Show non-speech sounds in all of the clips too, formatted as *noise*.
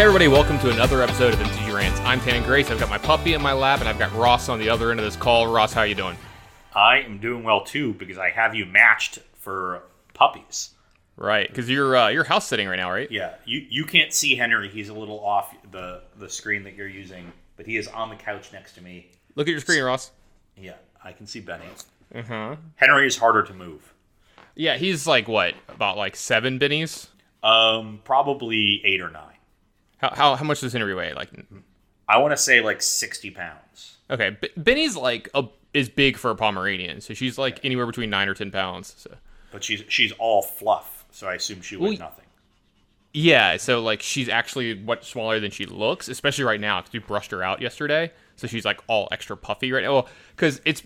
Hey everybody, welcome to another episode of MTG Rants. I'm Tannon Grace. I've got my puppy in my lap, and I've got Ross on the other end of this call. Ross, how you doing? I am doing well too because I have you matched for puppies. Right, because you're uh, you're house sitting right now, right? Yeah, you you can't see Henry. He's a little off the the screen that you're using, but he is on the couch next to me. Look at your screen, Ross. Yeah, I can see Benny. Uh-huh. Henry is harder to move. Yeah, he's like what about like seven bennies? Um, probably eight or nine. How how, how much does Henry weigh? Like, I want to say like sixty pounds. okay, B- Benny's like a, is big for a Pomeranian, so she's like anywhere between nine or ten pounds. So But she's she's all fluff, so I assume she weighs Well, nothing. yeah, so like she's actually much smaller than she looks, especially right now because we brushed her out yesterday, so she's like all extra puffy right now. Well, because it's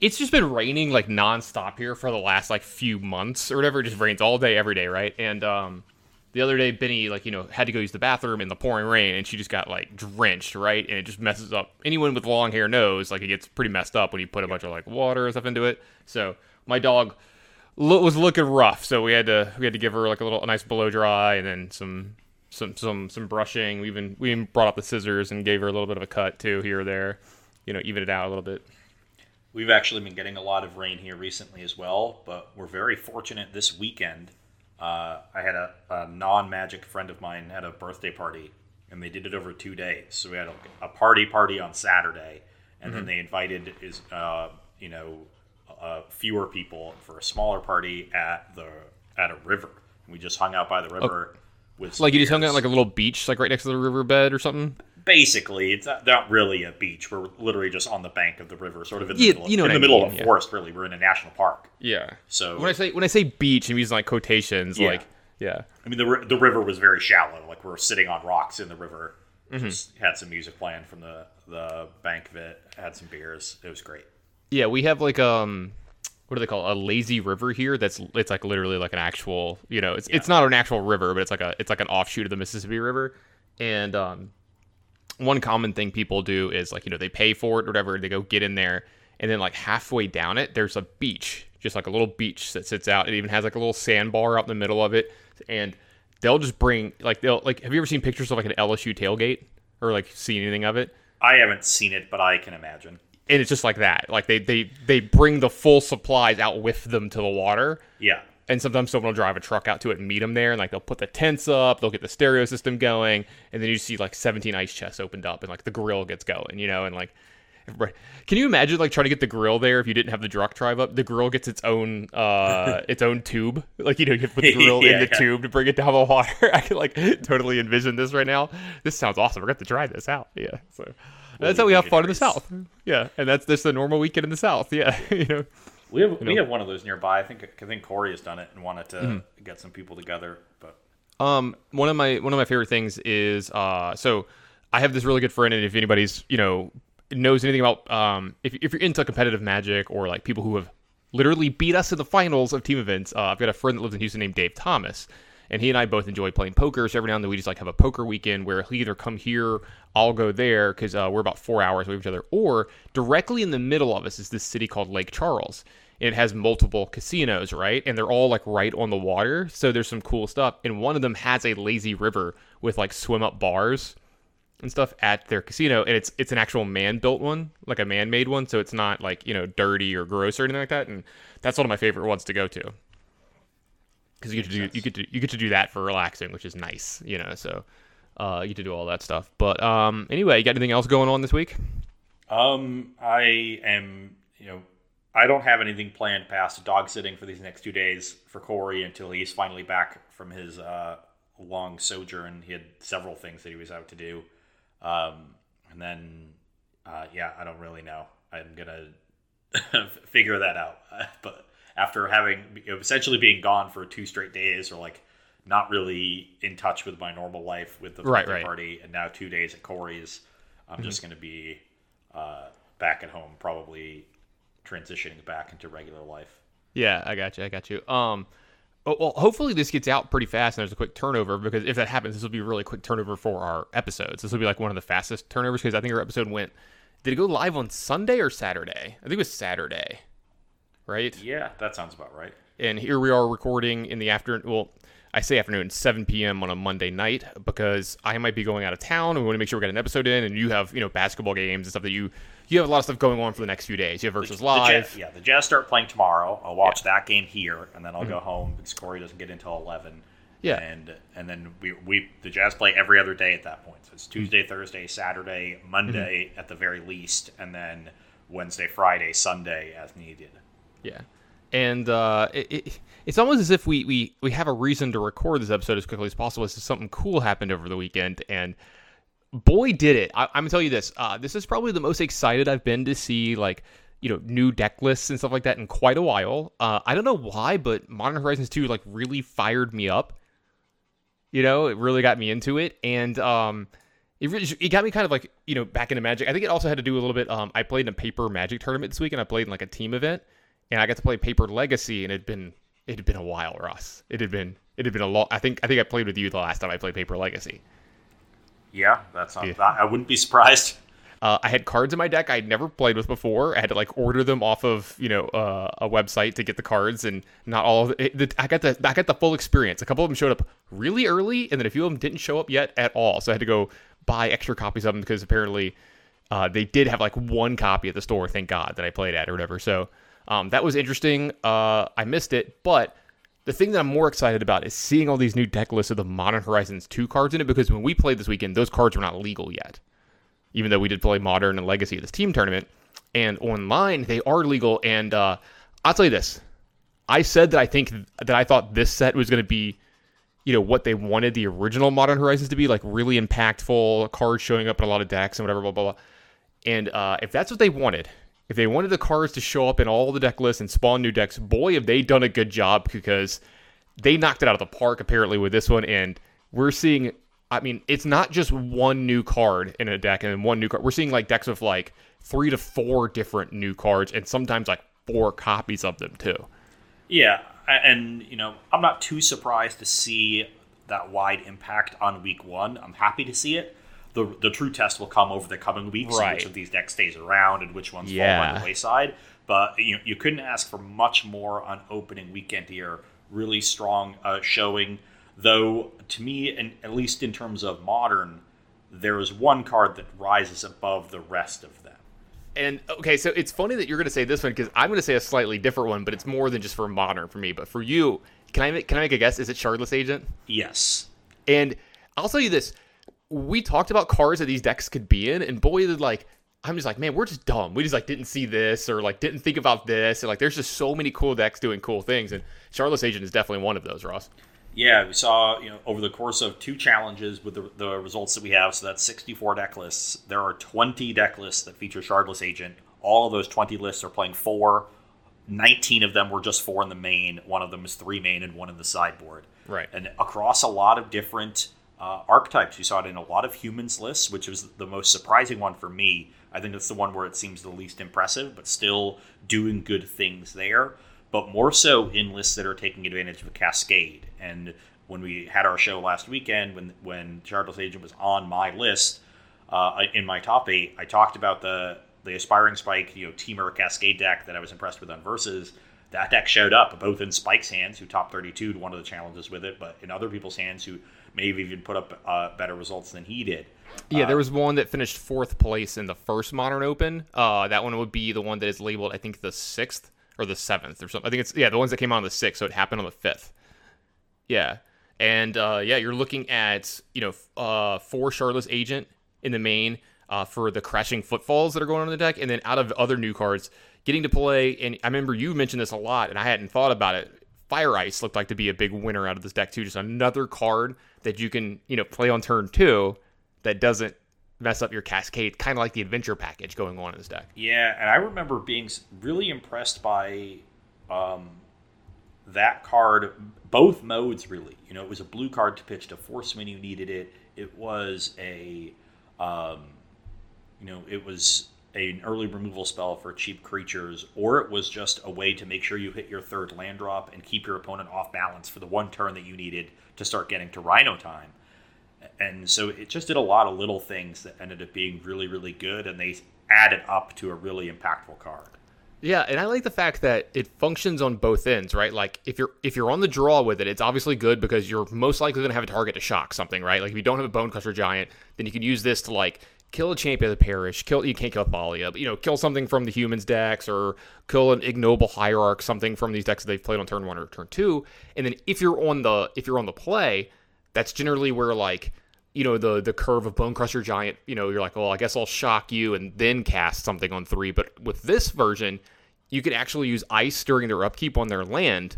it's just been raining like nonstop here for the last like few months or whatever. It just rains all day, every day, right? And um, the other day, Benny like you know had to go use the bathroom in the pouring rain, and she just got like drenched, right? And it just messes up. Anyone with long hair knows like it gets pretty messed up when you put a bunch of like water and stuff into it. So my dog lo- was looking rough, so we had to we had to give her like a little a nice blow dry and then some some some some brushing. We even we even brought up the scissors and gave her a little bit of a cut too here or there, you know, even it out a little bit. We've actually been getting a lot of rain here recently as well, but we're very fortunate this weekend. Uh, I had a, a non-magic friend of mine had a birthday party, and they did it over two days. So we had a, a party party on Saturday, and then they invited is uh, you know uh, fewer people for a smaller party at the at a river. And we just hung out by the river. With Like you just hung out like a little beach, like right next to the riverbed or something. Basically it's not, not really a beach we're literally just on the bank of the river sort of in the Yeah, middle, of, you know in the I middle mean, of a yeah. forest really we're in a national park Yeah. so When I say when I say beach, I'm using like quotations, Yeah. like yeah. i mean the, the river was very shallow like we're sitting on rocks in the river Mm-hmm. just had some music playing from the the bank of it had some beers it was great Yeah, we have like um what do they call it? a lazy river here that's it's like literally like an actual you know it's it's not an actual river but it's like a it's like an offshoot of the Mississippi River and um one common thing people do is like you know they pay for it or whatever they go get in there and then like halfway down it there's a beach just like a little beach that sits out. It even has like a little sandbar out in the middle of it and they'll just bring like they'll like have you ever seen pictures of like an LSU tailgate or like seen anything of it? I haven't seen it but i can imagine. And it's just like that. Like they they they bring the full supplies out with them to the water, yeah and sometimes someone will drive a truck out to it and meet them there, and like they'll put the tents up, they'll get the stereo system going, and then you see like 17 ice chests opened up, and like the grill gets going, you know, and like. everybody- Can you imagine like trying to get the grill there if you didn't have the truck drive up? The grill gets its own uh its own tube. Like you know, you have to put the *laughs* grill in the yeah. tube to bring it down the water. *laughs* I can like totally envision this right now. This sounds awesome. We're going to try this out. Yeah. So that's how we have fun in the. South. Yeah, and that's just a normal weekend in the South. Yeah, *laughs* you know. We have we have one of those nearby i think i think corey has done it and wanted to Mm-hmm. get some people together but Um, one of my one of my favorite things is uh, so I have this really good friend, and if anybody's you know knows anything about um, if if you're into competitive Magic or like people who have literally beat us in the finals of team events, uh, I've got a friend that lives in Houston named Dave Thomas. And he and I both enjoy playing poker. So every now and then we just like have a poker weekend where he'll either come here, I'll go there because uh, we're about four hours away from each other, or directly in the middle of us is this city called Lake Charles. It has multiple casinos, right? And they're all like right on the water. So there's some cool stuff. And one of them has a lazy river with like swim up bars and stuff at their casino. And it's it's an actual man built one, like a man made one. So it's not like, you know, dirty or gross or anything like that. And that's one of my favorite ones to go to. Because you get to do you get to you get to do that for relaxing, which is nice, you know. So uh, you get to do all that stuff. But um, anyway, you got anything else going on this week? Um, I am, you know, I don't have anything planned past dog sitting for these next two days for Corey until he's finally back from his uh, long sojourn. He had several things that he was out to do. Um, and then, uh, yeah, I don't really know. I'm gonna *laughs* figure that out. *laughs* But after having you know, essentially being gone for two straight days, or like not really in touch with my normal life with the Right, right. party, and now two days at Corey's, I'm just gonna be uh, back at home, probably transitioning back into regular life. Yeah, I got you. I got you. Um, oh, well, hopefully this gets out pretty fast and there's a quick turnover because if that happens, this will be a really quick turnover for our episodes. This will be like one of the fastest turnovers because I think our episode went. Did it go live on Sunday or Saturday? I think it was Saturday, right? Yeah, that sounds about right. And here we are recording in the afternoon. Well, I say afternoon, 7 p.m. on a Monday night because I might be going out of town and we want to make sure we get an episode in. And you have, you know, basketball games and stuff that you you have a lot of stuff going on for the next few days. You have versus The live. Jazz, yeah, the Jazz start playing tomorrow. I'll watch that game here, and then I'll go home because Corey doesn't get until eleven. Mm-hmm. Yeah. and and then we we the Jazz play every other day at that point. So it's Mm-hmm. Tuesday, Thursday, Saturday, Monday at the very least, and then Wednesday, Friday, Sunday as needed. Yeah, and uh, it, it, it's almost as if we, we we have a reason to record this episode as quickly as possible. As something cool happened over the weekend, and boy, did it! I, I'm gonna tell you this. Uh, this is probably the most excited I've been to see like you know new deck lists and stuff like that in quite a while. Uh, I don't know why, but Modern Horizons 2 like really fired me up. You know, it really got me into it, and um, it really it got me kind of like you know back into Magic. I think it also had to do a little bit. Um, I played in a paper Magic tournament this week, and I played in like a team event, and I got to play Paper Legacy, and it'd been it had been a while, Ross. It had been it had been a long. I think I think I played with you the last time I played Paper Legacy. Yeah, that's not. Yeah. I wouldn't be surprised. Uh, I had cards in my deck I'd never played with before. I had to like order them off of you know uh, a website to get the cards, and not all of it, the, I got the I got the full experience. A couple of them showed up really early, and then a few of them didn't show up yet at all. So I had to go buy extra copies of them because apparently uh, they did have like one copy at the store. Thank God that I played at or whatever. So um, that was interesting. Uh, I missed it, but the thing that I'm more excited about is seeing all these new deck lists of the Modern Horizons 2 cards in it because when we played this weekend, those cards were not legal yet. Even though we did play modern and legacy at this team tournament and online they are legal and uh, i'll tell you this. I said that i think that i thought this set was going to be you know what they wanted the original modern horizons to be like really impactful cards showing up in a lot of decks and whatever blah blah blah. And uh, if that's what they wanted if they wanted the cards to show up in all the deck lists and spawn new decks boy have they done a good job because they knocked it out of the park apparently with this one and we're seeing I mean, it's not just one new card in a deck and one new card. We're seeing like decks with like three to four different new cards and sometimes like four copies of them too. Yeah, and you know, I'm not too surprised to see that wide impact on week one. I'm happy to see it. The the true test will come over the coming weeks. Right. Which of these decks stays around and which ones fall by the wayside. But you you couldn't ask for much more on opening weekend here. Really strong uh, showing, though. To me, and at least in terms of modern, there is one card that rises above the rest of them. And okay, so it's funny that you're going to say this one because I'm going to say a slightly different one, but it's more than just for modern for me. But for you, can I make, can I make a guess? Is it Shardless Agent? Yes. And I'll tell you this: we talked about cards that these decks could be in, and boy, did like I'm just like, man, we're just dumb. We just like didn't see this or like didn't think about this, and like there's just so many cool decks doing cool things, and Shardless Agent is definitely one of those, Ross. Yeah, we saw you know over the course of two challenges with the, the results that we have. So that's 64 deck lists. There are 20 deck lists that feature Shardless Agent. All of those 20 lists are playing four. 19 of them were just four in the main. One of them is three main and one in the sideboard. Right. And across a lot of different uh, archetypes, you saw it in a lot of humans lists, which was the most surprising one for me. I think it's the one where it seems the least impressive, but still doing good things there. But more so in lists that are taking advantage of a cascade. And when we had our show last weekend, when when Shardless Agent was on my list, uh, in my top eight, I talked about the the aspiring spike, you know, Temur Cascade deck that I was impressed with on versus. That deck showed up both in Spike's hands, who top 32 to one of the challenges with it, but in other people's hands who may have even put up uh, better results than he did. Yeah, there was one that finished fourth place in the first Modern Open. Uh, that one would be the one that is labeled, I think, the sixth or the seventh or something. I think it's yeah, the ones that came out on the sixth, so it happened on the fifth. Yeah, and uh, yeah, you're looking at you know uh, four Shardless Agent in the main uh, for the crashing footfalls that are going on in the deck, and then out of other new cards, getting to play. And I remember you mentioned this a lot, and I hadn't thought about it. Fire Ice looked like to be a big winner out of this deck too. Just another card that you can you know play on turn two that doesn't mess up your cascade, kind of like the adventure package going on in this deck. Yeah, and I remember being really impressed by um, that card, both modes really. You know, it was a blue card to pitch to force when you needed it. It was a, um, you know, it was an early removal spell for cheap creatures, or it was just a way to make sure you hit your third land drop and keep your opponent off balance for the one turn that you needed to start getting to Rhino time and so it just did a lot of little things that ended up being really really good and they added up to a really impactful card Yeah, and I like the fact that it functions on both ends, right? Like if you're if you're on the draw with it, it's obviously good because you're most likely going to have a target to shock something, right? Like if you don't have a Bone Crusher Giant, then you can use this to like kill a champion of the parish, kill you can't kill Thalia, but you know, kill something from the humans decks or kill an ignoble hierarch, something from these decks that they've played on turn one or turn two. And then if you're on the if you're on the play, that's generally where like you know the the curve of Bone Crusher Giant. You know, you're like, well, I guess I'll shock you and then cast something on three. But with this version, you can actually use ice during their upkeep on their land.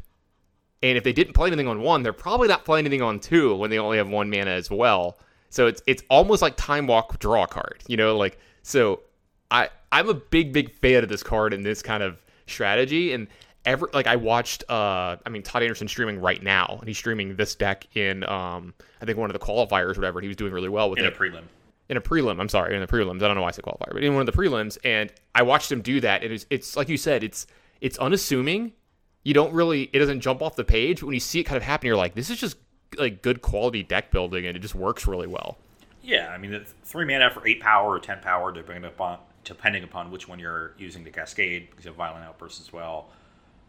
And if they didn't play anything on one, they're probably not playing anything on two when they only have one mana as well. So it's it's almost like time walk draw card, you know, like so I I'm a big big fan of this card and this kind of strategy. And ever like I watched uh I mean Todd Anderson streaming right now and he's streaming this deck in um I think one of the qualifiers or whatever he was doing really well with in it. a prelim. in a prelim I'm sorry in the prelims. I don't know why I said qualifier but in one of the prelims and I watched him do that and it's it's like you said it's it's unassuming. You don't really it doesn't jump off the page but when you see it kind of happen you're like this is just like good quality deck building and it just works really well Yeah, I mean, three mana for eight power or ten power, depending upon depending upon which one you're using to cascade, because you have violent outbursts as well.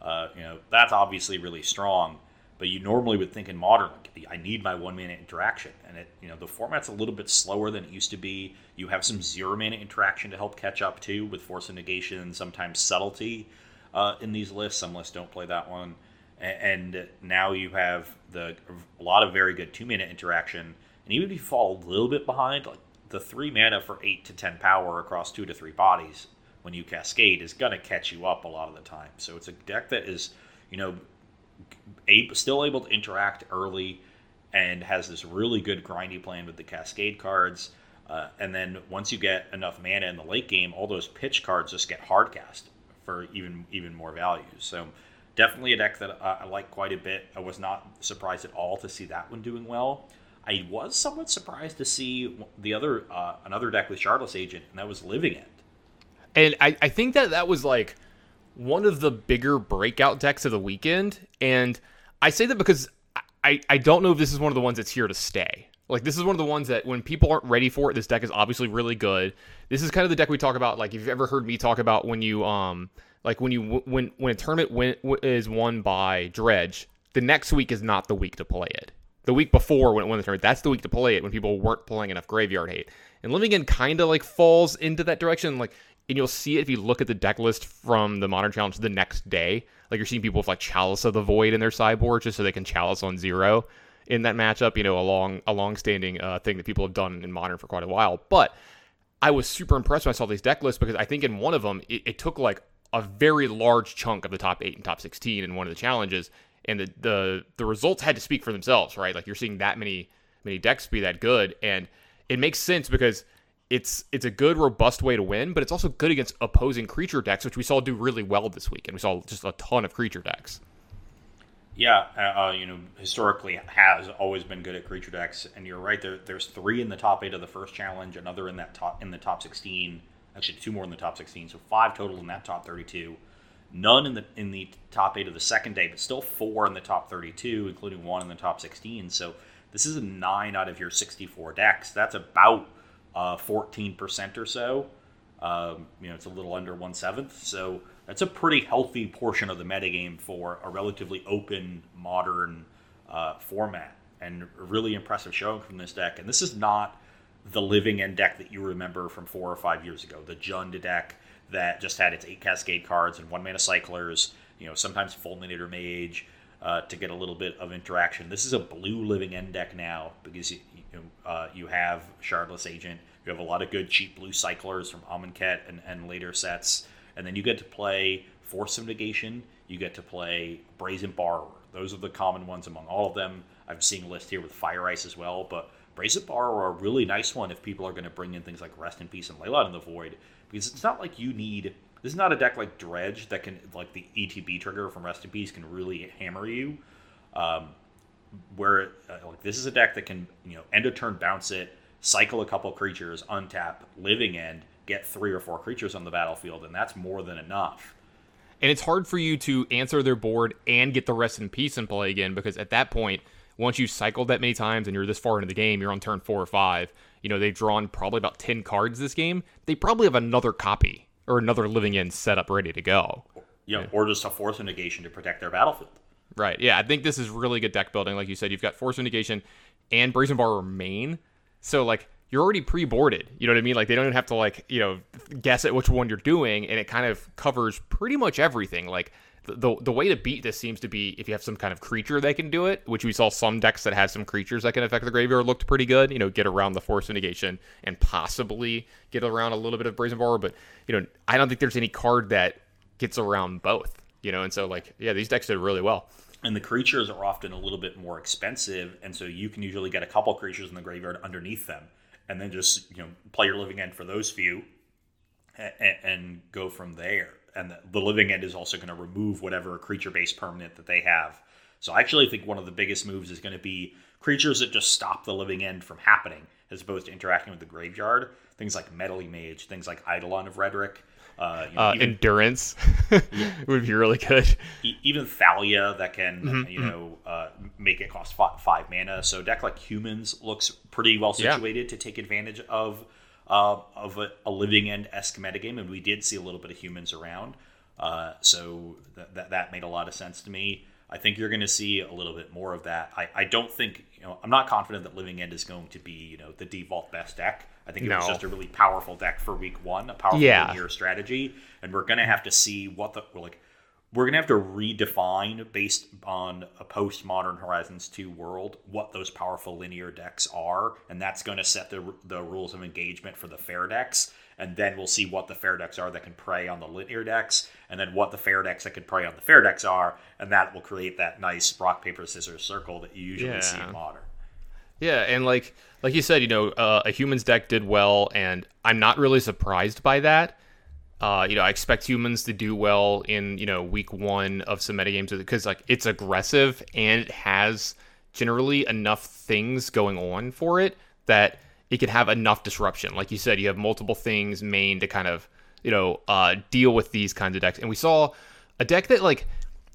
Uh, you know, that's obviously really strong. But you normally would think in modern, like, I need my one mana interaction, and it, you know, the format's a little bit slower than it used to be. You have some zero mana interaction to help catch up too, with force of negation sometimes subtlety uh, in these lists. Some lists don't play that one, and, now you have the a lot of very good two mana interaction. And even if you fall a little bit behind, like the three mana for eight to ten power across two to three bodies when you cascade is gonna catch you up a lot of the time. So it's a deck that is, you know, still able to interact early and has this really good grindy plan with the cascade cards. Uh, and then once you get enough mana in the late game, all those pitch cards just get hard cast for even even more value. So definitely a deck that I like quite a bit. I was not surprised at all to see that one doing well. I was somewhat surprised to see the other uh, another deck with Shardless Agent, and that was Living End. And I, I think that that was like one of the bigger breakout decks of the weekend. And I say that because I, I don't know if this is one of the ones that's here to stay. Like this is one of the ones that when people aren't ready for it, this deck is obviously really good. This is kind of the deck we talk about. Like if you've ever heard me talk about when you um like when you when when a tournament win, is won by Dredge, the next week is not the week to play it. The week before when it won the tournament, that's the week to play it when people weren't playing enough graveyard hate. And Living End kind of like falls into that direction. Like and you'll see it if you look at the deck list from the Modern Challenge the next day. Like you're seeing people with like Chalice of the Void in their sideboard just so they can Chalice on zero in that matchup. You know, a long a long standing uh, thing that people have done in Modern for quite a while. But I was super impressed when I saw these deck lists because I think in one of them it, it took like a very large chunk of the top eight and top sixteen in one of the challenges, and the the the results had to speak for themselves, right? Like you're seeing that many many decks be that good, and it makes sense because it's it's a good robust way to win, but it's also good against opposing creature decks, which we saw do really well this week, and we saw just a ton of creature decks. Yeah, uh, you know, historically has always been good at creature decks, and you're right. There, there's three in the top eight of the first challenge, another in that top in the top sixteen. Actually, two more in the top sixteen, so five total in that top thirty-two. None in the in the top eight of the second day, but still four in the top thirty-two, including one in the top sixteen. So this is a nine out of your sixty-four decks. That's about uh, fourteen percent or so. Um, you know, it's a little under one seventh. So that's a pretty healthy portion of the metagame for a relatively open, modern uh, format, and really impressive showing from this deck. And this is not the living end deck that you remember from four or five years ago. The Jund deck that just had its eight Cascade cards and one mana cyclers. You know, sometimes Fulminator Mage uh, to get a little bit of interaction. This is a blue living end deck now because you you, uh, you have Shardless Agent. You have a lot of good cheap blue cyclers from Amonkhet and, and later sets and then you get to play Force of Negation. You get to play Brazen Borrower. Those are the common ones among all of them. I'm seeing a list here with Fire Ice as well, but Brazen Borrower a really nice one if people are going to bring in things like Rest in Peace and Leyline in the Void, because it's not like you need. This is not a deck like Dredge that can, like the ETB trigger from Rest in Peace, can really hammer you. Um, where uh, like this is a deck that can, you know, end a turn bounce it, cycle a couple creatures, untap, living end, get three or four creatures on the battlefield, and that's more than enough. And it's hard for you to answer their board and get the rest in peace and play again because at that point, once you've cycled that many times and you're this far into the game, you're on turn four or five. You know, they've drawn probably about 10 cards this game. They probably have another copy or another living end set up ready to go. You know, or just a force of negation to protect their battlefield. Right. Yeah, I think this is really good deck building. Like you said, you've got Force of Negation and Brazen Borrower main. So like you're already pre-boarded. You know what I mean? Like they don't even have to like, you know, guess at which one you're doing and it kind of covers pretty much everything. Like the the way to beat this seems to be if you have some kind of creature that can do it, which we saw some decks that had some creatures that can affect the graveyard looked pretty good. You know, get around the Force of Negation and possibly get around a little bit of Brazen Borrower, but you know, I don't think there's any card that gets around both. You know, and so like yeah, these decks did really well and the creatures are often a little bit more expensive and so you can usually get a couple creatures in the graveyard underneath them and then just you know play your living end for those few and, and go from there and the, living end is also going to remove whatever creature based permanent that they have so i actually think one of the biggest moves is going to be creatures that just stop the living end from happening as opposed to interacting with the graveyard things like Meddling Mage things like eidolon of rhetoric uh, you know, uh, even, endurance *laughs* would be really good. Even Thalia that can mm-hmm, you mm-hmm. know uh, make it cost five, five, mana. So deck like humans looks pretty well situated yeah. to take advantage of uh, of a, a, living end esque metagame, and we did see a little bit of humans around. Uh, so that, that that made a lot of sense to me. I think you're going to see a little bit more of that. I, I don't think you know I'm not confident that Living End is going to be you know the default best deck. I think it no. was just a really powerful deck for week one, a powerful yeah. linear strategy, and we're gonna have to see what the like. We're gonna have to redefine based on a post-modern Horizons two world what those powerful linear decks are, and that's gonna set the the rules of engagement for the fair decks. And then we'll see what the fair decks are that can prey on the linear decks, and then what the fair decks that can prey on the fair decks are, and that will create that nice rock paper scissors circle that you usually yeah. see in modern. Yeah, and like like you said, you know, uh, a humans deck did well, and I'm not really surprised by that. Uh, you know, I expect humans to do well in you know week one of some metagames because like it's aggressive and it has generally enough things going on for it that it can have enough disruption. Like you said, you have multiple things main to kind of you know uh, deal with these kinds of decks, and we saw a deck that like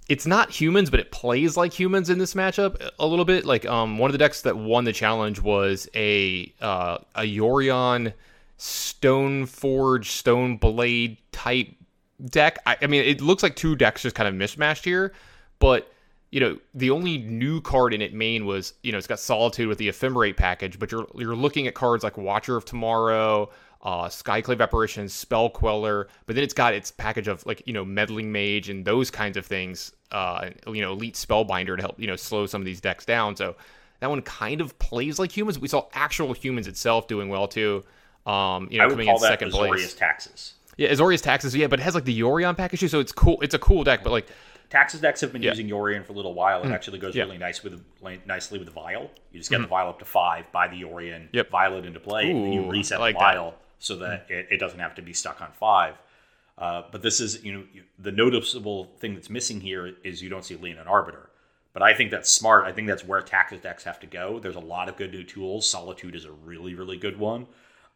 it's not humans, but it plays like humans in this matchup a little bit. Like um, one of the decks that won the challenge was a uh, a Yorion Stone Forge Stone Blade type deck. I, I, mean, it looks like two decks just kind of mismatched here, but you know the only new card in it main was you know it's got Solitude with the Ephemerate package, but you're you're looking at cards like Watcher of Tomorrow uh, Skyclave Apparition, Spell Queller, but then it's got its package of like you know meddling mage and those kinds of things. Uh, you know, elite spellbinder to help you know slow some of these decks down. So that one kind of plays like humans. We saw actual humans itself doing well too. Um, you know, I would coming call in that second Azorius place. Taxes. Yeah, Azorius Taxes. Yeah, but it has like the Yorion package too, so it's cool. It's a cool deck, but like Taxes decks have been yeah. using Yorion for a little while. It mm. actually goes yeah. really nice with nicely with the vial. You just get mm. the vial up to five, buy the Yorion, yep. vial it into play, Ooh, and you reset like the vial. That so that it, it doesn't have to be stuck on five. Uh, but this is, you know, the noticeable thing that's missing here is you don't see Leonin Arbiter. But I think that's smart. I think that's where Taxes decks have to go. There's a lot of good new tools. Solitude is a really, really good one,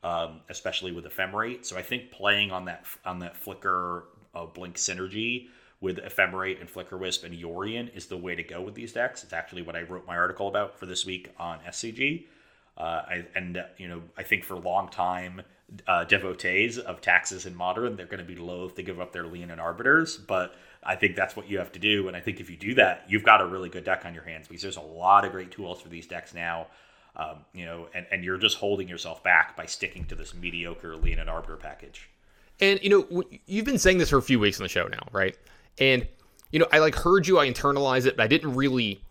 um, especially with Ephemerate. So I think playing on that on that Flicker uh, Blink synergy with Ephemerate and Flicker Wisp and Yorion is the way to go with these decks. It's actually what I wrote my article about for this week on SCG. Uh, I, and uh, you know, I think for a long time uh, devotees of taxes in modern, they're going to be loath to give up their Leonin arbiters. But I think that's what you have to do. And I think if you do that, you've got a really good deck on your hands because there's a lot of great tools for these decks now. Um, you know, and, and you're just holding yourself back by sticking to this mediocre Leonin arbiter package. And you know, you've been saying this for a few weeks on the show now, right? And you know, I like heard you, I internalized it, but I didn't really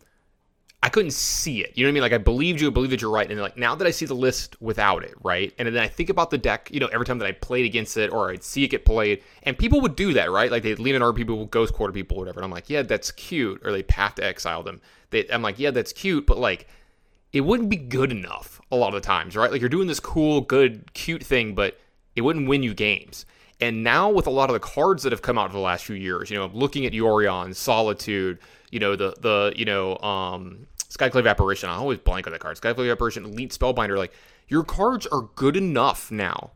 I couldn't see it. You know what I mean? Like I believed you, I believe that you're right. And like now that I see the list without it, right? And then I think about the deck, you know, every time that I played against it or I'd see it get played, and people would do that, right? Like they'd lean in our people, ghost quarter people, whatever. And I'm like, yeah, that's cute. Or they path to exile them. They, I'm like, yeah, that's cute, but like it wouldn't be good enough a lot of times, right? Like you're doing this cool, good, cute thing, but it wouldn't win you games. And now with a lot of the cards that have come out for the last few years, you know, looking at Yorion, Solitude, you know, the the you know, um Skyclave Apparition. I always blank on that card. Skyclave Apparition, Elite Spellbinder. Like your cards are good enough now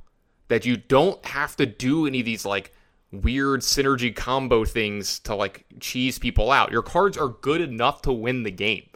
that you don't have to do any of these like weird synergy combo things to like cheese people out. Your cards are good enough to win the game.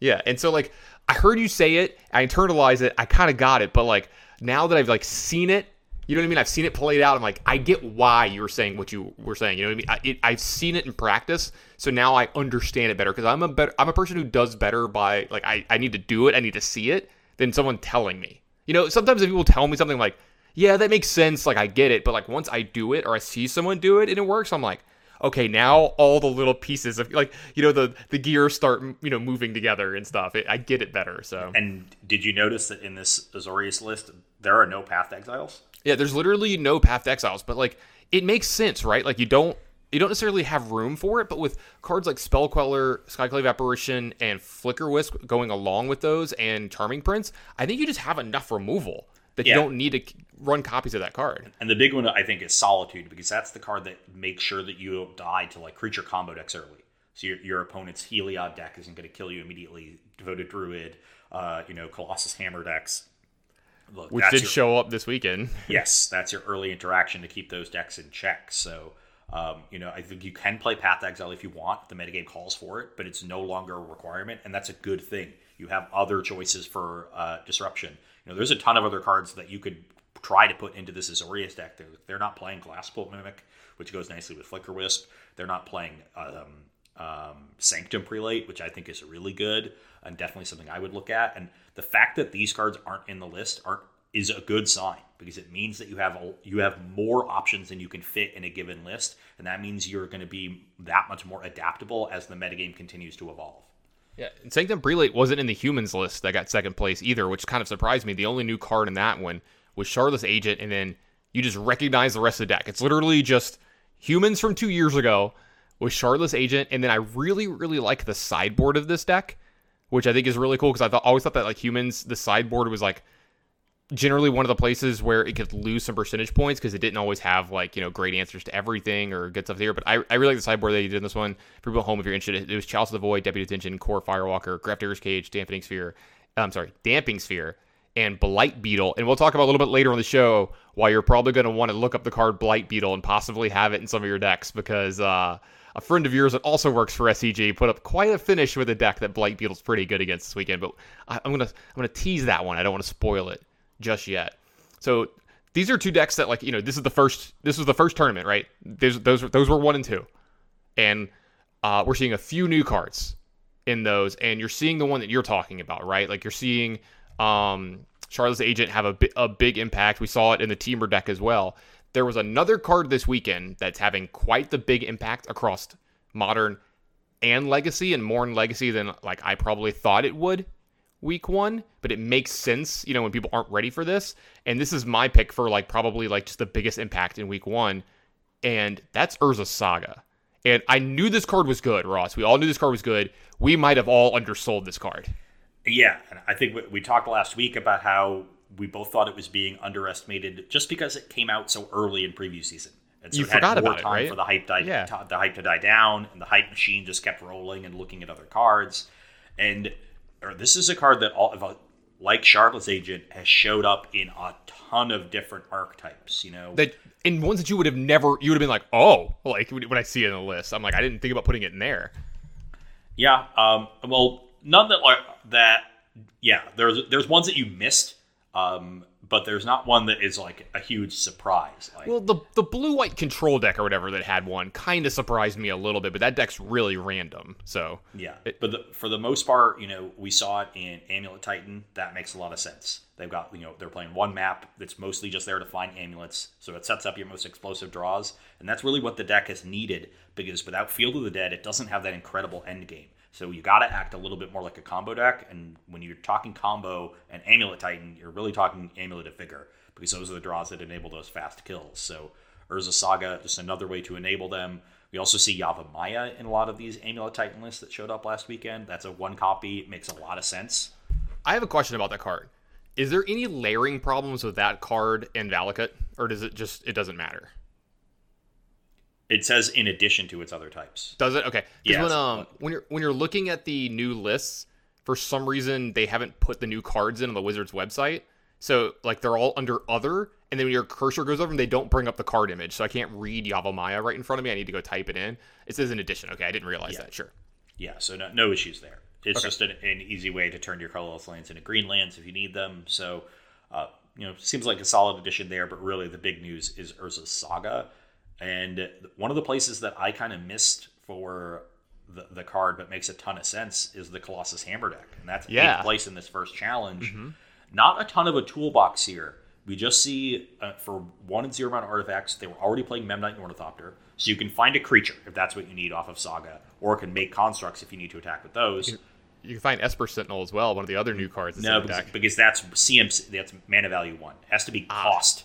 Yeah, and so like I heard you say it, I internalized it, I kind of got it, but like now that I've like seen it You know what I mean? I've seen it played out. I'm like, I get why you were saying what you were saying. You know what I mean? I, I've seen it in practice, so now I understand it better because I'm a better, I'm a person who does better by like I, I need to do it, I need to see it than someone telling me. You know, sometimes if people tell me something like, yeah, that makes sense, like I get it, but like once I do it or I see someone do it and it works, I'm like, okay, now all the little pieces of like you know the the gears start you know moving together and stuff. It, I get it better. So And did you notice that in this Azorius list, there are no Path Exiles? yeah, there's literally no path to exiles, but like it makes sense, right? Like you don't you don't necessarily have room for it, but with cards like Spell Queller, Skyclave Apparition, and Flicker Wisp going along with those, and Charming Prince, I think you just have enough removal that Yeah. you don't need to run copies of that card. And the big one, I think, is Solitude because that's the card that makes sure that you don't die to like creature combo decks early. So your, your opponent's Heliod deck isn't going to kill you immediately. Devoted Druid, uh, you know, Colossus Hammer decks. Look, Which did your- show up this weekend. *laughs* yes, that's your early interaction to keep those decks in check. So, um, you know, I think you can play Path to Exile if you want. The metagame calls for it, but it's no longer a requirement, and that's a good thing. You have other choices for uh, disruption. You know, there's a ton of other cards that you could try to put into this Azorius deck. They're, they're not playing Glasspool Mimic, which goes nicely with Flicker Wisp. They're not playing um, um, Sanctum Prelate, which I think is really good and definitely something I would look at. And the fact that these cards aren't in the list aren't is a good sign because it means that you have a, you have more options than you can fit in a given list, and that means you're going to be that much more adaptable as the metagame continues to evolve. Yeah, and Sanctum Prelate wasn't in the humans list that got second place either, which kind of surprised me. The only new card in that one was Shardless Agent, and then you just recognize the rest of the deck. It's literally just humans from two years ago with Shardless Agent, and then I really, really like the sideboard of this deck, which I think is really cool because I always thought that like humans, the sideboard was like generally one of the places where it could lose some percentage points because it didn't always have like you know great answers to everything or good stuff there. But I, I really like the sideboard that you did in this one. For people at home, if you're interested, it was Chalice of the Void, Deputy Attention, Kor Firewalker, Grafdigger's Cage, Dampening Sphere. I'm sorry, Damping Sphere. And Blight Beetle, and we'll talk about a little bit later on the show why you're probably going to want to look up the card Blight Beetle and possibly have it in some of your decks because uh, a friend of yours that also works for SCG put up quite a finish with a deck that Blight Beetle's pretty good against this weekend. But I, I'm gonna I'm gonna tease that one. I don't want to spoil it just yet. So these are two decks that like you know this is the first this was the first tournament right. Those those those were one and two, and uh, we're seeing a few new cards in those, and you're seeing the one that you're talking about right. Like you're seeing um, Shardless Agent have a bi- a big impact. We saw it in the Temur deck as well. There was another card this weekend that's having quite the big impact across modern and legacy, and more in legacy than like I probably thought it would week one, but it makes sense, you know, when people aren't ready for this. And this is my pick for like probably like just the biggest impact in week one, and that's Urza Saga. And I knew this card was good, Ross. We all knew this card was good. We might have all undersold this card. Yeah, and I think we, we talked last week about how we both thought it was being underestimated just because it came out so early in preview season. And so You it had forgot more about it, time right? for the hype die, Yeah. to, the hype to die down, and the hype machine just kept rolling and looking at other cards. And or this is a card that all of like Shardless Agent has showed up in a ton of different archetypes. You know, That in ones that you would have never, you would have been like, oh, like when I see it in the list, I'm like, I didn't think about putting it in there. Yeah. Um, well, none that like that. Yeah, there's there's ones that you missed, um, but there's not one that is like a huge surprise. Like, Well, the the blue white control deck or whatever that had one kind of surprised me a little bit, but that deck's really random. So yeah, but the, for the most part, you know, we saw it in Amulet Titan. That makes a lot of sense. They've got you know they're playing one map that's mostly just there to find amulets, so it sets up your most explosive draws, and that's really what the deck has needed because without Field of the Dead, it doesn't have that incredible end game. So you got to act a little bit more like a combo deck, and when you're talking combo and Amulet Titan, you're really talking Amulet of Vigor because those are the draws that enable those fast kills. So Urza Saga, just another way to enable them. We also see Yavimaya in a lot of these Amulet Titan lists that showed up last weekend. That's a one copy, it makes a lot of sense. I have a question about that card. Is there any layering problems with that card and Valakut, or does it just it doesn't matter? It says in addition to its other types. Does it? Okay. Yes. when um when you're when you're looking at the new lists, for some reason they haven't put the new cards in on the Wizards website. So like they're all under other, and then when your cursor goes over them, they don't bring up the card image. So I can't read Yavimaya right in front of me. I need to go type it in. It says in addition. Okay, I didn't realize that. Sure. Yeah, so no, no issues there. It's just an, an easy way to turn your colorless lands into green lands if you need them. So uh, you know, seems like a solid addition there, but really the big news is Urza's Saga. And one of the places that I kind of missed for the, the card, but makes a ton of sense, is the Colossus Hammer deck. And that's Yeah. eighth place in this first challenge. Not a ton of a toolbox here. We just see uh, for one and zero amount of artifacts, they were already playing Memnite and Ornithopter. So you can find a creature if that's what you need off of Saga, or can make constructs if you need to attack with those. You can find Esper Sentinel as well, one of the other new cards. that's No, because, because that's CMC, that's mana value one. It has to be cost.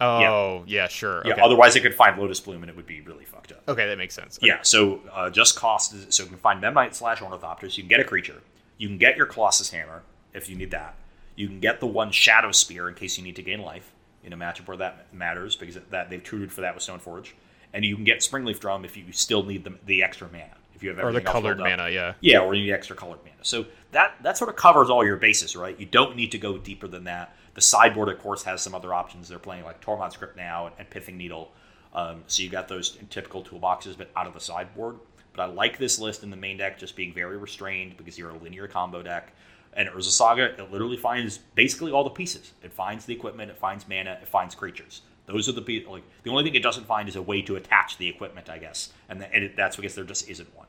Oh, yeah, sure. Yeah, okay. otherwise it could find Lotus Bloom and it would be really fucked up. okay, that makes sense. Yeah, so uh, just cost is so you can find Memnite slash Ornithopters. You can get a creature. You can get your Colossus Hammer if you need that. You can get the one Shadow Spear in case you need to gain life in a matchup where that matters because that they've tutored for that with Stoneforge. And you can get Springleaf Drum if you still need the, the extra mana. If you have Or the colored filled up. mana, yeah. Yeah, or you need extra colored mana. So that that sort of covers all your bases, right? You don't need to go deeper than that. The sideboard, of course, has some other options. They're playing like Tormod's Crypt now and, and Pithing Needle. Um, so you got those typical toolboxes, but out of the sideboard. But I like this list in the main deck just being very restrained because you're a linear combo deck. And Urza Saga, it literally finds basically all the pieces. It finds the equipment, it finds mana, it finds creatures. Those are the like the only thing it doesn't find is a way to attach the equipment, I guess, and, th- and it, that's because there just isn't one.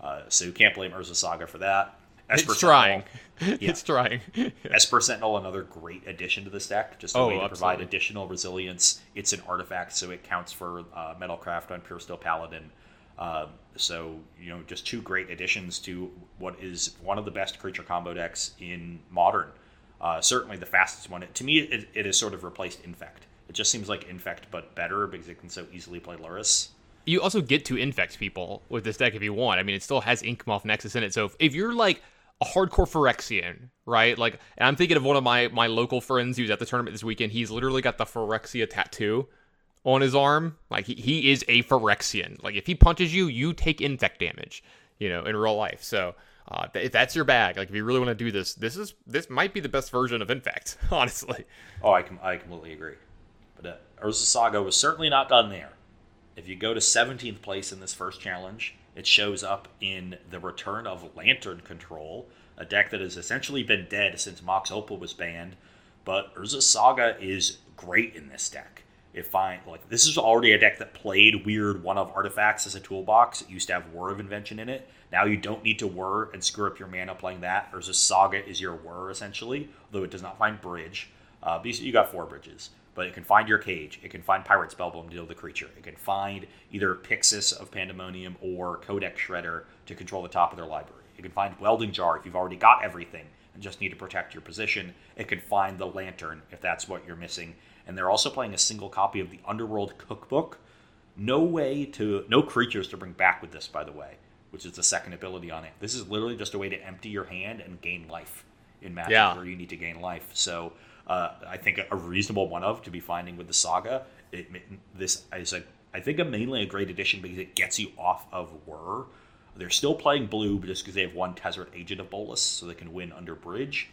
Uh, so you can't blame Urza Saga for that. Esper *laughs* It's trying. Sentinel- it's trying. Esper Sentinel, another great addition to this deck. Just a Oh, way to provide additional resilience. It's an artifact, so it counts for uh, Metalcraft on Pure Steel Paladin. Um, so you know, just two great additions to what is one of the best creature combo decks in modern. Uh, certainly the fastest one. To me, it, it has sort of replaced Infect. It just seems like Infect, but better because it can so easily play Lurrus. you also get to infect people with this deck if you want. I mean, it still has Inkmoth Nexus in it. So if, if you're like a hardcore Phyrexian, right? Like, and I'm thinking of one of my my local friends who's at the tournament this weekend. He's literally got the Phyrexia tattoo on his arm. Like he, he is a Phyrexian. Like if he punches you, you take infect damage. You know, in real life. So. Uh, if that's your bag, like if you really want to do this, this is this might be the best version of Infect, *laughs* honestly. Oh, I, com- I completely agree. But uh, Urza Saga was certainly not done there. If you go to 17th place in this first challenge, it shows up in the return of Lantern Control, a deck that has essentially been dead since Mox Opal was banned. But Urza Saga is great in this deck. It find like this is already a deck that played weird one of artifacts as a toolbox. It used to have Whir of Invention in it. Now you don't need to Whir and screw up your mana playing that. Urza Saga is your Whir essentially, although it does not find Bridge. Uh, you got four bridges, but it can find your cage. It can find Pyrite Spellbomb to deal with the creature. It can find either Pyxis of Pandemonium or Codex Shredder to control the top of their library. It can find Welding Jar if you've already got everything and just need to protect your position. It can find the Lantern if that's what you're missing. And they're also playing a single copy of the Underworld Cookbook. No way to, no creatures to bring back with this, by the way, which is the second ability on it. This is literally just a way to empty your hand and gain life in matches Yeah. where you need to gain life. So uh, I think a reasonable one of to be finding with the saga. It, this is a I think a mainly a great addition because it gets you off of Whir. They're still playing blue, just because they have one Tezzeret Agent of Bolas, so they can win under Bridge.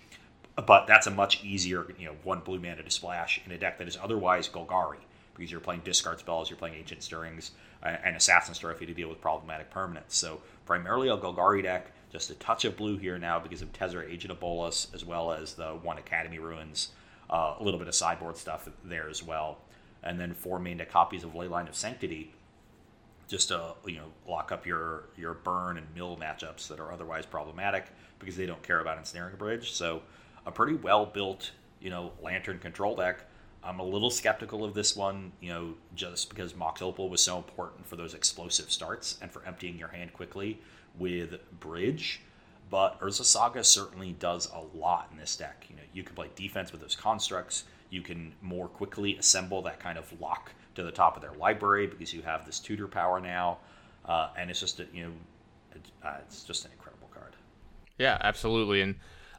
But that's a much easier, you know, one blue mana to splash in a deck that is otherwise Golgari because you're playing discard spells, you're playing Ancient Stirrings, and Assassin's Trophy you to deal with problematic permanents. So primarily a Golgari deck, just a touch of blue here now because of Tezzeret Agent of Bolas, as well as the one Academy Ruins, uh, a little bit of sideboard stuff there as well, and then four deck copies of Leyline of Sanctity, just to you know lock up your your burn and mill matchups that are otherwise problematic because they don't care about ensnaring bridge. So a pretty well built you know lantern control deck. I'm a little skeptical of this one, you know, just because Mox Opal was so important for those explosive starts and for emptying your hand quickly with Bridge. But Urza Saga certainly does a lot in this deck. You know, you can play defense with those constructs. You can more quickly assemble that kind of lock to the top of their library because you have this tutor power now, uh, and it's just a, you know, uh, it's just an incredible card. Yeah, absolutely. And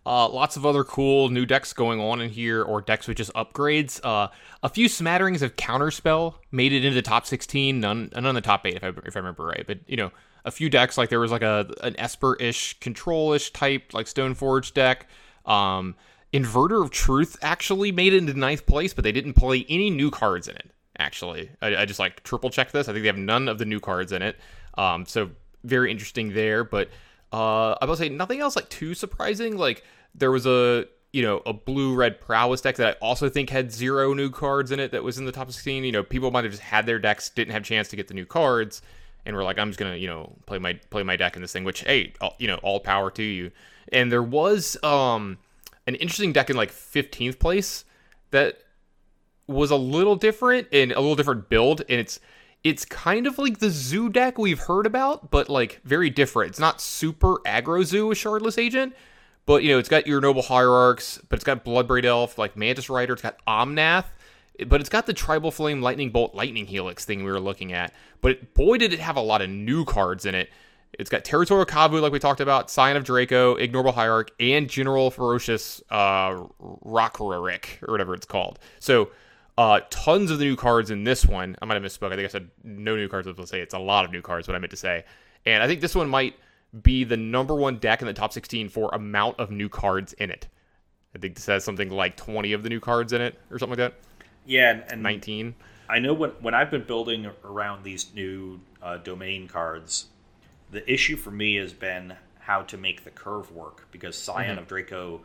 uh, lots of other cool new decks going on in here, or decks with just upgrades. Uh, a few smatterings of Counterspell made it into the top 16, none, none in the top 8, if I, if I remember right. But, you know, a few decks, like there was like a an Esper-ish, Control-ish type, like Stoneforge deck. Um, Inverter of Truth actually made it into ninth place, but they didn't play any new cards in it, actually. I, I just like triple checked this. I think they have none of the new cards in it. Um, so very interesting there. But uh, I will say nothing else like too surprising. Like there was a you know, a blue red prowess deck that I also think had zero new cards in it that was in the top 16. You know, people might have just had their decks, didn't have chance to get the new cards, and were like, I'm just gonna, you know, play my play my deck in this thing. Which, hey, all, you know, all power to you. And there was um an interesting deck in like 15th place that was a little different and a little different build, and it's it's kind of like the zoo deck we've heard about, but like very different. It's not super aggro zoo with Shardless Agent, but you know, it's got your noble hierarchs, but it's got Bloodbraid Elf, like Mantis Rider, it's got Omnath, but it's got the Tribal Flame Lightning Bolt Lightning Helix thing we were looking at. But boy, did it have a lot of new cards in it. It's got Territorial Kavu, like we talked about, Scion of Draco, Ignoble Hierarch, and General Ferocious uh, Rockrick, or whatever it's called. So uh, tons of the new cards in this one. I might have misspoke. I think I said no new cards. To say it's a lot of new cards. What I meant to say, and I think this one might be the number one deck in the top 16 for amount of new cards in it. I think this has something like 20 of the new cards in it, or something like that. Yeah, and, and 19. I know when when I've been building around these new uh, domain cards, the issue for me has been how to make the curve work because Scion mm-hmm. of Draco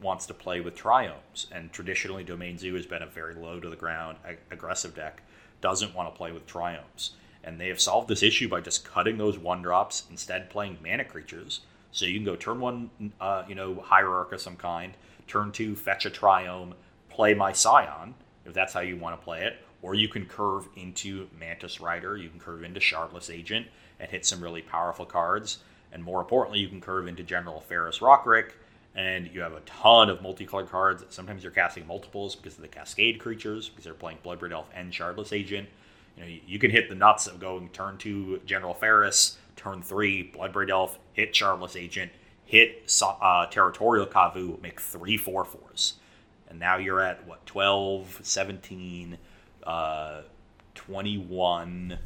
wants to play with triomes, and traditionally Domain Zoo has been a very low to the ground aggressive deck. Doesn't want to play with triomes, and they have solved this issue by just cutting those one drops instead playing mana creatures. So you can go turn one, uh, you know, hierarch of some kind. Turn two, fetch a triome, play my Scion if that's how you want to play it, or you can curve into Mantis Rider. You can curve into Shardless Agent and hit some really powerful cards. And more importantly, you can curve into General Ferrous Rockrick and you have a ton of multicolored cards. Sometimes you're casting multiples because of the Cascade creatures, because they're playing Bloodbraid Elf and Shardless Agent. You know, you can hit the nuts of going turn two General Ferrous, turn three Bloodbraid Elf, hit Shardless Agent, hit uh, Territorial Kavu, make three four fours. And now you're at what 12, 17, uh, 21.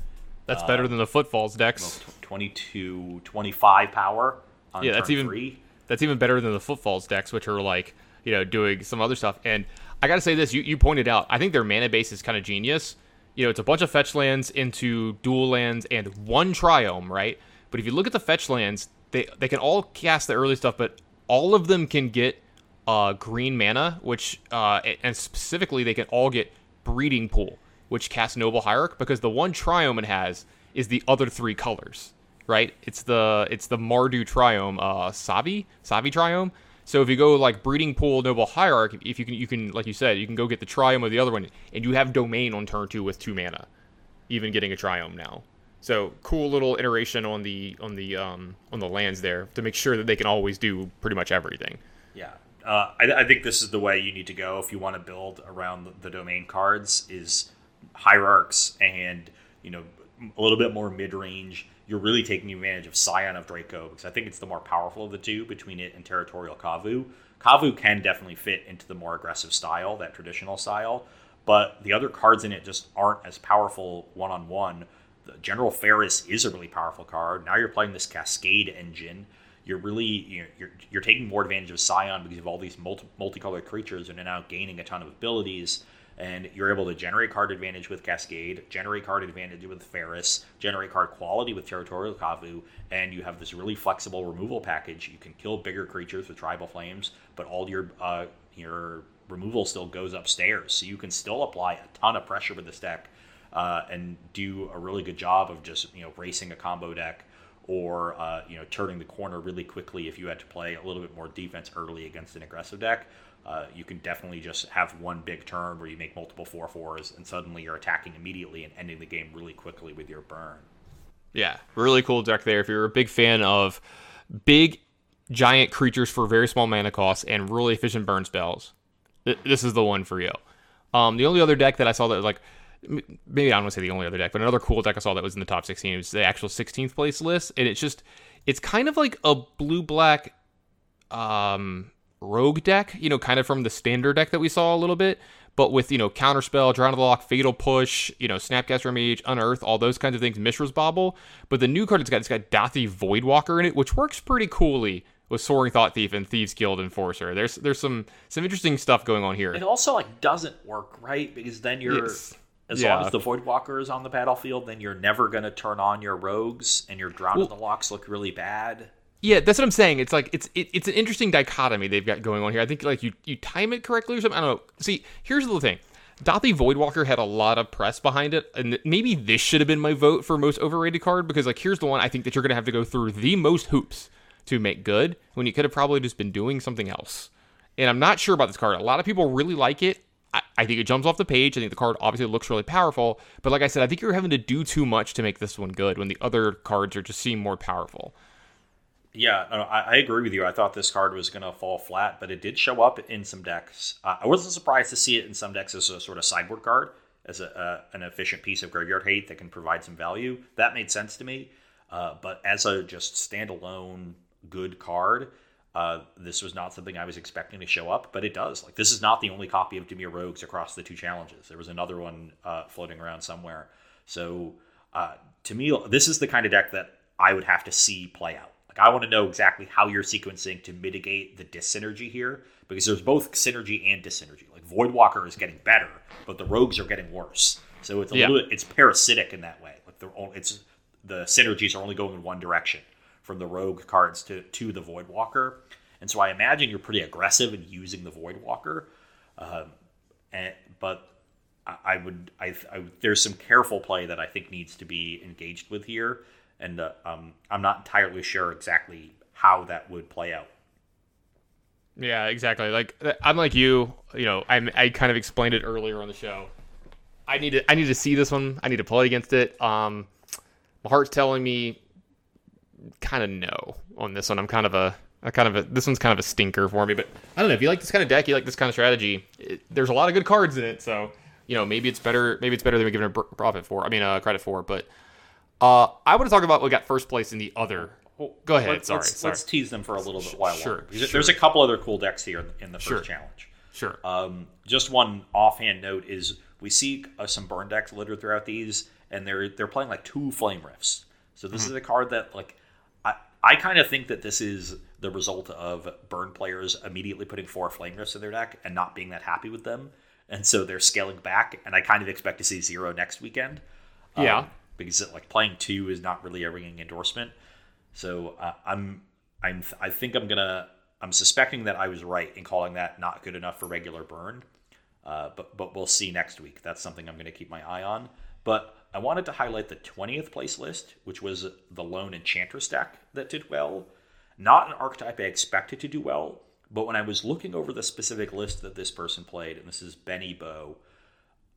That's uh, better than the Footfalls decks. 22, 25 power. yeah, that's even three that's even better than the footfalls decks, which are like you know doing some other stuff. And I got to say this, you, you pointed out, I think their mana base is kind of genius. You know, it's a bunch of fetch lands into dual lands and one triome, right? But if you look at the fetch lands, they they can all cast the early stuff, but all of them can get uh, green mana, which uh, and specifically they can all get breeding pool, which casts noble hierarch because the one triome it has is the other three colors right? It's the it's the Mardu Triome, uh, Savai Savai Triome. So if you go like breeding pool noble hierarch, if you can you can like you said you can go get the Triome of the other one, and you have domain on turn two with two mana, even getting a Triome now. So cool little iteration on the on the um, on the lands there to make sure that they can always do pretty much everything. Yeah, uh, I, I, think this is the way you need to go if you want to build around the, the domain cards is hierarchs and you know a little bit more mid range you're really taking advantage of Scion of Draco because I think it's the more powerful of the two between it and Territorial Kavu. Kavu can definitely fit into the more aggressive style, that traditional style, but the other cards in it just aren't as powerful one on one. General Ferrous is a really powerful card. Now you're playing this Cascade engine. You're really you're, you're, you're taking more advantage of Scion because of all these multi, multicolored creatures and are now gaining a ton of abilities and you're able to generate card advantage with Cascade, generate card advantage with Ferrous, generate card quality with Territorial Kavu, and you have this really flexible removal package. You can kill bigger creatures with Tribal Flames, but all your uh, your removal still goes upstairs, so you can still apply a ton of pressure with this deck uh, and do a really good job of just you know racing a combo deck or uh, you know turning the corner really quickly if you had to play a little bit more defense early against an aggressive deck. Uh, you can definitely just have one big turn where you make multiple four fours, and suddenly you're attacking immediately and ending the game really quickly with your burn. Yeah, really cool deck there. If you're a big fan of big, giant creatures for very small mana costs and really efficient burn spells, th- this is the one for you. Um, the only other deck that I saw that was like maybe I don't want to say the only other deck, but another cool deck I saw that was in the top 16 was the actual 16th place list, and it's just it's kind of like a blue black um rogue deck, you know, kind of from the standard deck that we saw a little bit, but with, you know, Counterspell, Drown of the Loch, Fatal Push, you know, Snapcaster Mage, Unearth, all those kinds of things, Mishra's Bauble. But the new card it's got, it's got Dauthi Voidwalker in it, which works pretty coolly with Soaring Thought Thief and Thieves Guild Enforcer. There's there's some some interesting stuff going on here. It also like doesn't work, right? Because then you're yes. As yeah. long as the Voidwalker is on the battlefield, then you're never gonna turn on your rogues and your Drown well, of the Locks look really bad. Yeah, that's what I'm saying. It's like it's it, it's an interesting dichotomy they've got going on here. I think like you you time it correctly or something. I don't know. See, here's the thing. Dauthi Voidwalker had a lot of press behind it, and maybe this should have been my vote for most overrated card because like here's the one I think that you're gonna have to go through the most hoops to make good when you could have probably just been doing something else. And I'm not sure about this card. A lot of people really like it. I, think it jumps off the page. I think the card obviously looks really powerful, but like I said, I think you're having to do too much to make this one good when the other cards are just seem more powerful. Yeah, no, I, I, agree with you. I thought this card was going to fall flat, but it did show up in some decks. Uh, I wasn't surprised to see it in some decks as a sort of sideboard card, as a, uh, an efficient piece of graveyard hate that can provide some value. That made sense to me. Uh, but as a just standalone good card, uh, this was not something I was expecting to show up, but it does. Like this is not the only copy of Dimir Rogues across the two challenges. There was another one uh, floating around somewhere. So uh, to me, this is the kind of deck that I would have to see play out like I want to know exactly how you're sequencing to mitigate the dissynergy here because there's both synergy and dissynergy. Like Voidwalker is getting better, but the rogues are getting worse. So it's a yeah. little it's parasitic in that way. Like the it's the synergies are only going in one direction from the rogue cards to to the Voidwalker. And so I imagine you're pretty aggressive in using the Voidwalker. Um, and, but I would I, I, there's some careful play that I think needs to be engaged with here and uh, um, I'm not entirely sure exactly how that would play out. Yeah, exactly. Like I'm like you. You know, I I kind of explained it earlier on the show. I need to I need to see this one. I need to play against it. Um, my heart's telling me kind of no on this one. I'm kind of a I kind of a, this one's kind of a stinker for me. But I don't know if you like this kind of deck, you like this kind of strategy. It, there's a lot of good cards in it, so you know maybe it's better. Maybe it's better than we give it a profit for. I mean, uh, credit for. But uh, I want to talk about what got first place in the other. Go ahead. Let's, sorry, let's, sorry. Let's tease them for a little bit while sure, sure. There's a couple other cool decks here in the first sure. challenge. Sure. Um, just one offhand note is we see uh, some burn decks littered throughout these, and they're they're playing like two flame rifts. So this mm-hmm. is a card that like I I kind of think that this is the result of burn players immediately putting four flame rifts in their deck and not being that happy with them, and so they're scaling back. And I kind of expect to see zero next weekend. Yeah. Um, because it, like playing two is not really a ringing endorsement. So uh, I'm I'm I think I'm gonna I'm suspecting that I was right in calling that not good enough for regular burn. Uh, but but we'll see next week. That's something I'm going to keep my eye on. But I wanted to highlight the 20th place list, which was the lone enchantress deck that did well. Not an archetype I expected to do well, but when I was looking over the specific list that this person played, and this is Benny Bow,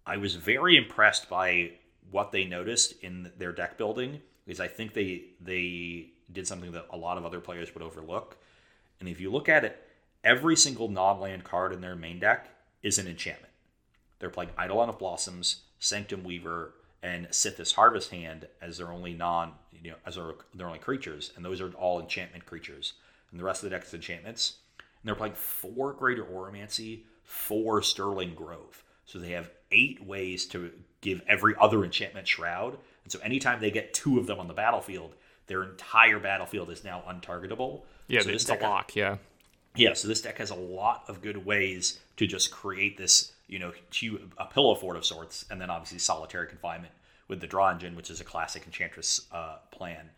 I was very impressed by what they noticed in their deck building is I think they they did something that a lot of other players would overlook. And if you look at it, every single non-land card in their main deck is an enchantment. They're playing Eidolon of Blossoms, Sanctum Weaver, and Sythis Harvest Hand as their only non, you know, as their, their only creatures, and those are all enchantment creatures. And the rest of the deck is enchantments. And they're playing four Greater Auramancy, four Sterling Grove. So they have eight ways to give every other enchantment shroud. And so anytime they get two of them on the battlefield, their entire battlefield is now untargetable. Yeah, so it's a lock. yeah. Yeah, so this deck has a lot of good ways to just create this, you know, a pillow fort of sorts, and then obviously solitary confinement with the draw engine, which is a classic enchantress uh, plan,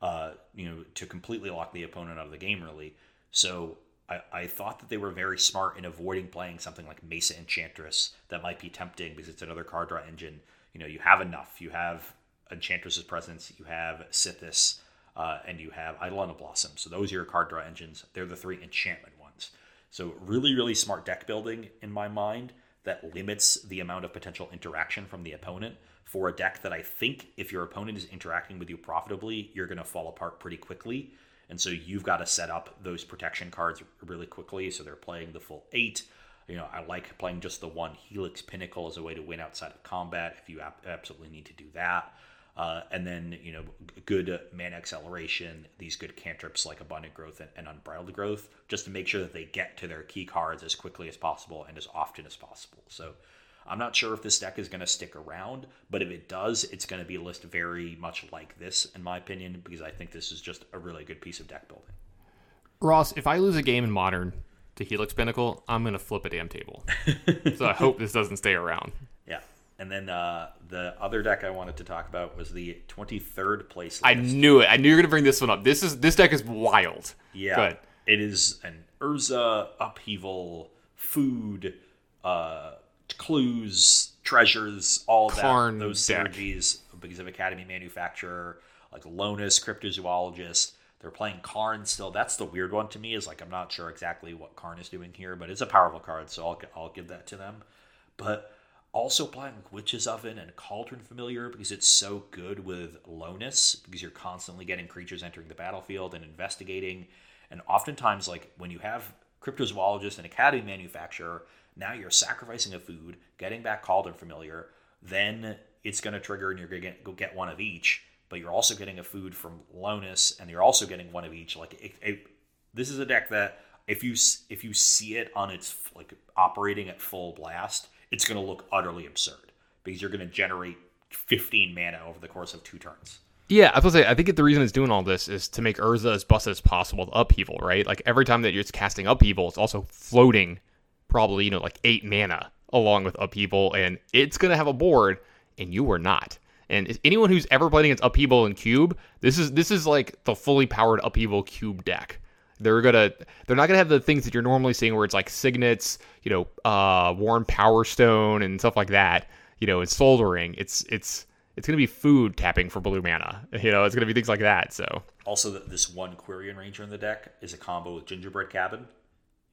uh, you know, to completely lock the opponent out of the game, really. So I, I thought that they were very smart in avoiding playing something like Mesa Enchantress that might be tempting because it's another card draw engine. You know, you have enough. You have Enchantress's presence, you have Sythis, uh, and you have Eidolon of Blossom. So those are your card draw engines. They're the three enchantment ones. So really, really smart deck building in my mind that limits the amount of potential interaction from the opponent for a deck that I think if your opponent is interacting with you profitably, you're going to fall apart pretty quickly and so you've got to set up those protection cards really quickly. So they're playing the full eight. You know, I like playing just the one Helix Pinnacle as a way to win outside of combat if you absolutely need to do that. Uh, and then, you know, good mana acceleration, these good cantrips like Abundant Growth and, and Unbridled Growth, just to make sure that they get to their key cards as quickly as possible and as often as possible. So I'm not sure if this deck is going to stick around, but if it does, it's going to be a list very much like this, in my opinion, because I think this is just a really good piece of deck building. Ross, if I lose a game in Modern to Helix Pinnacle, I'm going to flip a damn table. *laughs* so I hope this doesn't stay around. And then uh, the other deck I wanted to talk about was the 23rd place. I knew it. I knew you were gonna bring this one up. This is this deck is wild. Yeah, Good. it is an Urza upheaval, food, uh, clues, treasures, all Karn that. Those deck. synergies because of Academy Manufacturer, like Lonis, Cryptozoologist. They're playing Karn still. That's the weird one to me. Is like I'm not sure exactly what Karn is doing here, but it's a powerful card, so I'll I'll give that to them. But also playing like Witch's Oven and Cauldron Familiar because it's so good with Lonis because you're constantly getting creatures entering the battlefield and investigating. And oftentimes, like when you have Cryptozoologist and Academy Manufacturer, now you're sacrificing a food, getting back Cauldron Familiar, then it's going to trigger and you're going to go get one of each. But you're also getting a food from Lonis, and you're also getting one of each. Like it, it, this is a deck that if you if you see it on its like operating at full blast, it's going to look utterly absurd because you're going to generate 15 mana over the course of two turns. Yeah, I was gonna say I think the reason it's doing all this is to make Urza as busted as possible with upheaval, right? Like every time that you're casting upheaval, it's also floating probably, you know, like eight mana along with upheaval, and it's gonna have a board, and you are not. And anyone who's ever played against upheaval and cube, this is this is like the fully powered upheaval cube deck. They're gonna they're not gonna have the things that you're normally seeing where it's like signets, you know, uh Worn Powerstone and stuff like that, you know, and soldering. It's it's it's gonna be food tapping for blue mana. *laughs* You know, it's gonna be things like that. So Also, this one Quirion Ranger in the deck is a combo with Gingerbread Cabin.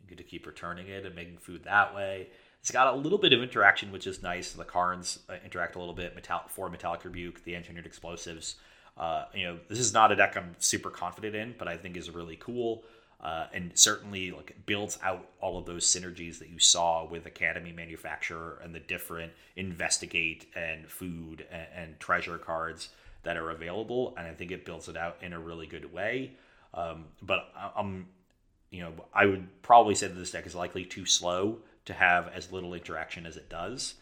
You get to keep returning it and making food that way. It's got a little bit of interaction, which is nice. The Karns uh, interact a little bit. Metal- for Metallic Rebuke, the Engineered Explosives. Uh, you know, this is not a deck I'm super confident in, but I think is really cool. Uh, and certainly like builds out all of those synergies that you saw with Academy Manufacturer and the different investigate and food and, and treasure cards that are available. And I think it builds it out in a really good way. Um, but I'm, you know, I would probably say that this deck is likely too slow to have as little interaction as it does.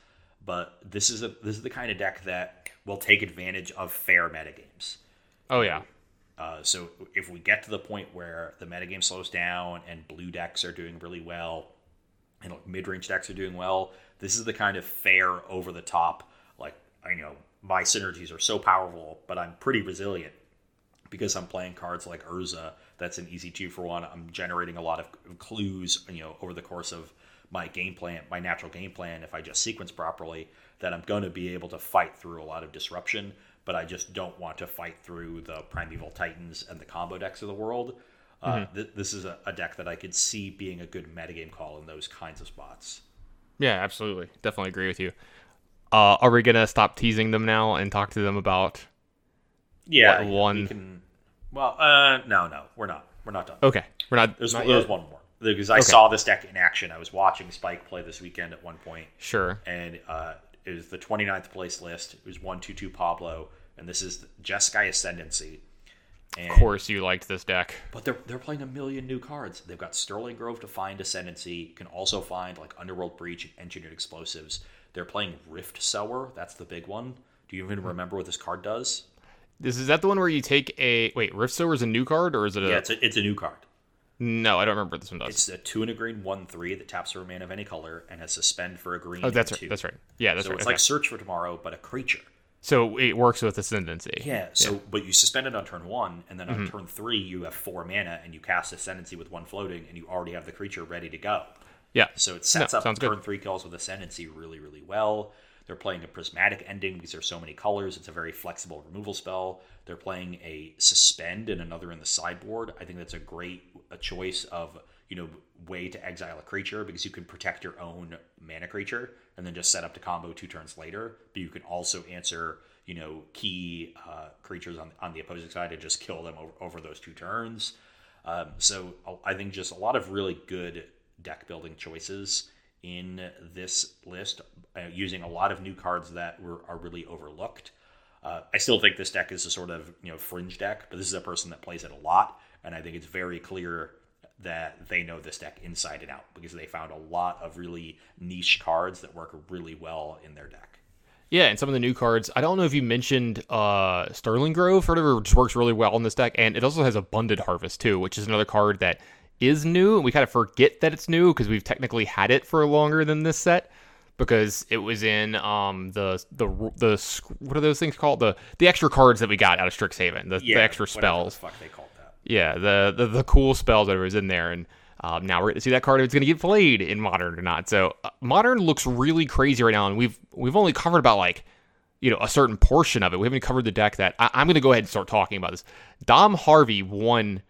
But this is a this is the kind of deck that will take advantage of fair metagames. Oh yeah. Uh, so if we get to the point where the metagame slows down and blue decks are doing really well and like mid-range decks are doing well, this is the kind of fair over the top like I know my synergies are so powerful, but I'm pretty resilient because I'm playing cards like Urza. That's an easy two for one. I'm generating a lot of clues, you know, over the course of my game plan, my natural game plan. If I just sequence properly, that I'm going to be able to fight through a lot of disruption. But I just don't want to fight through the primeval titans and the combo decks of the world. Uh, th- this is a, a deck that I could see being a good metagame call in those kinds of spots. Yeah, absolutely. Definitely agree with you. Uh, are we gonna stop teasing them now and talk to them about? Yeah, one- we can. Well, uh, no, no, we're not. We're not done. Okay, we're not. There's, not there's one more because I saw this deck in action. I was watching Spike play this weekend at one point, Sure. and uh, it was the 29th place list. It was one two two Pablo, and this is Jeskai Ascendancy. And, Of course, you liked this deck. but they're they're playing a million new cards. They've got Sterling Grove to find Ascendancy. You can also find like Underworld Breach and Engineered Explosives. They're playing Rift Sower. That's the big one. Do you even hmm. remember what this card does? This is that the one where you take a wait. Rift Sower is a new card or is it a? Yeah, it's a, it's a new card. No, I don't remember what this one does. It's a two and a green, one three that taps a remain of any color and has suspend for a green. oh, that's right. two. That's right. Yeah, that's So right. it's okay. like search for tomorrow, but a creature. so it works with ascendancy. Yeah. So, but you suspend it on turn one, and then Mm-hmm. on turn three you have four mana, and you cast Ascendancy with one floating, and you already have the creature ready to go. Yeah. So it sets No, up sounds good. turn three kills with Ascendancy really, really well. They're playing a prismatic ending because there's so many colors. It's a very flexible removal spell. They're playing a suspend and another in the sideboard. I think that's a great a choice of you know way to exile a creature because you can protect your own mana creature and then just set up to combo two turns later. But you can also answer you know key uh, creatures on on the opposing side and just kill them over, over those two turns. Um, so I think just a lot of really good deck building choices in this list, uh, using a lot of new cards that were are really overlooked. Uh, I still think this deck is a sort of you know fringe deck, but this is a person that plays it a lot, and I think it's very clear that they know this deck inside and out because they found a lot of really niche cards that work really well in their deck. Yeah, and some of the new cards. I don't know if you mentioned uh, Sterling Grove or whatever, just works really well in this deck, and it also has Abundant Harvest too, which is another card that is new, and we kind of forget that it's new because we've technically had it for longer than this set. Because it was in um the the the what are those things called? The the extra cards that we got out of Strixhaven the, Yeah, the extra spells The fuck they called that. yeah the, the the cool spells that was in there and um, now we're going to see that card if it's going to get played in modern or not. So uh, modern looks really crazy right now and we've we've only covered about like you know a certain portion of it. We haven't covered the deck that I, i'm going to go ahead and start talking about this. Dom harvey won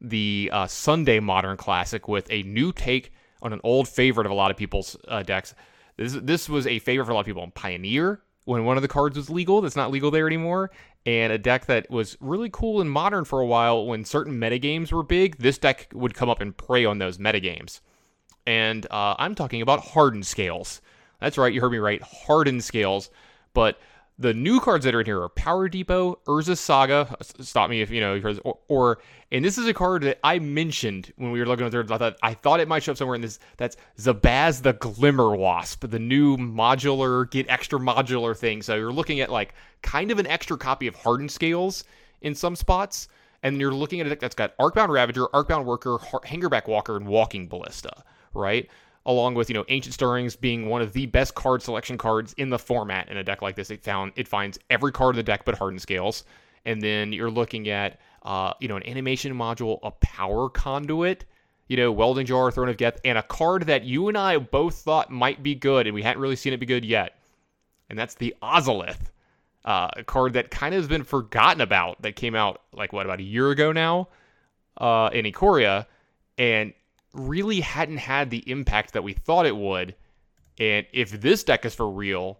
the uh, sunday modern classic with a new take on an old favorite of a lot of people's uh, decks this this was a favorite for a lot of people. On pioneer when one of the cards was legal that's not legal there anymore and a deck that was really cool and modern for a while when certain metagames were big this deck would come up and prey on those metagames. And uh, i'm talking about hardened scales. That's right you heard me right hardened scales. But the new cards that are in here are Power Depot, Urza Saga. Stop me if you know, or, or and this is a card that I mentioned when we were looking at there. I thought I thought it might show up somewhere in this. That's Zabaz the Glimmer Wasp, the new modular get extra modular thing. So you're looking at like kind of an extra copy of Hardened Scales in some spots, and you're looking at a deck that's got Arcbound Ravager, Arcbound Worker, Hangerback Walker, and Walking Ballista, right? Along with you know ancient stirrings being one of the best card selection cards in the format in a deck like this. It found it finds every card in the deck but hardened scales. And then you're looking at uh, you know an animation module a power conduit you know welding jar Throne of Geth and a card that you and i both thought might be good and we hadn't really seen it be good yet. And that's the ozolith uh, a card that kind of has been forgotten about that came out like what about a year ago now? Uh, in Ikoria and really hadn't had the impact that we thought it would. And if this deck is for real,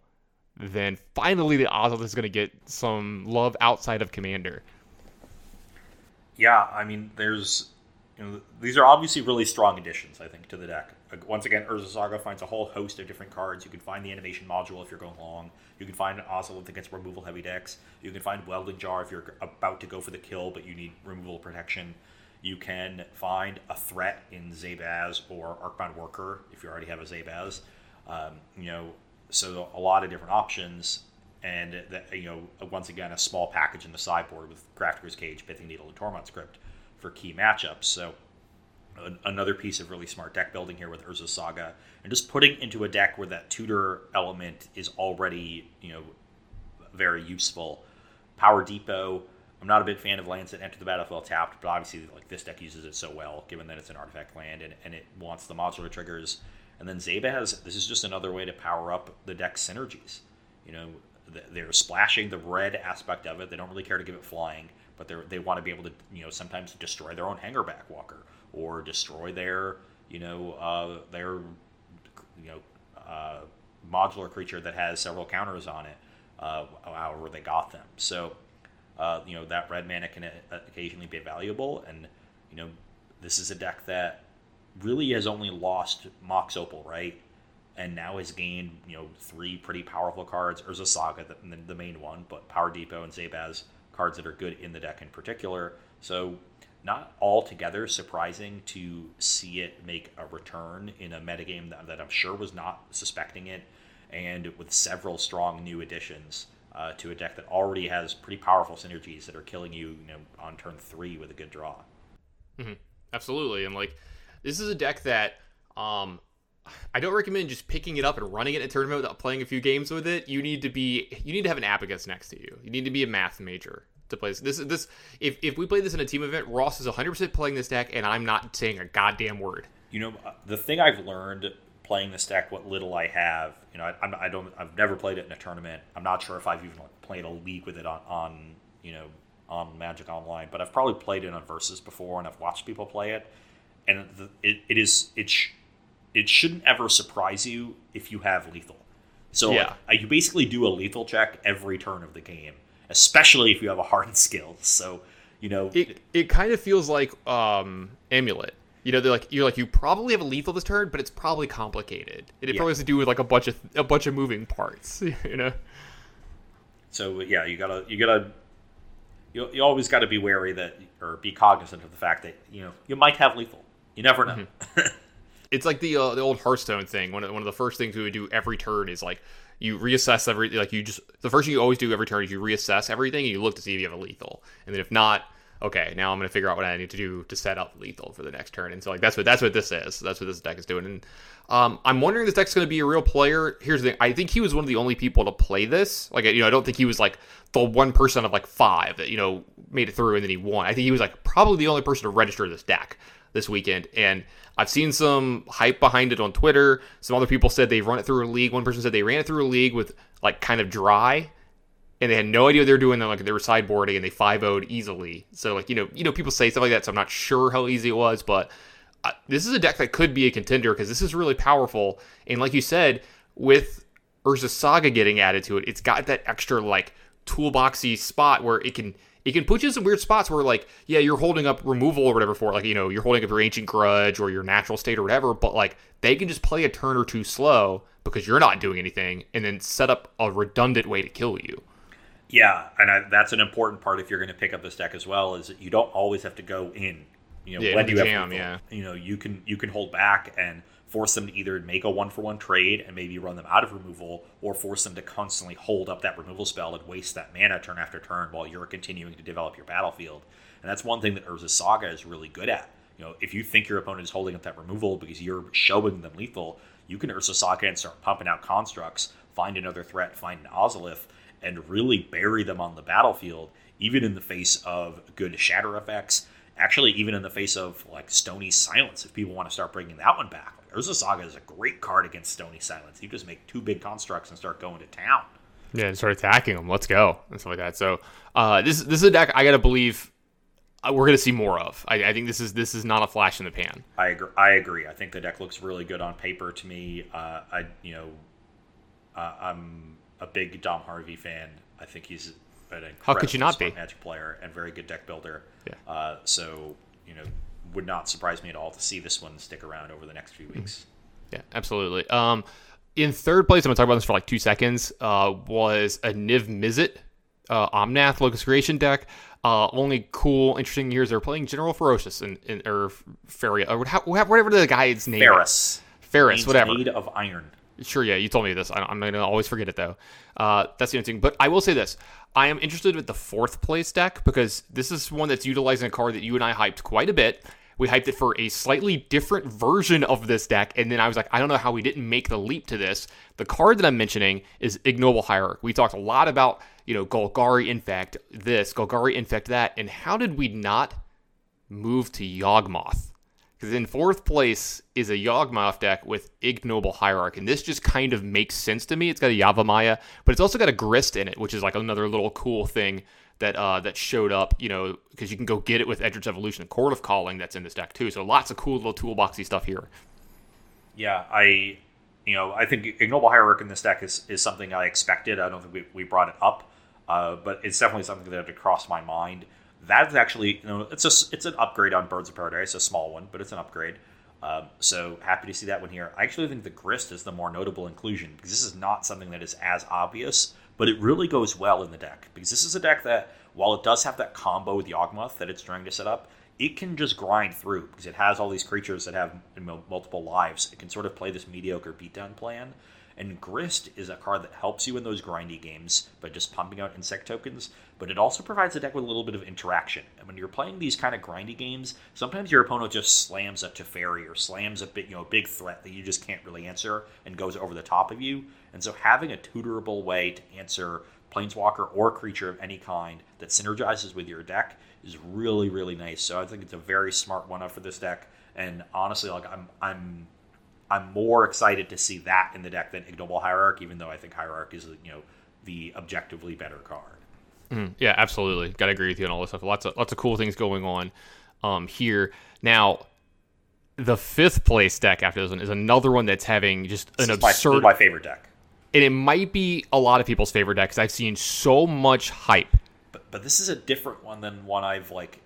then finally the Ozolith is going to get some love outside of Commander. Yeah, I mean, there's you know these are obviously really strong additions, I think, to the deck. Once again, Urza Saga finds a whole host of different cards. You can find the animation module if you're going long. You can find Ozolith against removal heavy decks. You can find Welding Jar if you're about to go for the kill but you need removal protection. You can find a threat in Zabaz or Arcbound Worker if you already have a Zabaz. Um, you know, so a lot of different options, and that you know, once again, a small package in the sideboard with Crafter's Cage, Pithing Needle, and Tormod's Crypt for key matchups. So another piece of really smart deck building here with Urza Saga, and just putting into a deck where that tutor element is already you know very useful. Power Depot I'm not a big fan of lands that enter the battlefield tapped, but obviously, like this deck uses it so well, given that it's an artifact land and, and it wants the modular triggers. And then Zabaz, this is just another way to power up the deck synergies. You know, they're splashing the red aspect of it. They don't really care to give it flying, but they they want to be able to, you know, sometimes destroy their own hangerback walker or destroy their, you know, uh, their, you know, uh, modular creature that has several counters on it, uh, however they got them. So uh, you know that red mana can uh, occasionally be valuable, and you know this is a deck that really has only lost Mox Opal, right? And now has gained you know three pretty powerful cards. Urza Saga, the, the main one, but Power Depot and Zabaz cards that are good in the deck in particular. So not altogether surprising to see it make a return in a metagame that, that I'm sure was not suspecting it, and with several strong new additions uh, to a deck that already has pretty powerful synergies that are killing you, you know, on turn three with a good draw. Mm-hmm. Absolutely, and like this is a deck that um, I don't recommend just picking it up and running it in a tournament without playing a few games with it. You need to be you need to have an abacus next to you. You need to be a math major to play this. This this if if we play this in a team event, Ross is 100% playing this deck, and I'm not saying a goddamn word. You know, uh, the thing I've learned playing this deck, what little I have, you know, I, I don't, I've never played it in a tournament. I'm not sure if I've even like, played a league with it on, on, you know, on Magic Online, but I've probably played it on Versus before, and I've watched people play it, and the, it, it is it sh- it shouldn't ever surprise you if you have lethal. So yeah. like, you basically do a lethal check every turn of the game, especially if you have a *laughs* hardened skill. So you know, it it kind of feels like um, amulet you know, they're like you're like you probably have a lethal this turn, but it's probably complicated. And it yeah. probably has to do with like a bunch of a bunch of moving parts. *laughs* You know. So yeah, you gotta you gotta you, you always got to be wary that or be cognizant of the fact that you know you might have lethal. You never know. Mm-hmm. *laughs* it's like the uh, the old Hearthstone thing. One of, one of the first things we would do every turn is like you reassess every like you just the first thing you always do every turn is you reassess everything and you look to see if you have a lethal, and then if not, okay, now I'm to figure out what I need to do to set up lethal for the next turn. And so like that's what that's what this is. That's what this deck is doing. And um, I'm wondering if this deck's to be a real player. Here's the thing: I think he was one of the only people to play this. Like you know, I don't think he was like the one person of like five that you know made it through and then he won. I think he was like probably the only person to register this deck this weekend. And I've seen some hype behind it on Twitter. Some other people said they've run it through a league. One person said they ran it through a league with like kind of dry and they had no idea what they were doing. Then like they were sideboarding and they 5 0'd easily. So like you know you know people say stuff like that. So I'm not sure how easy it was, but uh, this is a deck that could be a contender because this is really powerful. And like you said, with Urza Saga getting added to it, it's got that extra like toolboxy spot where it can it can put you in some weird spots where like yeah you're holding up removal or whatever for like you know you're holding up your ancient grudge or your natural state or whatever but like they can just play a turn or two slow because you're not doing anything and then set up a redundant way to kill you yeah, and I, that's an important part if you're going to pick up this deck as well. Is that you don't always have to go in. You know, Yeah, when you the have jam, yeah. you know you can you can hold back and force them to either make a one for one trade and maybe run them out of removal, or force them to constantly hold up that removal spell and waste that mana turn after turn while you're continuing to develop your battlefield. And that's one thing that Urza Saga is really good at. You know, if you think your opponent is holding up that removal because you're showing them lethal, you can Urza Saga and start pumping out constructs, find another threat, find an Ozolith, and really bury them on the battlefield, even in the face of good shatter effects. Actually, even in the face of like Stony Silence, if people want to start bringing that one back. Like, Urza Saga is a great card against Stony Silence. You just make two big constructs and start going to town. yeah and start attacking them let's go and stuff like that so uh this this is a deck i gotta believe uh, we're gonna see more of I, I think this is this is not a flash in the pan I agree. I agree. I think the deck looks really good on paper to me. Uh, I, you know, uh, I'm a big Dom Harvey fan. I think he's an How could you not be? Magic player and very good deck builder. Yeah. Uh, so you know, would not surprise me at all to see this one stick around over the next few Mm-hmm. weeks. Yeah, absolutely. Um, in third place, I'm gonna talk about this for like two seconds. Uh, was a Niv Mizzet uh, Omnath Locus Creation deck. Uh, only cool, interesting is they're playing General Ferocious and, and or Faria or whatever the guy's name. is. Ferrous. Ferrous, whatever. Made of iron. Sure, yeah, you told me this. I, I'm gonna always forget it though. Uh, that's the only thing. But I will say this: I am interested with the fourth place deck because this is one that's utilizing a card that you and I hyped quite a bit. We hyped it for a slightly different version of this deck, and then I was like, I don't know how we didn't make the leap to this. The card that I'm mentioning is Ignoble Hierarch. We talked a lot about, you know, Golgari Infect this, Golgari Infect that, and how did we not move to Yawgmoth? Because in fourth place is a Yawgmoth deck with Ignoble Hierarch, and this just kind of makes sense to me. It's got a Yavimaya, but it's also got a Grist in it, which is like another little cool thing that uh, that showed up, you know, because you can go get it with Eldritch Evolution and Chord of Calling that's in this deck too. So lots of cool little toolboxy stuff here. Yeah, I, you know, I think Ignoble Hierarch in this deck is, is something I expected. I don't think we, we brought it up, uh, but it's definitely something that had crossed my mind. That is actually, you know, it's a it's an upgrade on Birds of Paradise, a small one, but it's an upgrade. Um, so happy to see that one here. I actually think the Grist is the more notable inclusion because this is not something that is as obvious, but it really goes well in the deck because this is a deck that, while it does have that combo with Yawgmoth that it's trying to set up, it can just grind through because it has all these creatures that have multiple lives. It can sort of play this mediocre beatdown plan. And Grist is a card that helps you in those grindy games by just pumping out insect tokens, but it also provides the deck with a little bit of interaction. And when you're playing these kind of grindy games, sometimes your opponent just slams a Teferi or slams a big, you know, a big threat that you just can't really answer and goes over the top of you. And so having a tutorable way to answer planeswalker or creature of any kind that synergizes with your deck is really really nice. So I think it's a very smart one up for this deck. And honestly, like I'm I'm I'm more excited to see that in the deck than Ignoble Hierarch, even though I think Hierarch is you know the objectively better card. Yeah, absolutely. Got to agree with you on all this stuff. Lots of lots of cool things going on um, here. Now, the fifth place deck after this one is another one that's having just an This is my, this absurd is my favorite deck. and it might be a lot of people's favorite deck because I've seen so much hype. But but this is a different one than one I've like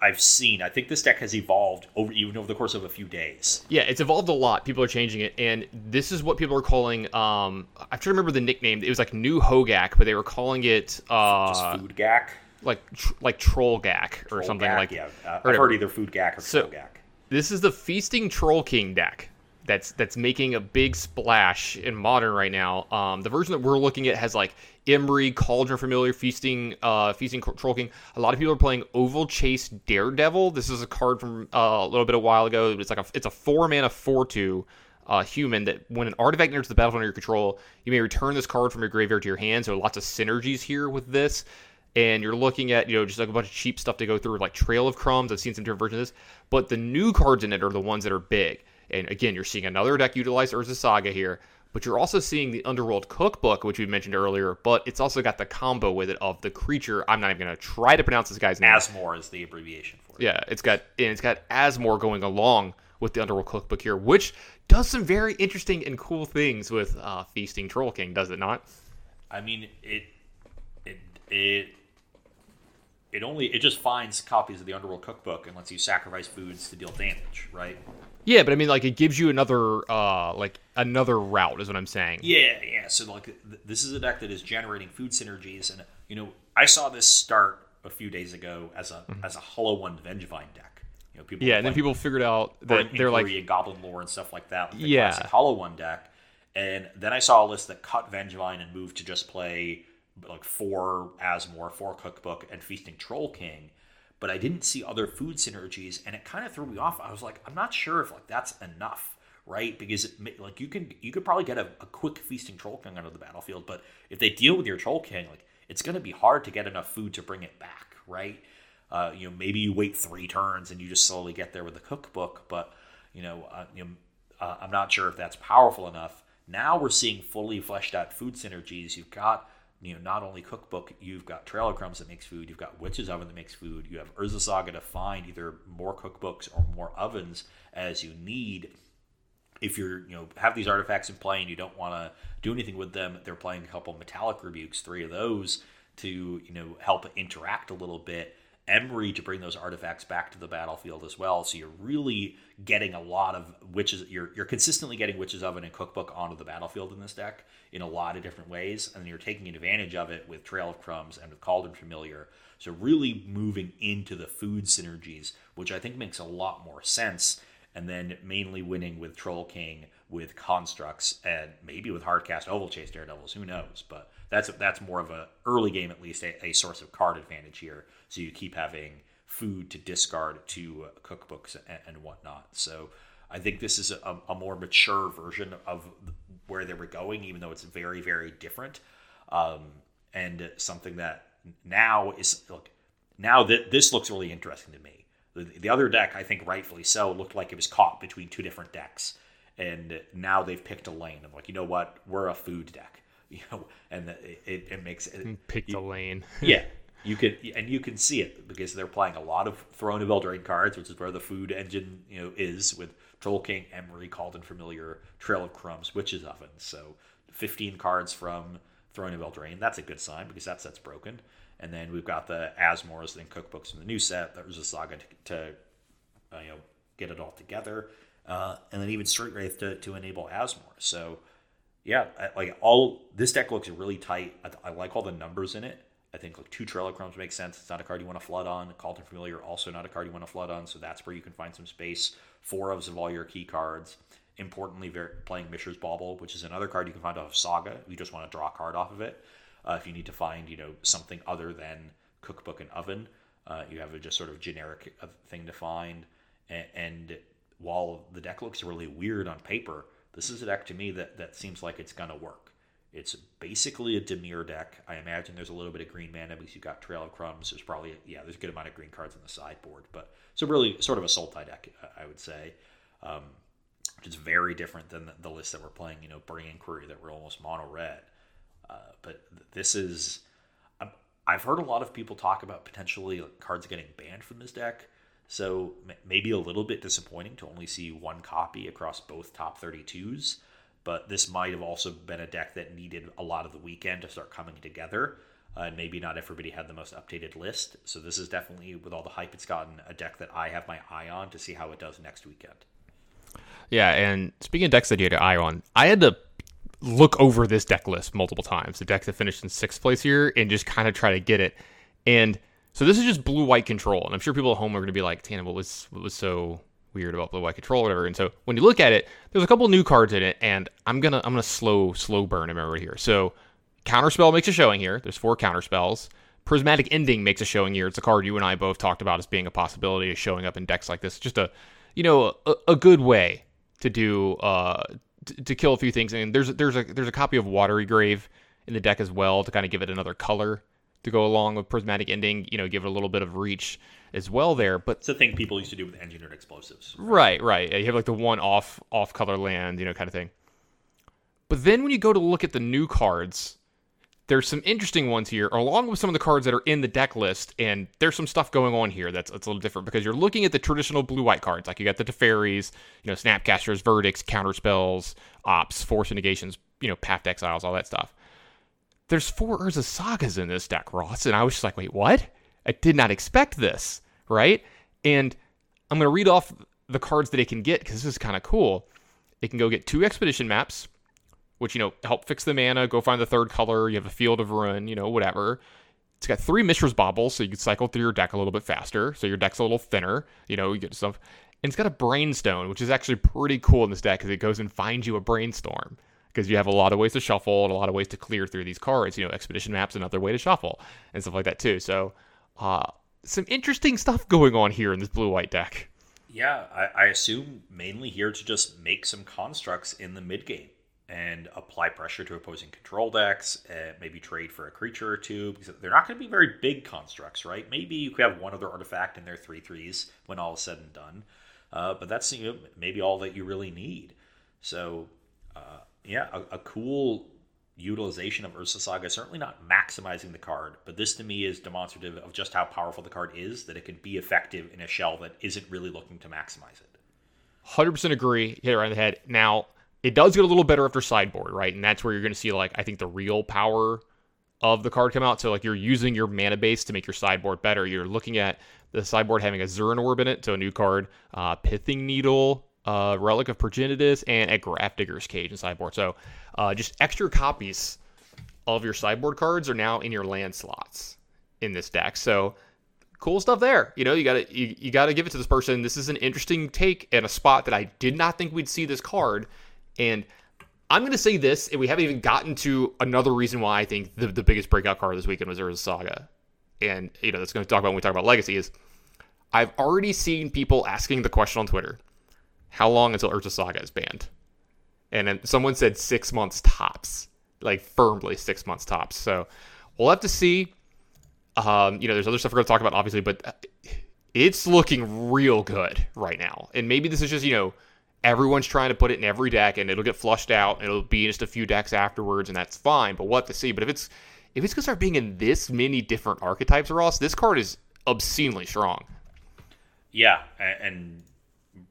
I've seen. I think this deck has evolved over even over the course of a few days. Yeah, it's evolved a lot. People are changing it, and this is what people are calling. Um, I'm trying to remember the nickname. It was like New Hogak, but they were calling it uh, Just food gack. like tr- like Troll Gak or Troll something gack, like. yeah. Uh, I've heard either food Gak or So- troll gack. This is the Feasting Troll King deck that's that's making a big splash in modern right now. Um, the version that we're looking at has like Emry, Cauldron Familiar, Feasting, uh, Feasting Troll King. A lot of people are playing Oval Chase Daredevil. This is a card from uh, a little bit a while ago. It's like a it's a four mana four two. Uh, human that when an artifact enters the battlefield under your control, you may return this card from your graveyard to your hand. So lots of synergies here with this and you're looking at you know just like a bunch of cheap stuff to go through like trail of crumbs i've seen some different versions of this but the new cards in it are the ones that are big and again you're seeing another deck utilize urza saga here but you're also seeing the underworld cookbook which we mentioned earlier but it's also got the combo with it of the creature i'm not even going to try to pronounce this guy's name. Asmore is the abbreviation for it. Yeah it's got and it's got asmore going along with the underworld cookbook here which does some very interesting and cool things with uh, feasting troll king does it not? I mean it it it it only it just finds copies of the Underworld Cookbook and lets you sacrifice foods to deal damage, right? Yeah, but I mean, like it gives you another, uh, like another route, is what I'm saying. Yeah, yeah. So like, th- this is a deck that is generating food synergies, and you know, I saw this start a few days ago as a mm-hmm. as a Hollow One Vengevine deck. You know, people. Yeah, and then people figured out that they're like and Goblin Lore and stuff like that. The yeah, Hollow One deck, and then I saw a list that cut Vengevine and moved to just play like four Asmore, four Cookbook, and Feasting Troll King. But I didn't see other food synergies, and it kind of threw me off. I was like, I'm not sure if like that's enough, right? Because it, like you can you could probably get a, a quick Feasting Troll King out of the battlefield, but if they deal with your Troll King, like it's going to be hard to get enough food to bring it back, right? Uh, you know, maybe you wait three turns and you just slowly get there with the cookbook, but you know, uh, you know, uh, I'm not sure if that's powerful enough. Now we're seeing fully fleshed out food synergies. You've got you know, not only cookbook, you've got Trail of Crumbs that makes food, you've got Witch's Oven that makes food, you have Urza Saga to find either more cookbooks or more ovens as you need. If you're, you know, have these artifacts in play and you don't want to do anything with them, they're playing a couple metallic rebukes, three of those to, you know, help interact a little bit. Emry to bring those artifacts back to the battlefield as well. So you're really getting a lot of witches. You're you're consistently getting witches oven and cookbook onto the battlefield in this deck in a lot of different ways, and you're taking advantage of it with Trail of Crumbs and with Cauldron Familiar. So really moving into the food synergies, which I think makes a lot more sense. And then mainly winning with Troll King, with constructs, and maybe with Hardcast Oval Chase Daredevils. Who knows? But that's that's more of a early game at least a, a source of card advantage here. So you keep having food to discard to cookbooks and, and, whatnot. So I think this is a, a, more mature version of where they were going, even though it's very very different, um, and something that now is look now that this looks really interesting to me. The, the other deck, I think rightfully so, looked like it was caught between two different decks and now they've picked a lane. I'm like, you know what? We're a food deck. You know, and it, it makes it, you, a lane. *laughs* yeah, you can and you can see it because they're playing a lot of Throne of Eldraine cards, which is where the food engine you know is with Troll King, Emry, Called Cauldron Familiar, Trail of Crumbs, Witch's Oven. So 15 cards from Throne of Eldraine. That's a good sign because that set's broken. And then we've got the Asmores and cookbooks from the new set. That was a saga to, to uh, you know get it all together, uh, and then even Street Wraith to, to enable Asmore. So yeah, like all this deck looks really tight. I, I, like all the numbers in it. I think like two Trail of Crumbs makes sense. It's not a card you want to flood on. Cauldron Familiar also not a card you want to flood on. So that's where you can find some space. Four ofs of all your key cards. Importantly, very, playing Mishra's Bauble, which is another card you can find off of Saga. You just want to draw a card off of it. Uh, if you need to find you know something other than Cookbook and Oven, uh, you have a just sort of generic uh, thing to find. and, and while the deck looks really weird on paper, this is a deck to me that, that seems like it's going to work. It's basically a Dimir deck. I imagine there's a little bit of green mana because you've got Trail of Crumbs. There's probably, yeah, there's a good amount of green cards on the sideboard. But so really sort of a Sultai deck, I would say. Um, which is very different than the, the list that we're playing, you know, Burning Inquiry that we're almost mono red. Uh, but this is, I've heard a lot of people talk about potentially cards getting banned from this deck. So maybe a little bit disappointing to only see one copy across both top 32s, but this might have also been a deck that needed a lot of the weekend to start coming together. Uh, and maybe not everybody had the most updated list. So this is definitely, with all the hype it's gotten, a deck that I have my eye on to see how it does next weekend. Yeah, and speaking of decks that you had your eye on, I had to look over this deck list multiple times. The deck that finished in sixth place here, and just kind of try to get it. And so this is just blue white control, and I'm sure people at home are going to be like, "Tana, what was what was so weird about blue white control or whatever. And so when you look at it, there's a couple new cards in it, and I'm gonna I'm gonna slow slow burn them over here. So counterspell makes a showing here. There's four counterspells. Prismatic Ending makes a showing here. It's a card you and I both talked about as being a possibility of showing up in decks like this. Just a, you know, a, a good way to do uh to, to kill a few things. And there's there's a there's a copy of Watery Grave in the deck as well to kind of give it another color to go along with Prismatic Ending. You know, give it a little bit of reach as well there. But it's a thing people used to do with engineered explosives. Right, right. You have like the one off off color land, you know, kind of thing. But then when you go to look at the new cards, there's some interesting ones here, along with some of the cards that are in the deck list, and there's some stuff going on here that's, that's a little different because you're looking at the traditional blue-white cards, like you got the Teferis, you know, Snapcasters, Verdicts, Counterspells, Ops, Force Negations, you know, Path Exiles, all that stuff. There's four Urza Sagas in this deck, Ross, and I was just like, wait, what? I did not expect this, right? And I'm going to read off the cards that it can get because this is kind of cool. It can go get two Expedition maps, which you know help fix the mana, go find the third color. You have a Field of Ruin, you know whatever. It's got three Mishra's Baubles, so you can cycle through your deck a little bit faster, so your deck's a little thinner. You know you get stuff, and it's got a Brainstone, which is actually pretty cool in this deck because it goes and finds you a Brainstorm because you have a lot of ways to shuffle and a lot of ways to clear through these cards. You know, Expedition Map's another way to shuffle and stuff like that too. So, uh, some interesting stuff going on here in this blue white deck. Yeah, I, I assume mainly here to just make some constructs in the mid game and apply pressure to opposing control decks, uh, maybe trade for a creature or two, because they're not going to be very big constructs, right? Maybe you could have one other artifact in their three threes when all is said and done, uh, but that's you know, maybe all that you really need. So, uh, yeah, a, a, cool utilization of Urza Saga. Certainly not maximizing the card, but this to me is demonstrative of just how powerful the card is, that it can be effective in a shell that isn't really looking to maximize it. 100% agree. Hit it right in the head. Now, it does get a little better after sideboard, right? And that's where you're going to see like I think the real power of the card come out. So like you're using your mana base to make your sideboard better. You're looking at the sideboard having a Zuran Orb in it, so a new card, uh, Pithing Needle, uh, Relic of Progenitus, and a Grafdigger's Cage in sideboard. So uh, just extra copies of your sideboard cards are now in your land slots in this deck. So cool stuff there. You know, you gotta you, you gotta give it to this person. This is an interesting take and a spot that I did not think we'd see this card and I'm to say this, and we haven't even gotten to another reason why I think the, the biggest breakout card this weekend was Urza Saga. And, you know, that's to talk about when we talk about Legacy is I've already seen people asking the question on Twitter, how long until Urza Saga is banned? And then someone said six months tops, like firmly six months tops. So we'll have to see. Um, you know, there's other stuff we're going to talk about, obviously, but it's looking real good right now. And maybe this is just, you know, everyone's trying to put it in every deck and it'll get flushed out and it'll be just a few decks afterwards and that's fine but we'll have to see but if it's if it's gonna start being in this many different archetypes ross this card is obscenely strong yeah and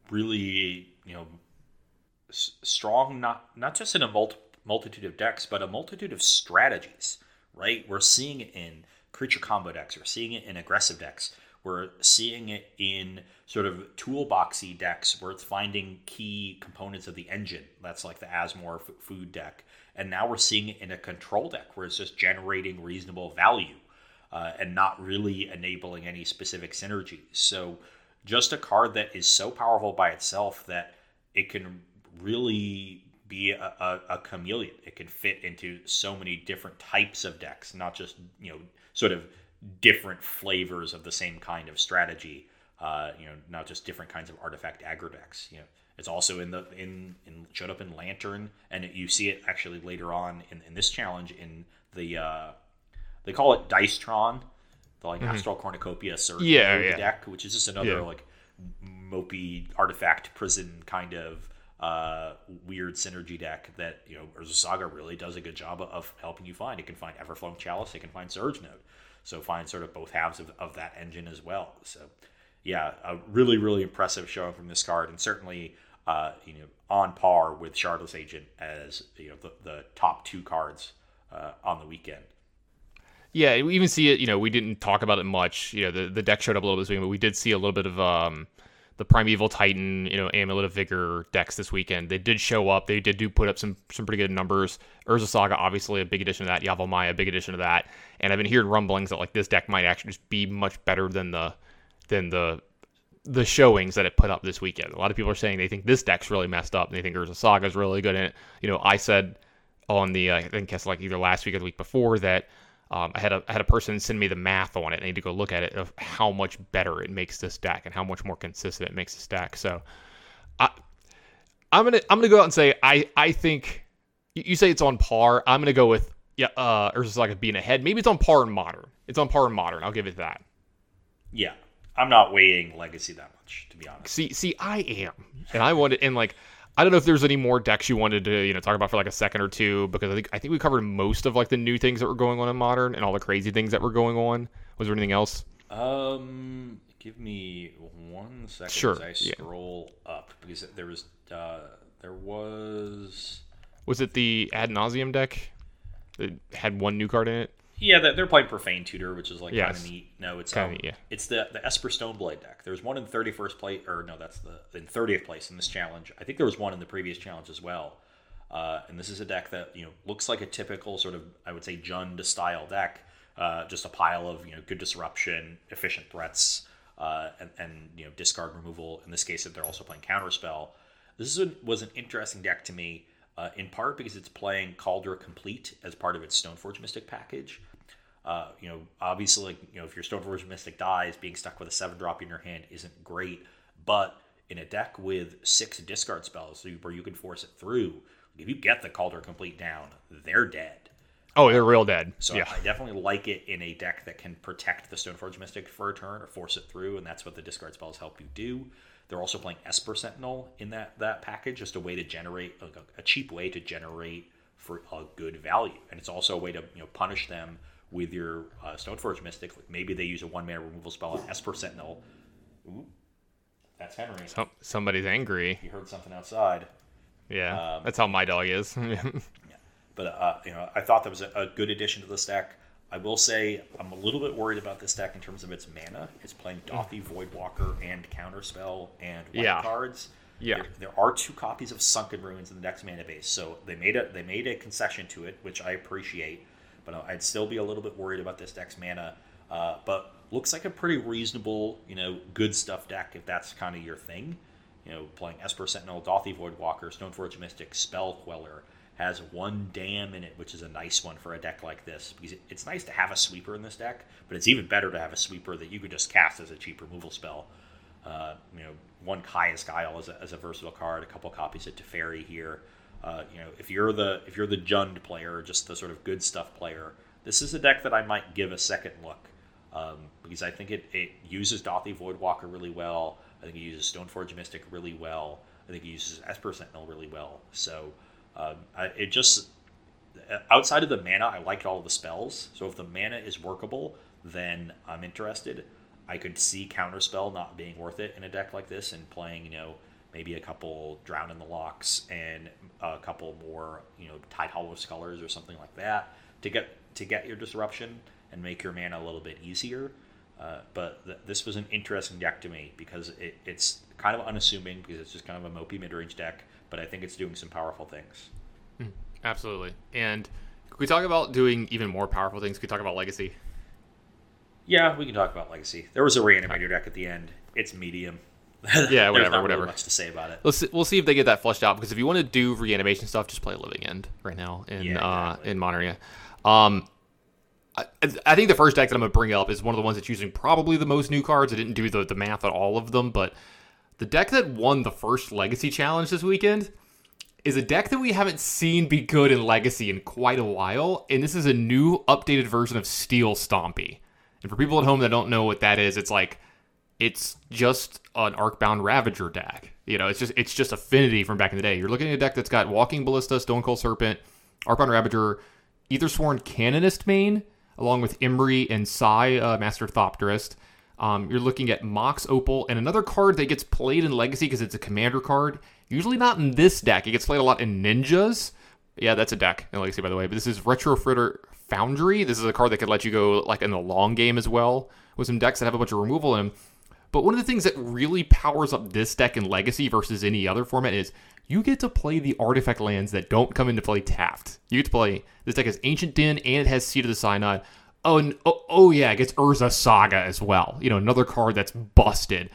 really you know strong not not just in a multi, multitude of decks but a multitude of strategies right we're seeing it in creature combo decks we're seeing it in aggressive decks we're seeing it in sort of toolboxy decks where it's finding key components of the engine. That's like the Asmore f- food deck. And now we're seeing it in a control deck where it's just generating reasonable value uh, and not really enabling any specific synergies. So just a card that is so powerful by itself that it can really be a, a, a chameleon. It can fit into so many different types of decks, not just, you know, sort of different flavors of the same kind of strategy. Uh, you know, not just different kinds of artifact aggro decks. You know, it's also in the in, in showed up in Lantern, and it, you see it actually later on in, in this challenge in the uh, they call it Dicetron, the like mm-hmm. Astral Cornucopia Surge yeah, yeah. deck, which is just another yeah. like mopey artifact prison kind of uh, weird synergy deck that you know Urza Saga really does a good job of helping you find. It can find Everflowing Chalice, it can find Surge Node. So find sort of both halves of, of that engine as well. So yeah, a really, really impressive showing from this card, and certainly uh, you know on par with Shardless Agent as you know the, the top two cards uh, on the weekend. Yeah, we even see it. You know, we didn't talk about it much. You know, the, the deck showed up a little bit this week, but we did see a little bit of um, the Primeval Titan, you know, Amulet of Vigor decks this weekend. They did show up. They did do put up some some pretty good numbers. Urza Saga, obviously a big addition to that. Yavimaya, a big addition to that. And I've been hearing rumblings that like this deck might actually just be much better than the than the the showings that it put up this weekend. A lot of people are saying they think this deck's really messed up. And they think Urza Saga is really good in it. You know, I said on the uh, I think it's like either last week or the week before that um, I had a I had a person send me the math on it. I need to go look at it of how much better it makes this deck and how much more consistent it makes this deck. So, I I'm gonna I'm gonna go out and say I I think you say it's on par. I'm gonna go with yeah uh Urza Saga being ahead. Maybe it's on par in modern. It's on par in modern. I'll give it that. Yeah, I'm not weighing legacy that much to be honest. See see I am, and I wanted and like I don't know if there's any more decks you wanted to, you know, talk about for like a second or two because I think I think we covered most of like the new things that were going on in modern and all the crazy things that were going on. Was there anything else? Um, give me one second Sure, as I yeah. scroll up because there was uh there was Was it the ad nauseam deck that had one new card in it? Yeah they're, they're playing profane tutor which is like kind of neat. No, it's Kinda um, neat, yeah. it's the the Esper Stoneblade deck. There's one in 31st place or no, that's the in 30th place in this challenge. I think there was one in the previous challenge as well. Uh, and this is a deck that you know looks like a typical sort of I would say Jund style deck, uh, just a pile of you know good disruption, efficient threats, uh, and, and you know discard removal. In this case, if they're also playing counterspell, this is a, was an interesting deck to me, uh, in part because it's playing Kaldra Compleat as part of its Stoneforge Mystic package. Uh, you know, obviously, like, you know, if your Stoneforge Mystic dies, being stuck with a seven drop in your hand isn't great. But in a deck with six discard spells, where you can force it through, if you get the Kaldra Compleat down, they're dead. Oh, they're real dead. So yeah. I definitely like it in a deck that can protect the Stoneforge Mystic for a turn or force it through, and that's what the discard spells help you do. They're also playing Esper Sentinel in that that package, just a way to generate like a, a cheap way to generate for a good value, and it's also a way to you know punish them with your uh, Stoneforge Mystic. Like maybe they use a one mana removal spell on Esper Sentinel. Ooh, that's Henry. Some- somebody's angry. You heard something outside. Yeah, Um, that's how my dog is. *laughs* But uh, you know, I thought that was a, a good addition to the deck. I will say I'm a little bit worried about this deck in terms of its mana. It's playing Dauthi Voidwalker and Counterspell and white Yeah. cards. Yeah. There, there are two copies of Sunken Ruins in the deck's mana base, so they made a they made a concession to it, which I appreciate. But uh, I'd still be a little bit worried about this deck's mana. Uh, but looks like a pretty reasonable, you know, good stuff deck if that's kind of your thing. You know, playing Esper Sentinel, Dauthi Voidwalker, Stoneforge Mystic, Spell Queller has one Damn in it, which is a nice one for a deck like this because it's nice to have a sweeper in this deck, but it's even better to have a sweeper that you could just cast as a cheap removal spell. Uh, you know, one Kaya's Guile as a, as a versatile card, a couple copies of Teferi here. Uh, you know, if you're the if you're the Jund player, just the sort of good stuff player, this is a deck that I might give a second look um, because I think it, it uses Dauthi Voidwalker really well. I think it uses Stoneforge Mystic really well. I think it uses Esper Sentinel really well. So um, I, it just outside of the mana, I liked all the spells. So if the mana is workable, then I'm interested. I could see Counterspell not being worth it in a deck like this and playing, you know, maybe a couple Drown in the Lochs and a couple more, you know, Tidehollow Scholars or something like that to get to get your disruption and make your mana a little bit easier. Uh, but th- this was an interesting deck to me because it, it's kind of unassuming because it's just kind of a mopey mid-range deck, but I think it's doing some powerful things. Absolutely. And could we talk about doing even more powerful things? Could we talk about legacy? Yeah, we can talk about Legacy. There was a reanimator deck at the end. It's medium. *laughs* Yeah, whatever, not really whatever. much to say about it. Let's see, we'll see if they get that flushed out because if you want to do reanimation stuff, just play Living End right now in Yeah, uh, in modern. Yeah. Um, I, I think the first deck that I'm gonna bring up is one of the ones that's using probably the most new cards. I didn't do the, the math on all of them, but the deck that won the first Legacy challenge this weekend is a deck that we haven't seen be good in Legacy in quite a while, and this is a new updated version of Steel Stompy. And for people at home that don't know what that is, it's like it's just an Arcbound Ravager deck. You know, it's just it's just affinity from back in the day. You're looking at a deck that's got Walking Ballista, Stonecoil Serpent, Arcbound Ravager, Aethersworn Canonist main, along with Emry and Sai, uh, Master Thopterist. Um, you're looking at Mox Opal and another card that gets played in Legacy because it's a commander card. Usually not in this deck. It gets played a lot in Ninjas. Yeah, that's a deck in Legacy, by the way. But this is Retrofitter Foundry. This is a card that could let you go like in the long game as well with some decks that have a bunch of removal in them. But one of the things that really powers up this deck in Legacy versus any other format is you get to play the artifact lands that don't come into play tapped. You get to play this deck has Ancient Den and it has Seat of the Synod. Oh, oh, oh yeah, it gets Urza Saga as well. You know, another card that's busted.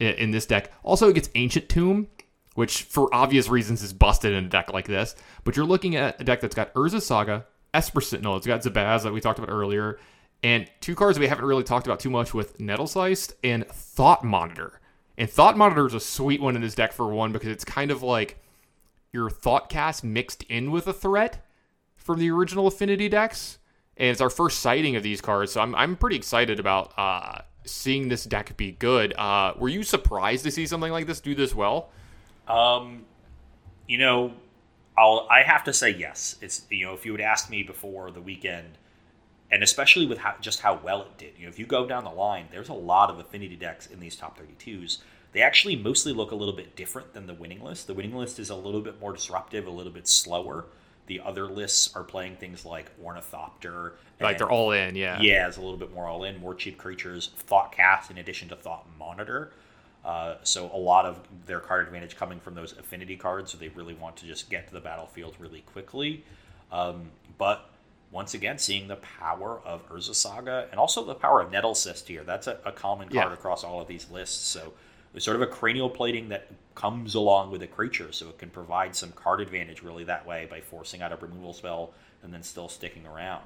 in, in this deck. Also, it gets Ancient Tomb, which for obvious reasons is busted in a deck like this. But you're looking at a deck that's got Urza Saga, Esper Sentinel, it's got Zabaz that we talked about earlier, and two cards we haven't really talked about too much with Nettlecyst and Thought Monitor. And Thought Monitor is a sweet one in this deck for one because it's kind of like your Thoughtcast mixed in with a threat from the original Affinity decks. And it's our first sighting of these cards, so I'm, I'm pretty excited about uh, seeing this deck be good. Uh, were you surprised to see something like this do this well? Um, you know, I'll I have to say yes. It's you know if you had asked me before the weekend, and especially with how just how well it did. You know, if you go down the line, there's a lot of affinity decks in these top 32s. They actually mostly look a little bit different than the winning list. The winning list is a little bit more disruptive, a little bit slower. The other lists are playing things like Ornithopter. Like they're all in, yeah. Yeah, it's a little bit more all in, more cheap creatures, Thoughtcast in addition to Thought Monitor. Uh, so a lot of their card advantage coming from those affinity cards, so they really want to just get to the battlefield really quickly. Um, but once again, seeing the power of Urza Saga and also the power of Nettlecyst here. That's a, a common card Yeah. across all of these lists. So there's sort of a cranial plating that comes along with a creature, so it can provide some card advantage really that way by forcing out a removal spell and then still sticking around.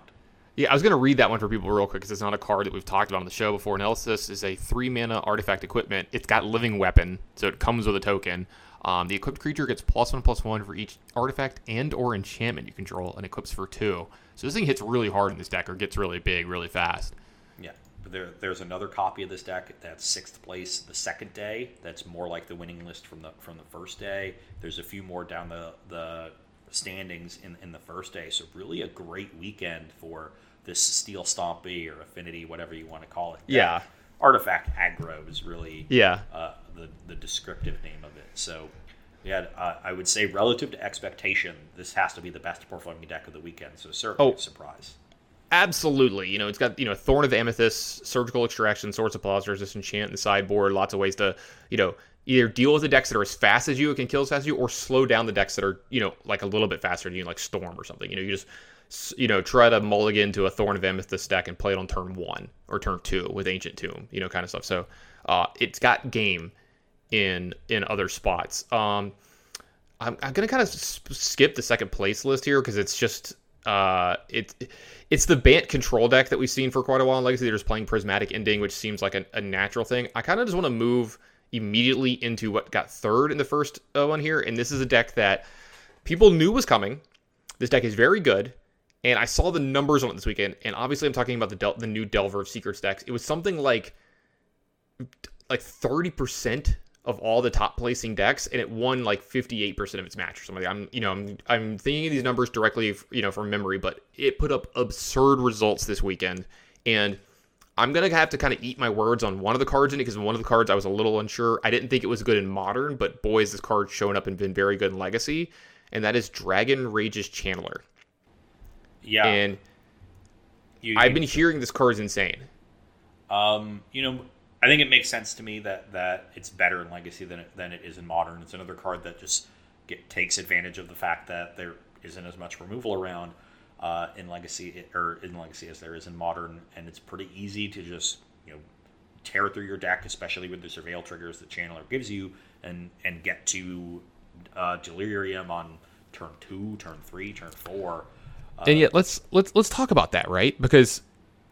Yeah, I was going to read that one for people real quick because it's not a card that we've talked about on the show before. Analysis is a three mana artifact equipment. It's got living weapon, so it comes with a token. Um, the equipped creature gets plus one plus one for each artifact and or enchantment you control, and equips for two. So this thing hits really hard in this deck, or gets really big, really fast. There, there's another copy of this deck that's sixth place the second day. That's more like the winning list from the from the first day. There's a few more down the the standings in in the first day. So really a great weekend for this Steel Stompy or Affinity, whatever you want to call it. Yeah. Artifact aggro is really Yeah, uh, the the descriptive name of it. So. Yeah, uh, I would say relative to expectation, this has to be the best performing deck of the weekend. So certainly Oh. a surprise. Absolutely. You know, it's got, you know, Thorn of Amethyst, Surgical Extraction, Swords of this enchant in the sideboard, lots of ways to, you know, either deal with the decks that are as fast as you, it can kill as fast as you, or slow down the decks that are, you know, like a little bit faster than you, like Storm or something. You know, you just, you know, try to mulligan to a Thorn of Amethyst deck and play it on turn one or turn two with Ancient Tomb, you know, kind of stuff. So uh, it's got game in in other spots. Um, I'm, I'm gonna kind of skip the second place list here because it's just uh it's it's the Bant control deck that we've seen for quite a while in Legacy. They're just playing Prismatic Ending, which seems like a, a natural thing. I kind of just want to move immediately into what got third in the first uh, one here, and this is a deck that people knew was coming. This deck is very good, and I saw the numbers on it this weekend. And obviously, I'm talking about the Del- the new Delver of Secrets decks. It was something like like 30% of all the top placing decks and it won like 58% of its match or something. I'm you know, I'm I'm thinking of these numbers directly, you know, from memory, but it put up absurd results this weekend and I'm gonna have to kind of eat my words on one of the cards in it because one of the cards I was a little unsure. I didn't think it was good in modern, but boy, is this card shown up and been very good in legacy, and that is Dragon's Rage Channeler. Yeah, And you, I've been hearing this card is insane. Um, you know, I think it makes sense to me that that it's better in Legacy than it, than it is in Modern. It's another card that just get, takes advantage of the fact that there isn't as much removal around uh, in Legacy or in Legacy as there is in Modern, and it's pretty easy to just you know tear through your deck, especially with the Surveil triggers that Channeler gives you, and and get to uh, Delirium on turn two, turn three, turn four. and yet let's let's let's talk about that right because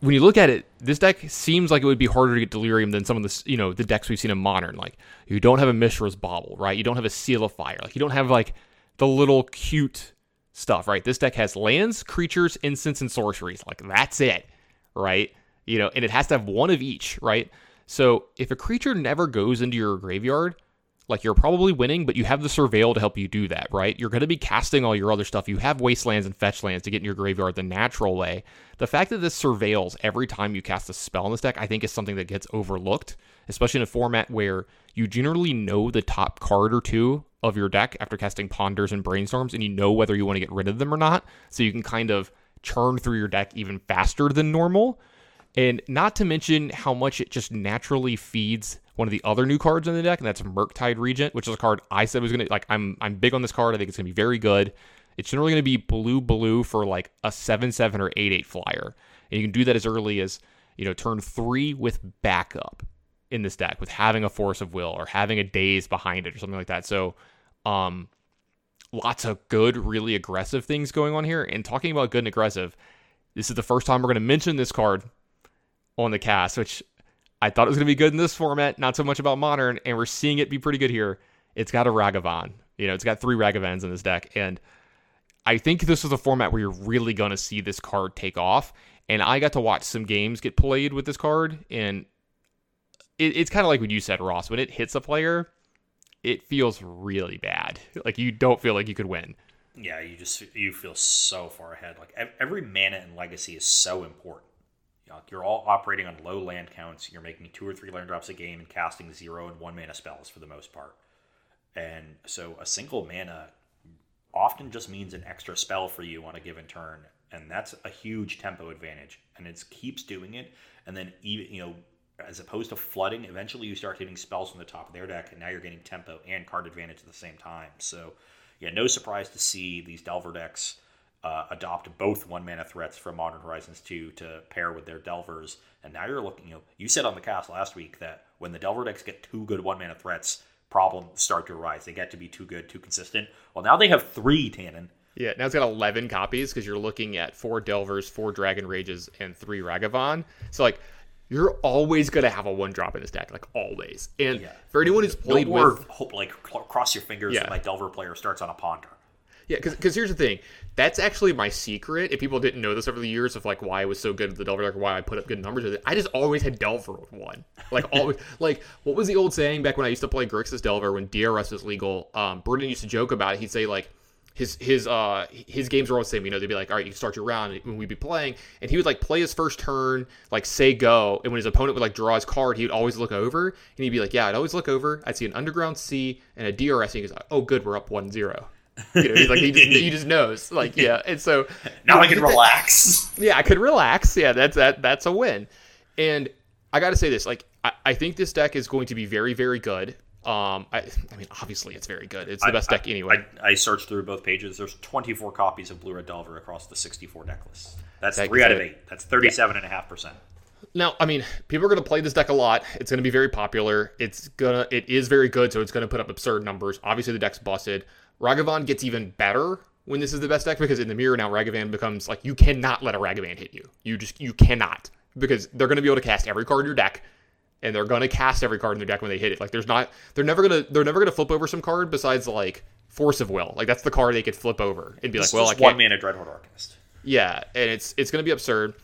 when you look at it this deck seems like it would be harder to get delirium than some of the you know the decks we've seen in modern. Like you don't have a mishra's bauble right? You don't have a seal of fire. Like you don't have like the little cute stuff right? This deck has lands creatures instants and sorceries. Like that's it right? You know and it has to have one of each right? So if a creature never goes into your graveyard like you're probably winning, but you have the surveil to help you do that, right? You're going to be casting all your other stuff. You have wastelands and fetch lands to get in your graveyard the natural way. The fact that this surveils every time you cast a spell in this deck, I think is something that gets overlooked, especially in a format where you generally know the top card or two of your deck after casting ponders and brainstorms, and you know whether you want to get rid of them or not. So you can kind of churn through your deck even faster than normal. And not to mention how much it just naturally feeds one of the other new cards in the deck, and that's Murktide Regent, which is a card I said was gonna like I'm I'm big on this card. I think it's gonna be very good. It's generally gonna be blue blue for like a seven seven or eight eight flyer. And you can do that as early as, you know, turn three with backup in this deck with having a force of will or having a daze behind it or something like that. So, um, lots of good, really aggressive things going on here. And talking about good and aggressive, this is the first time we're to mention this card on the cast, which I thought it was going to be good in this format, not so much about modern, and we're seeing it be pretty good here. It's got a Ragavan. You know, it's got three Ragavans in this deck, and I think this is a format where you're really going to see this card take off. And I got to watch some games get played with this card, and it, it's kind of like what you said, Ross. When it hits a player, it feels really bad. Like you don't feel like you could win. Yeah, you just you feel so far ahead. Like every mana in Legacy is so important. You're all operating on low land counts. You're making two or three land drops a game and casting zero and one mana spells for the most part. And so a single mana often just means an extra spell for you on a given turn, and that's a huge tempo advantage. And it keeps doing it, and then even you know, as opposed to flooding, eventually you start hitting spells from the top of their deck, and now you're getting tempo and card advantage at the same time. So, yeah, no surprise to see these Delver decks uh, adopt both one mana threats from Modern Horizons 2 to pair with their Delvers. And now you're looking, you know, you said on the cast last week that when the Delver decks get two good one mana threats, problems start to arise. They get to be too good, too consistent. Well, now they have three Tannen. Yeah, now it's got 11 copies because you're looking at four Delvers, four Dragon Rages, and three Ragavan. So, like, you're always going to have a one drop in this deck, like, always. And yeah. for anyone who's played no with. Hope, like, cross your fingers yeah. that my Delver player starts on a Ponder. Yeah, because here's the thing. That's actually my secret. If people didn't know this over the years of like why I was so good at the Delver deck, why I put up good numbers with it, I just always had Delver with one. Like always, *laughs* like what was the old saying back when I used to play Grixis Delver when DRS was legal? Um, Brendan used to joke about it. He'd say like his his uh his games were always the same. You know, they'd be like, all right, you start your round when we'd be playing, and he would like play his first turn, like say go, and when his opponent would like draw his card, he would always look over, and he'd be like, yeah, I'd always look over, I'd see an Underground Sea and a DRS, and he goes, oh, good, we're up one zero. You know, he's like he just, he *laughs* just knows, like yeah. And so now I can relax. yeah, I could relax. Yeah, that's that that's a win. And I got to say this, like I, I think this deck is going to be very very good. Um, I, I mean, obviously it's very good. It's the best deck anyway. I, I, searched through both pages. There's 24 copies of Blue Red Delver across the 64 deck list. That's three out of eight. That's 37 and a half percent. Now, I mean, people are going to play this deck a lot. It's going to be very popular. It's gonna, it is very good, so it's going to put up absurd numbers. Obviously, the deck's busted. Ragavan gets even better when this is the best deck because in the mirror now Ragavan becomes like you cannot let a Ragavan hit you. You just you cannot because they're going to be able to cast every card in your deck and they're going to cast every card in their deck when they hit it. Like there's not they're never going to they're never going to flip over some card besides like Force of Will. Like that's the card they could flip over and be like, well, I can't. One mana Dreadhorde Arcanist. Yeah, and it's it's going to be absurd.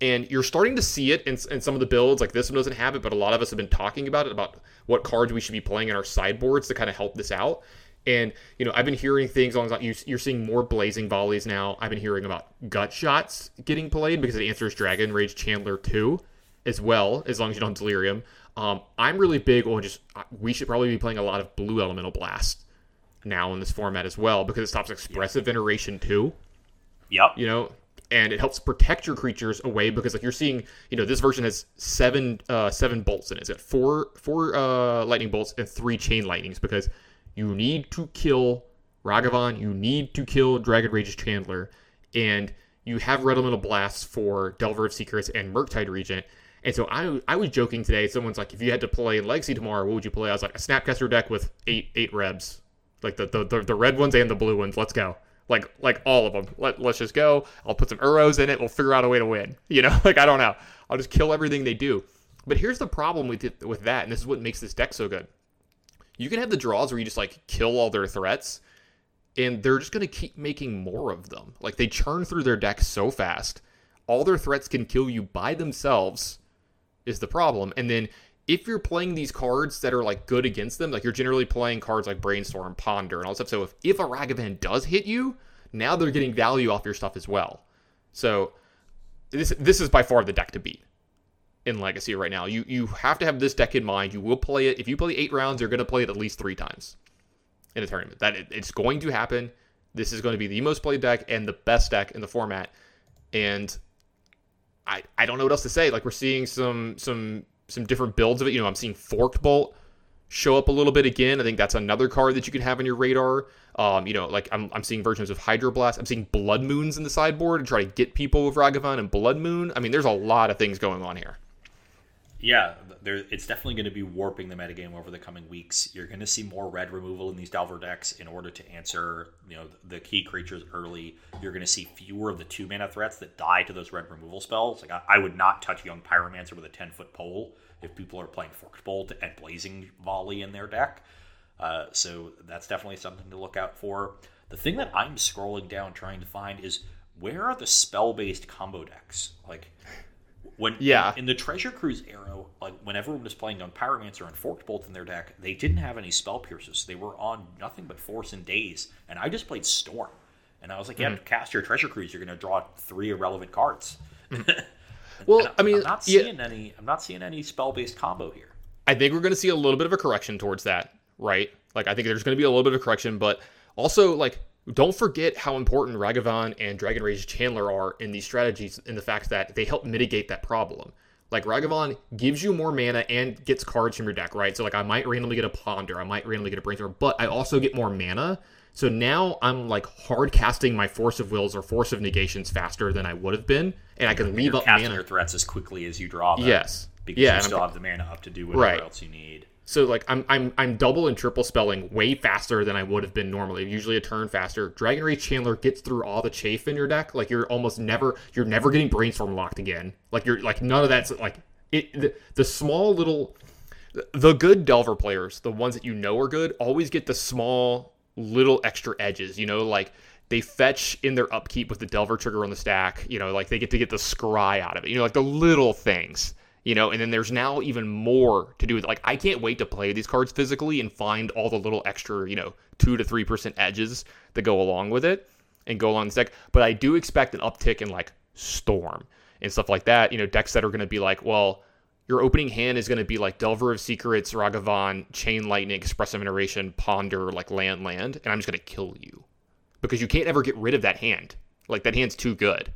And you're starting to see it in, in some of the builds. Like this one doesn't have it, but a lot of us have been talking about it about what cards we should be playing in our sideboards to kind of help this out. And you know, I've been hearing things along you, you're seeing more blazing volleys now. I've been hearing about gut shots getting played because it answers Dragon Rage Channeler too, as well. As long as you don't delirium. Um, I'm really big on just we should probably be playing a lot of Blue Elemental Blast now in this format as well because it stops expressive iteration too. Yep. You know, and it helps protect your creatures away because like you're seeing, you know, this version has seven uh seven bolts in it. It's got four four uh lightning bolts and three chain lightnings because you need to kill Ragavan. You need to kill Dragon's Rage Channeler. And you have Red Elemental Blasts for Delver of Secrets and Murktide Regent. And so I, I was joking today. Someone's like, if you had to play Legacy tomorrow, what would you play? I was like, a Snapcaster deck with eight eight rebs, like the the, the, the red ones and the blue ones. Let's go. Like like all of them. Let, let's just go. I'll put some Uros in it. We'll figure out a way to win. *laughs* You know, *laughs* like I don't know. I'll just kill everything they do. But here's the problem with it, with that, and this is what makes this deck so good you can have the draws where you just like kill all their threats and they're just going to keep making more of them. Like they churn through their deck so fast. All their threats can kill you by themselves is the problem. And then if you're playing these cards that are like good against them, like you're generally playing cards like Brainstorm, Ponder, and all that stuff. So if, if a Ragavan does hit you, now they're getting value off your stuff as well. So this this is by far the deck to beat in Legacy right now. You you have to have this deck in mind. You will play it if you play eight rounds. You're going to play it at least three times in a tournament. That it, it's going to happen. This is going to be the most played deck and the best deck in the format. And I I don't know what else to say. Like we're seeing some some some different builds of it. You know, I'm seeing Forked Bolt show up a little bit again. I think that's another card that you can have on your radar. Um, you know, like I'm, I'm seeing versions of Hydroblast. I'm seeing Blood Moons in the sideboard to try to get people with Ragavan and Blood Moon. I mean, there's a lot of things going on here. Yeah, there it's definitely going to be warping the metagame over the coming weeks. You're going to see more red removal in these Delver decks in order to answer, you know, the key creatures early. You're going to see fewer of the two mana threats that die to those red removal spells. Like I, I would not touch Young Pyromancer with a ten foot pole if people are playing Forked Bolt and Blazing Volley in their deck. Uh, so that's definitely something to look out for. The thing that I'm scrolling down trying to find is where are the spell based combo decks? Like when Yeah. in, the Treasure Cruise era, like when everyone was playing on Pyromancer and Forked Bolt in their deck, they didn't have any spell pierces. They were on nothing but Force and Daze, and I just played Storm. And I was like, yeah, Mm-hmm. cast your Treasure Cruise, you're going to draw three irrelevant cards. *laughs* Well, And I mean, I'm not yeah, seeing any. I'm not seeing any spell based combo here. I think we're going to see a little bit of a correction towards that, right? Like, I think there's going to be a little bit of a correction, but also, like, don't forget how important Ragavan and Dragon Rage Channeler are in these strategies in the fact that they help mitigate that problem. Like, Ragavan gives you more mana and gets cards from your deck, right? So, like, I might randomly get a Ponder, I might randomly get a Brainstorm, but I also get more mana. So now I'm like hard casting my Force of Wills or Force of Negations faster than I would have been, and I can leave You're up mana. your threats as quickly as you draw them. Yes. because Yeah, you and I'm still have the mana up to do whatever Right. else you need. So like I'm I'm I'm double and triple spelling way faster than I would have been normally. Usually a turn faster. Dragon Rage Channeler gets through all the chafe in your deck. Like you're almost never you're never getting brainstorm locked again. Like you're like none of that's like it the, the small little the good Delver players, the ones that you know are good, always get the small little extra edges. You know, like they fetch in their upkeep with the Delver trigger on the stack. You know, like they get to get the scry out of it. You know, like the little things. You know, and then there's now even more to do with like I can't wait to play these cards physically and find all the little extra, you know, two to three percent edges that go along with it and go along this deck. But I do expect an uptick in like Storm and stuff like that. You know, decks that are going to be like, well, your opening hand is going to be like Delver of Secrets, Ragavan, Chain Lightning, Expressive Iteration, Ponder, like Land Land, and I'm just going to kill you because you can't ever get rid of that hand. Like that hand's too good,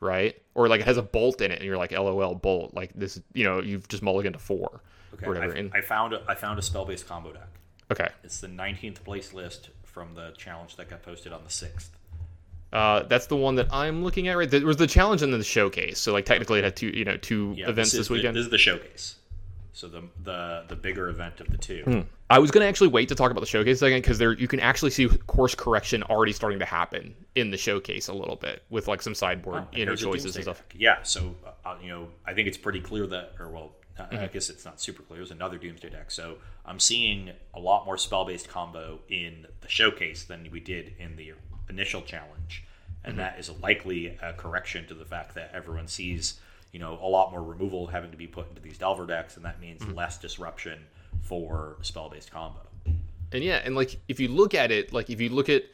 right? Or like it has a bolt in it, and you're like, LOL, bolt. Like this, you know, you've just mulliganed to four, Okay, whatever. I, and, I found a, I found a spell based combo deck. okay, It's the 19th place list from the challenge that got posted on the 6th. uh, that's the one that I'm looking at. Right, there was the challenge and then the showcase. So like technically, it had two, you know, two Yeah, events this, this, weekend. The, this is the showcase. So the the the bigger event of the two. Hmm. I was gonna actually wait to talk about the showcase second because there you can actually see course correction already starting to happen in the showcase a little bit with like some sideboard Oh, you know choices and stuff. Yeah, so uh, you know, I think it's pretty clear that, or well, I- I Mm-hmm. guess it's not super clear. There's another Doomsday deck, so I'm seeing a lot more spell-based combo in the showcase than we did in the initial challenge, and Mm-hmm. that is likely a correction to the fact that everyone sees, you know, a lot more removal having to be put into these Delver decks, and that means Mm-hmm. less disruption for spell-based combo. And yeah, and like if you look at it, like if you look at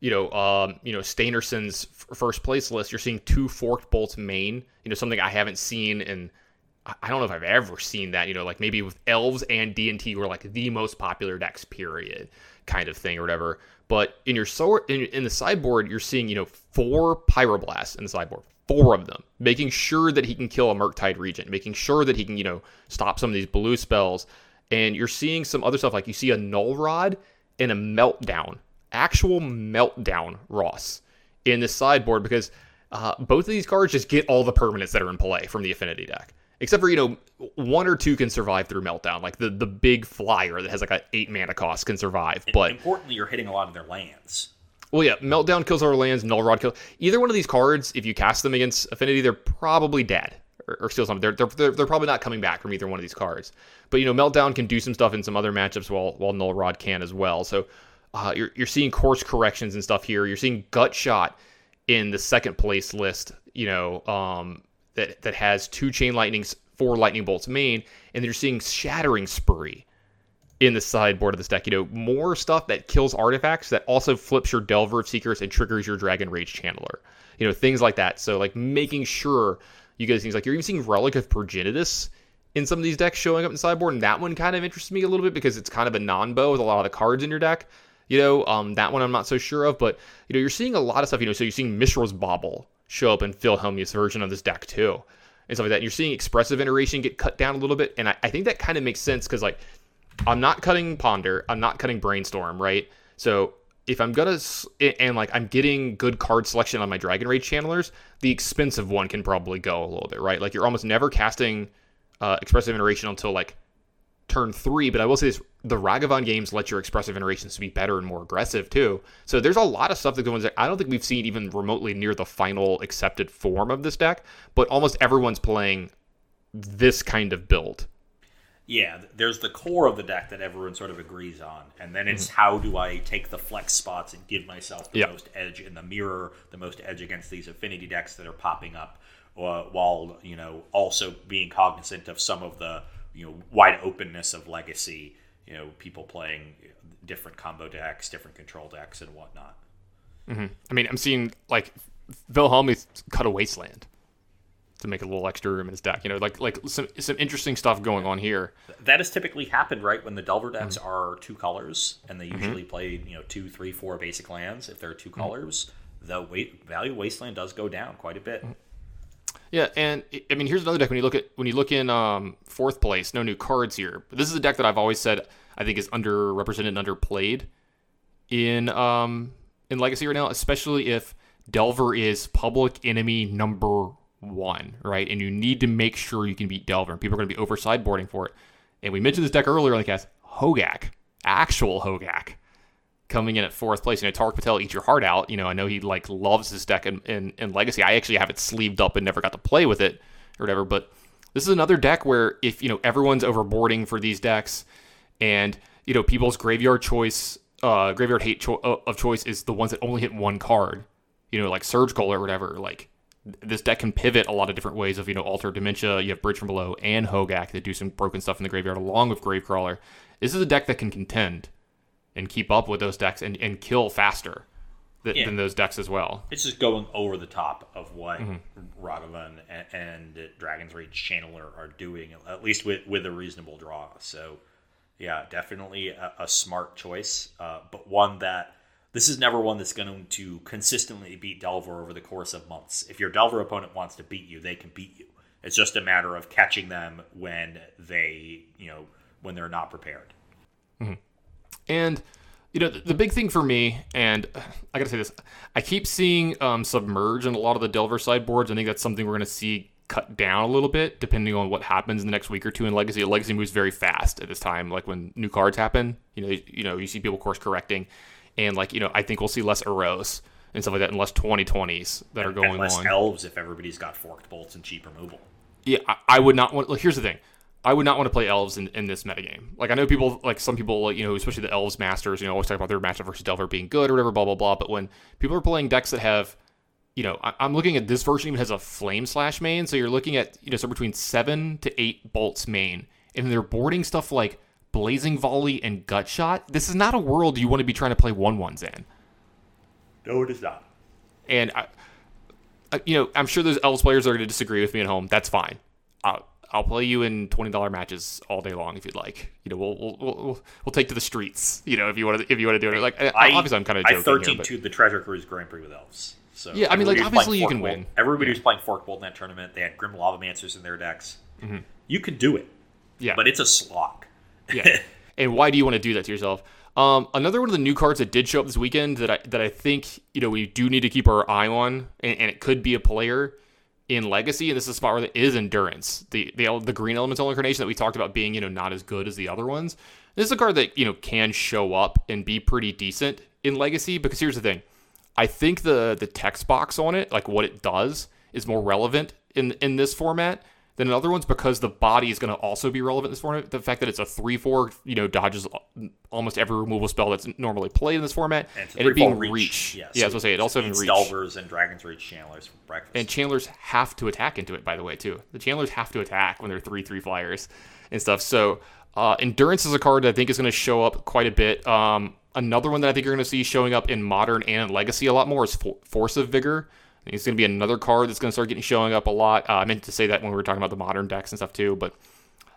you know um you know Stainerson's f- first place list, you're seeing two forked bolts main. You know something I haven't seen in I don't know if I've ever seen that. You know like maybe with elves and D and T were like the most popular decks period kind of thing or whatever. But in your sword in, in the sideboard, you're seeing you know four pyroblasts in the sideboard, four of them, making sure that he can kill a Murktide Regent, making sure that he can you know stop some of these blue spells. And you're seeing some other stuff like you see a null rod and a meltdown, actual meltdown Ross in this sideboard because uh, both of these cards just get all the permanents that are in play from the affinity deck. Except for, you know, one or two can survive through meltdown. Like the, the big flyer that has like a eight mana cost can survive. But importantly, you're hitting a lot of their lands. well, yeah, Meltdown kills our lands, Null Rod kills. Either one of these cards, if you cast them against Affinity, they're probably dead or, or steal something. They're, they're, they're, they're probably not coming back from either one of these cards. But, you know, Meltdown can do some stuff in some other matchups while, while Null Rod can as well. So uh, you're, you're seeing course corrections and stuff here. You're seeing Gut Shot in the second place list, you know, um, that, that has two Chain Lightnings, four Lightning Bolts main, and you're seeing Shattering Spree in the sideboard of this deck. You know, more stuff that kills artifacts that also flips your Delver of Secrets and triggers your Dragon Rage Channeler. You know, things like that. So like making sure you get things like you're even seeing Relic of Progenitus in some of these decks showing up in sideboard, and that one kind of interests me a little bit because it's kind of a nonbo with a lot of the cards in your deck. You know, um, that one I'm not so sure of, but you know, you're seeing a lot of stuff. You know, so you're seeing Mishra's Bauble show up in Phil Helmuth's version of this deck too, and stuff like that. And you're seeing Expressive Iteration get cut down a little bit, and I, I think that kind of makes sense because like I'm not cutting Ponder, I'm not cutting Brainstorm, right? So if I'm gonna and like I'm getting good card selection on my Dragon Rage channelers, the expensive one can probably go a little bit, right? Like you're almost never casting uh, expressive iteration until like turn three. But I will say this: the Ragavan games let your expressive iterations be better and more aggressive too. So there's a lot of stuff that goes. I don't think we've seen even remotely near the final accepted form of this deck, but almost everyone's playing this kind of build. Yeah, there's the core of the deck that everyone sort of agrees on, and then it's mm-hmm. how do I take the flex spots and give myself the yep. most edge in the mirror, the most edge against these affinity decks that are popping up, uh, while you know also being cognizant of some of the you know wide openness of legacy. You know, people playing different combo decks, different control decks, and whatnot. Mm-hmm. I mean, I'm seeing like Wilhelm cut a wasteland to make a little extra room in his deck. You know, like like some some interesting stuff going on here. That has typically happened, right? When the Delver decks mm-hmm. are two colors and they mm-hmm. usually mm-hmm. play you know two, three, four basic lands. If they're 2 mm-hmm. colors, the weight value wasteland does go down quite a bit. Yeah, and I mean, here's another deck when you look at when you look in um, fourth place. No new cards here, but this is a deck that I've always said I think is underrepresented and underplayed in um, in Legacy right now, especially if Delver is public enemy number one, right? And you need to make sure you can beat Delver. And people are going to be over sideboarding for it. And we mentioned this deck earlier on the cast. Hogaak, actual Hogaak, coming in at fourth place. You know, Tariq Patel eats your heart out. You know, I know he like loves this deck in, in, in Legacy. I actually have it sleeved up and never got to play with it or whatever. But this is another deck where if you know everyone's overboarding for these decks, and you know people's graveyard choice, uh, graveyard hate cho- uh, of choice is the ones that only hit one card. You know, like Surgical or whatever. Like this deck can pivot a lot of different ways of you know Altar of Dementia. You have Bridge from Below and Hogaak that do some broken stuff in the graveyard along with Gravecrawler. This is a deck that can contend and keep up with those decks and, and kill faster th- yeah. than those decks as well. It's just going over the top of what mm-hmm. Ragavan and, and Dragon's Rage Channeler are doing, at least with with a reasonable draw. So yeah, definitely a, a smart choice, uh, but one that this is never one that's going to consistently beat Delver over the course of months. If your Delver opponent wants to beat you, they can beat you. It's just a matter of catching them when they, you know, when they're not prepared. Mm-hmm. And you know, the, the, big thing for me, and I gotta say this, I keep seeing um, submerge in a lot of the Delver sideboards. I think that's something we're gonna see cut down a little bit depending on what happens in the next week or two in Legacy. Legacy moves very fast at this time, like when new cards happen. You know, you know, you see people course correcting and like you know I think we'll see less Uros and stuff like that, and less 2020s that are going and less on. Elves if everybody's got forked bolts and cheap removal. Yeah, I, I would not want. Look, here's the thing. I would not want to play elves in, in this metagame. Like I know people, like some people, you know, especially the elves masters, you know, always talk about their matchup versus Delver being good or whatever, blah blah blah. But when people are playing decks that have, you know, I, am looking at this version even has a flame slash main, so you're looking at you know, so between seven to eight bolts main, and they're boarding stuff like blazing volley and gut shot. This is not a world you want to be trying to play one ones in. No, it is not. And I, I, you know, I'm sure there's Elves players that are going to disagree with me at home. That's fine. I'll, I'll play you in twenty dollar matches all day long if you'd like. You know, we'll we'll, we'll we'll take to the streets. You know, if you want to if you want to do it. Like I, obviously, I'm kind of joking I thirteen to the Treasure Cruise Grand Prix with Elves. So yeah, I mean, like obviously you can win. Everybody yeah. who's playing Forkbolt in that tournament, they had Grim Lavamancers in their decks. Mm-hmm. You could do it. Yeah, but it's a slog yeah. *laughs* and why do you want to do that to yourself? Um, another one of the new cards that did show up this weekend that I that I think you know we do need to keep our eye on, and, and it could be a player in Legacy, and this is a spot where it is endurance. The the the green elemental incarnation that we talked about being you know not as good as the other ones. This is a card that you know can show up and be pretty decent in Legacy because here's the thing, I think the the text box on it, like what it does, is more relevant in in this format than another ones because the body is going to also be relevant in this format. The fact that it's a 3 4, you know, dodges almost every removal spell that's normally played in this format. And, and it being reach. reach. Yeah, yeah so I was going to say, it also has reach. Delvers and Dragon's Rage Channelers for breakfast. And Channelers have to attack into it, by the way, too. The Channelers have to attack when they're 3 3 flyers and stuff. So, uh, Endurance is a card that I think is going to show up quite a bit. Um, another one that I think you're going to see showing up in Modern and in Legacy a lot more is Force of Vigor. It's going to be another card that's going to start getting showing up a lot. Uh, I meant to say that when we were talking about the modern decks and stuff too, but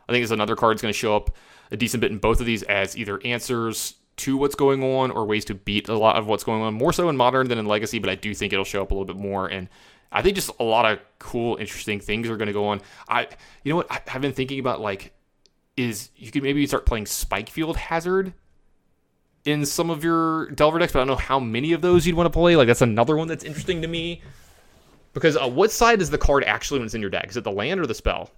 I think it's another card that's going to show up a decent bit in both of these as either answers to what's going on or ways to beat a lot of what's going on. More so in modern than in legacy, but I do think it'll show up a little bit more. And I think just a lot of cool, interesting things are going to go on. I, you know what, I, have been thinking about like, is you could maybe start playing Spikefield Hazard in some of your Delver decks, but I don't know how many of those you'd want to play. Like that's another one that's interesting to me. Because uh, what side is the card actually when it's in your deck? Is it the land or the spell?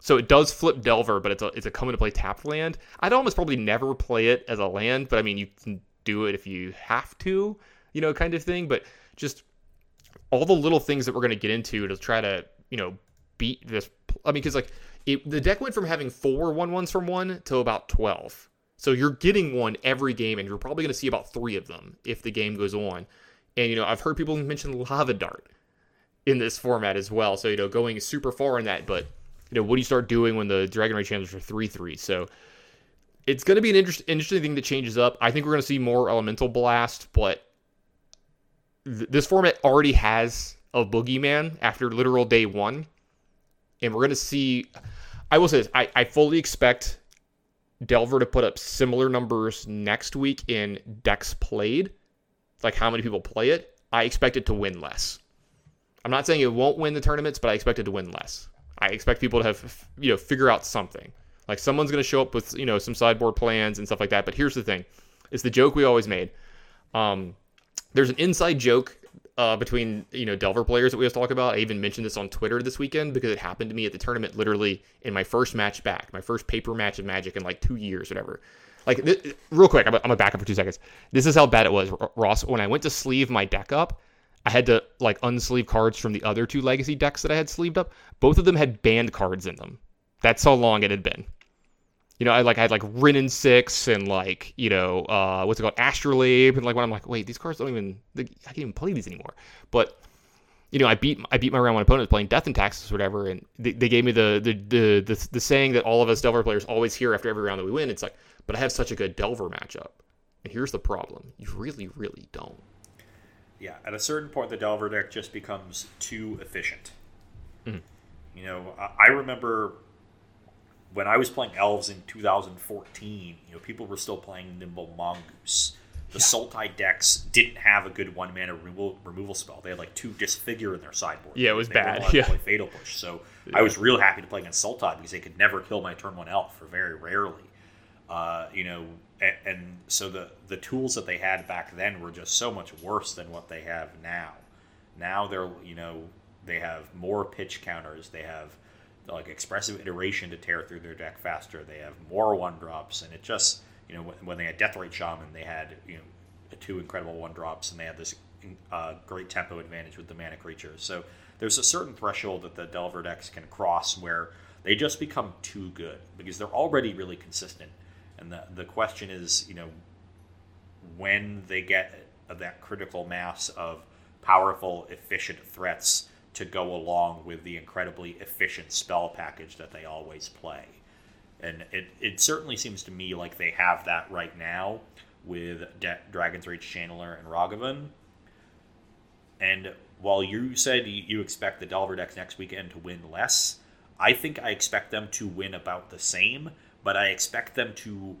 So it does flip Delver, but it's a it's a come into play tap land. I'd almost probably never play it as a land, but I mean you can do it if you have to, you know, kind of thing. But just all the little things that we're going to get into to try to you know beat this. I mean, because like it, the deck went from having four one ones from one to about twelve. So you're getting one every game, and you're probably going to see about three of them if the game goes on. And you know, I've heard people mention Lava Dart in this format as well. So you know, going super far in that, but you know, what do you start doing when the Dragon Rage Channelers are three three? So it's going to be an interest, interesting thing that changes up. I think we're going to see more Elemental Blast, but th- this format already has a Boogeyman after literal day one, and we're going to see. I will say this: I, I fully expect Delver to put up similar numbers next week in decks played, like how many people play it. I expect it to win less. I'm not saying it won't win the tournaments, but I expect it to win less. I expect people to have you know figure out something. Like someone's going to show up with you know some sideboard plans and stuff like that. But here's the thing: it's the joke we always made. Um, there's an inside joke uh, between you know Delver players that we always talk about. I even mentioned this on Twitter this weekend because it happened to me at the tournament, literally in my first match back, my first paper match of Magic in like two years, whatever. Like th- real quick, I'm, gonna back up for two seconds. This is how bad it was, Ross. When I went to sleeve my deck up, I had to like unsleeve cards from the other two legacy decks that I had sleeved up. Both of them had banned cards in them. That's how long it had been. You know, I like I had like Wrenn six and like you know uh, what's it called Astrolabe and like when I'm like wait these cards don't even they, I can't even play these anymore. But you know I beat I beat my round one opponent playing Death and Taxes or whatever, and they, they gave me the the, the the the saying that all of us Delver players always hear after every round that we win. It's like, but I have such a good Delver matchup, and here's the problem: you really really don't. Yeah, at a certain point, the Delver deck just becomes too efficient. Mm-hmm. You know, I remember when I was playing Elves in 2014, you know, people were still playing Nimble Mongoose. The yeah. Sultai decks didn't have a good one mana removal, removal spell. They had like two Disfigure in their sideboard. Yeah, it was they bad. Yeah. play Fatal Push. So yeah. I was real happy to play against Sultai because they could never kill my turn one elf, or very rarely. Uh, you know, and, and so the the tools that they had back then were just so much worse than what they have now. Now they're you know they have more pitch counters. They have like expressive iteration to tear through their deck faster. They have more one drops, and it just you know when, they had Death Deathrite Shaman, they had you know two incredible one drops, and they had this uh, great tempo advantage with the mana creatures. So there's a certain threshold that the Delver decks can cross where they just become too good because they're already really consistent. And the the question is, you know, when they get that critical mass of powerful, efficient threats to go along with the incredibly efficient spell package that they always play. And it, it certainly seems to me like they have that right now with De- Dragon's Rage Channeler and Ragavan. And while you said you expect the Delver decks next weekend to win less, I think I expect them to win about the same, but I expect them to.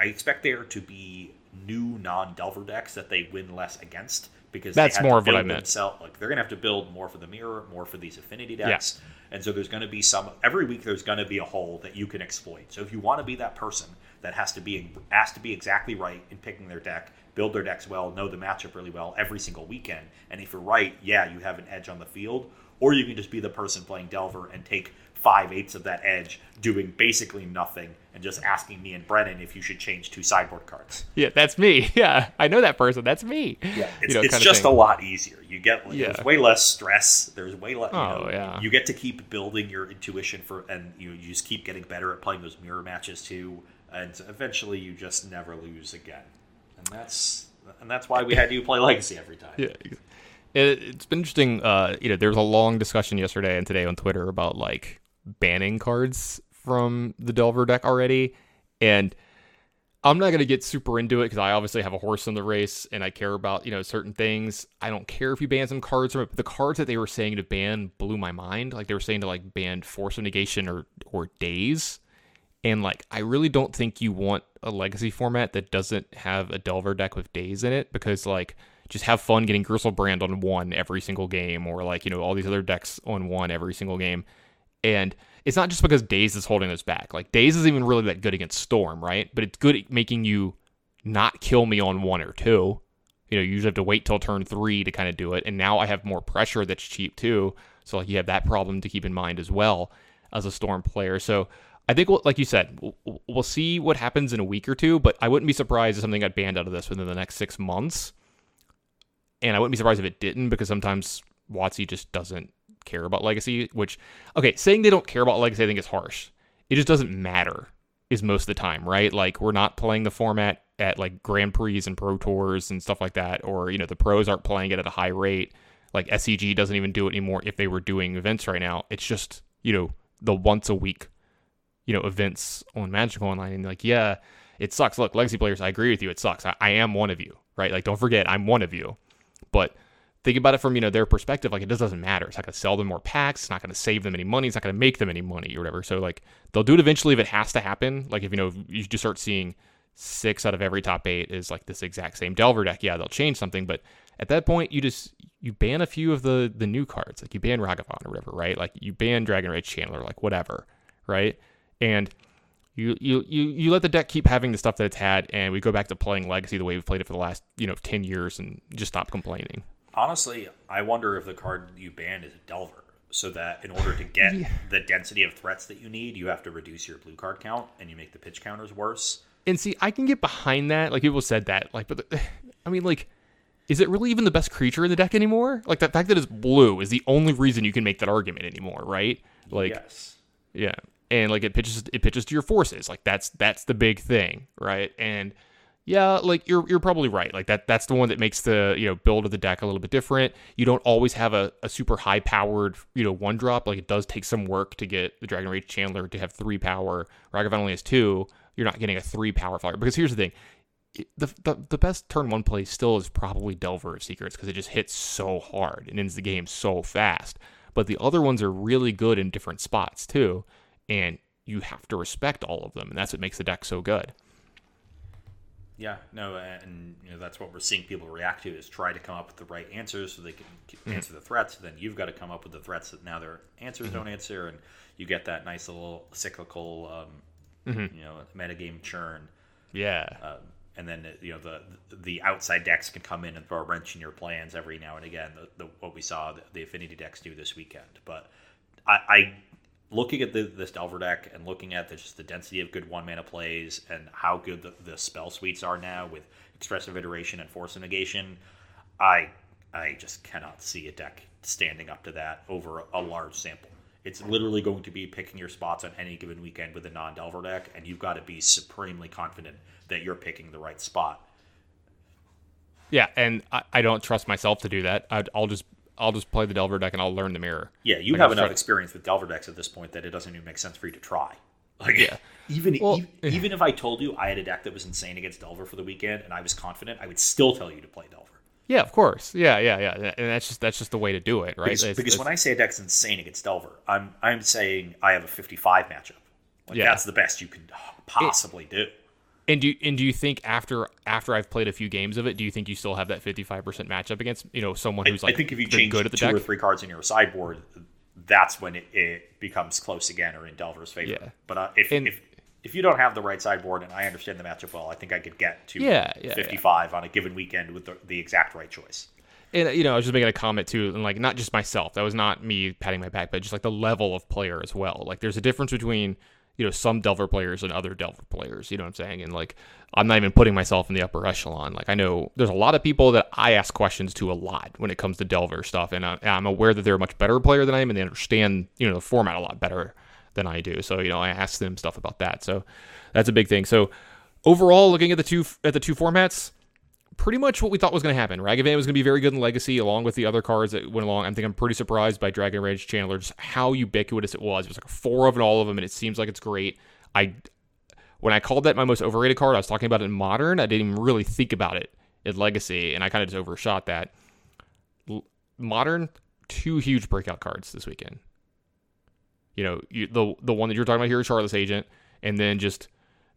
I expect there to be new non Delver decks that they win less against because that's more of what I meant. Themselves. Like they're gonna have to build more for the mirror, more for these affinity decks, yeah. and so there's gonna be some every week. There's gonna be a hole that you can exploit. So if you want to be that person that has to be has to be exactly right in picking their deck, build their decks well, know the matchup really well every single weekend, and if you're right, yeah, you have an edge on the field. Or you can just be the person playing Delver and take five eighths of that edge doing basically nothing and just asking me and Brennan if you should change two sideboard cards. Yeah, that's me. *laughs* Yeah, I know that person. That's me. Yeah, it's, you know, it's just a lot easier. You get yeah. there's way less stress. There's way less. You oh know, yeah. You get to keep building your intuition for, and you you just keep getting better at playing those mirror matches too, and eventually you just never lose again. And that's and that's why we had you play Legacy every time. Yeah. It, has been interesting. Uh, you know, there was a long discussion yesterday and today on Twitter about like banning cards from the Delver deck already. And I'm not going to get super into it because I obviously have a horse in the race and I care about, you know, certain things. I don't care if you ban some cards from it. But the cards that they were saying to ban blew my mind. Like they were saying to like ban Force of Negation or, or Daze. And like, I really don't think you want a legacy format that doesn't have a Delver deck with Daze in it because like, just have fun getting Griselbrand on one every single game or like, you know, all these other decks on one every single game. And it's not just because Daze is holding us back. Like Daze isn't even really that good against Storm, right? But it's good at making you not kill me on one or two. You know, you usually have to wait till turn three to kind of do it. And now I have more pressure that's cheap too. So like you have that problem to keep in mind as well. as a Storm player. So I think, like you said, we'll, we'll see what happens in a week or two. But I wouldn't be surprised if something got banned out of this within the next six months. And I wouldn't be surprised if it didn't because sometimes WotC just doesn't care about legacy. Which, okay, saying they don't care about legacy, I think is harsh. It just doesn't matter. Is most of the time, right? Like we're not playing the format at like Grand Prix and Pro Tours and stuff like that, or you know the pros aren't playing it at a high rate. Like SCG doesn't even do it anymore if they were doing events right now. It's just you know the once a week, you know events on Magic Online, and like yeah, it sucks. Look, legacy players, I agree with you. It sucks. I, I am one of you, right? Like don't forget, I'm one of you. But think about it from you know their perspective like it just doesn't matter. It's not going to sell them more packs. It's not going to save them any money. It's not going to make them any money or whatever. So like they'll do it eventually if it has to happen. Like if you know you just start seeing six out of every top eight is like this exact same delver deck yeah they'll change something. But at that point you just you ban a few of the the new cards. Like you ban ragavan or whatever right? Like you ban dragon rage channeler like whatever right? And you, you you you let the deck keep having the stuff that it's had and we go back to playing legacy the way we've played it for the last you know 10 years and just stop complaining Honestly, I wonder if the card you ban is a Delver, so that in order to get yeah. the density of threats that you need, you have to reduce your blue card count, and you make the pitch counters worse. And see, I can get behind that. Like people said that, like, but the, *sighs* I mean, like, is it really even the best creature in the deck anymore? Like the fact that it's blue is the only reason you can make that argument anymore, right? Like, yes, yeah, and like it pitches, it pitches to your forces. Like that's that's the big thing, right? And yeah, like you're you're probably right. Like that that's the one that makes the you know build of the deck a little bit different. You don't always have a, a super high powered you know one drop. Like it does take some work to get the Dragon Rage Channeler to have three power. Ragavan only has two. You're not getting a three power flyer because here's the thing. The, the, the best turn one play still is probably Delver of Secrets because it just hits so hard and ends the game so fast. But the other ones are really good in different spots too, and you have to respect all of them, and that's what makes the deck so good. Yeah, no, and you know that's what we're seeing people react to is try to come up with the right answers so they can mm-hmm. answer the threats. Then you've got to come up with the threats that now their answers mm-hmm. don't answer, and you get that nice little cyclical, um, mm-hmm. you know, metagame churn. Yeah, um, and then you know the the outside decks can come in and throw a wrench in your plans every now and again. The, the what we saw the, the affinity decks do this weekend, but I, I looking at the, this Delver deck and looking at the, just the density of good one mana plays and how good the, the spell suites are now with expressive iteration and force of negation, I I just cannot see a deck standing up to that over a large sample. It's literally going to be picking your spots on any given weekend with a non Delver deck, and you've got to be supremely confident that you're picking the right spot. Yeah, and I, I don't trust myself to do that. i will just I'll just play the Delver deck and I'll learn the mirror. Yeah, you like have enough experience with Delver decks at this point that it doesn't even make sense for you to try. *laughs* Like, yeah. Even well, even, yeah. even if I told you I had a deck that was insane against Delver for the weekend and I was confident, I would still tell you to play Delver. Yeah, of course. Yeah, yeah, yeah. And that's just that's just the way to do it, right? Because, it's, because it's, when I say a deck's insane against Delver, I'm I'm saying I have a 55 matchup. Like yeah. that's the best you can possibly it, do. And do and do you think after after I've played a few games of it, do you think you still have that fifty five percent matchup against you know someone who's like I think if you change good at the two deck? or three cards in your sideboard, that's when it, it becomes close again or in Delver's favor. Yeah. But uh, if, and, if if you don't have the right sideboard and I understand the matchup well, I think I could get to yeah, yeah 55 yeah. on a given weekend with the, the exact right choice and you know, I was just making a comment too, and like not just myself. That was not me patting my back, but just like the level of player as well. Like there's a difference between you know some Delver players and other Delver players. You know what I'm saying? And like I'm not even putting myself in the upper echelon. Like I know there's a lot of people that I ask questions to a lot when it comes to Delver stuff, and, I, am aware that they're a much better player than I am, and they understand you know the format a lot better than I do. So you know I ask them stuff about that. So that's a big thing. So overall, looking at the two at the two formats, pretty much what we thought was going to happen. Ragavan was going to be very good in Legacy, along with the other cards that went along. I think I'm pretty surprised by Dragon Rage Channeler, just how ubiquitous it was. It was like four of all of them, and it seems like it's great. I when I called that my most overrated card, I was talking about it in Modern. I didn't even really think about it in Legacy, and I kind of just overshot that. Modern, two huge breakout cards this weekend. You know, you, the the one that you're talking about here Shardless Agent, and then just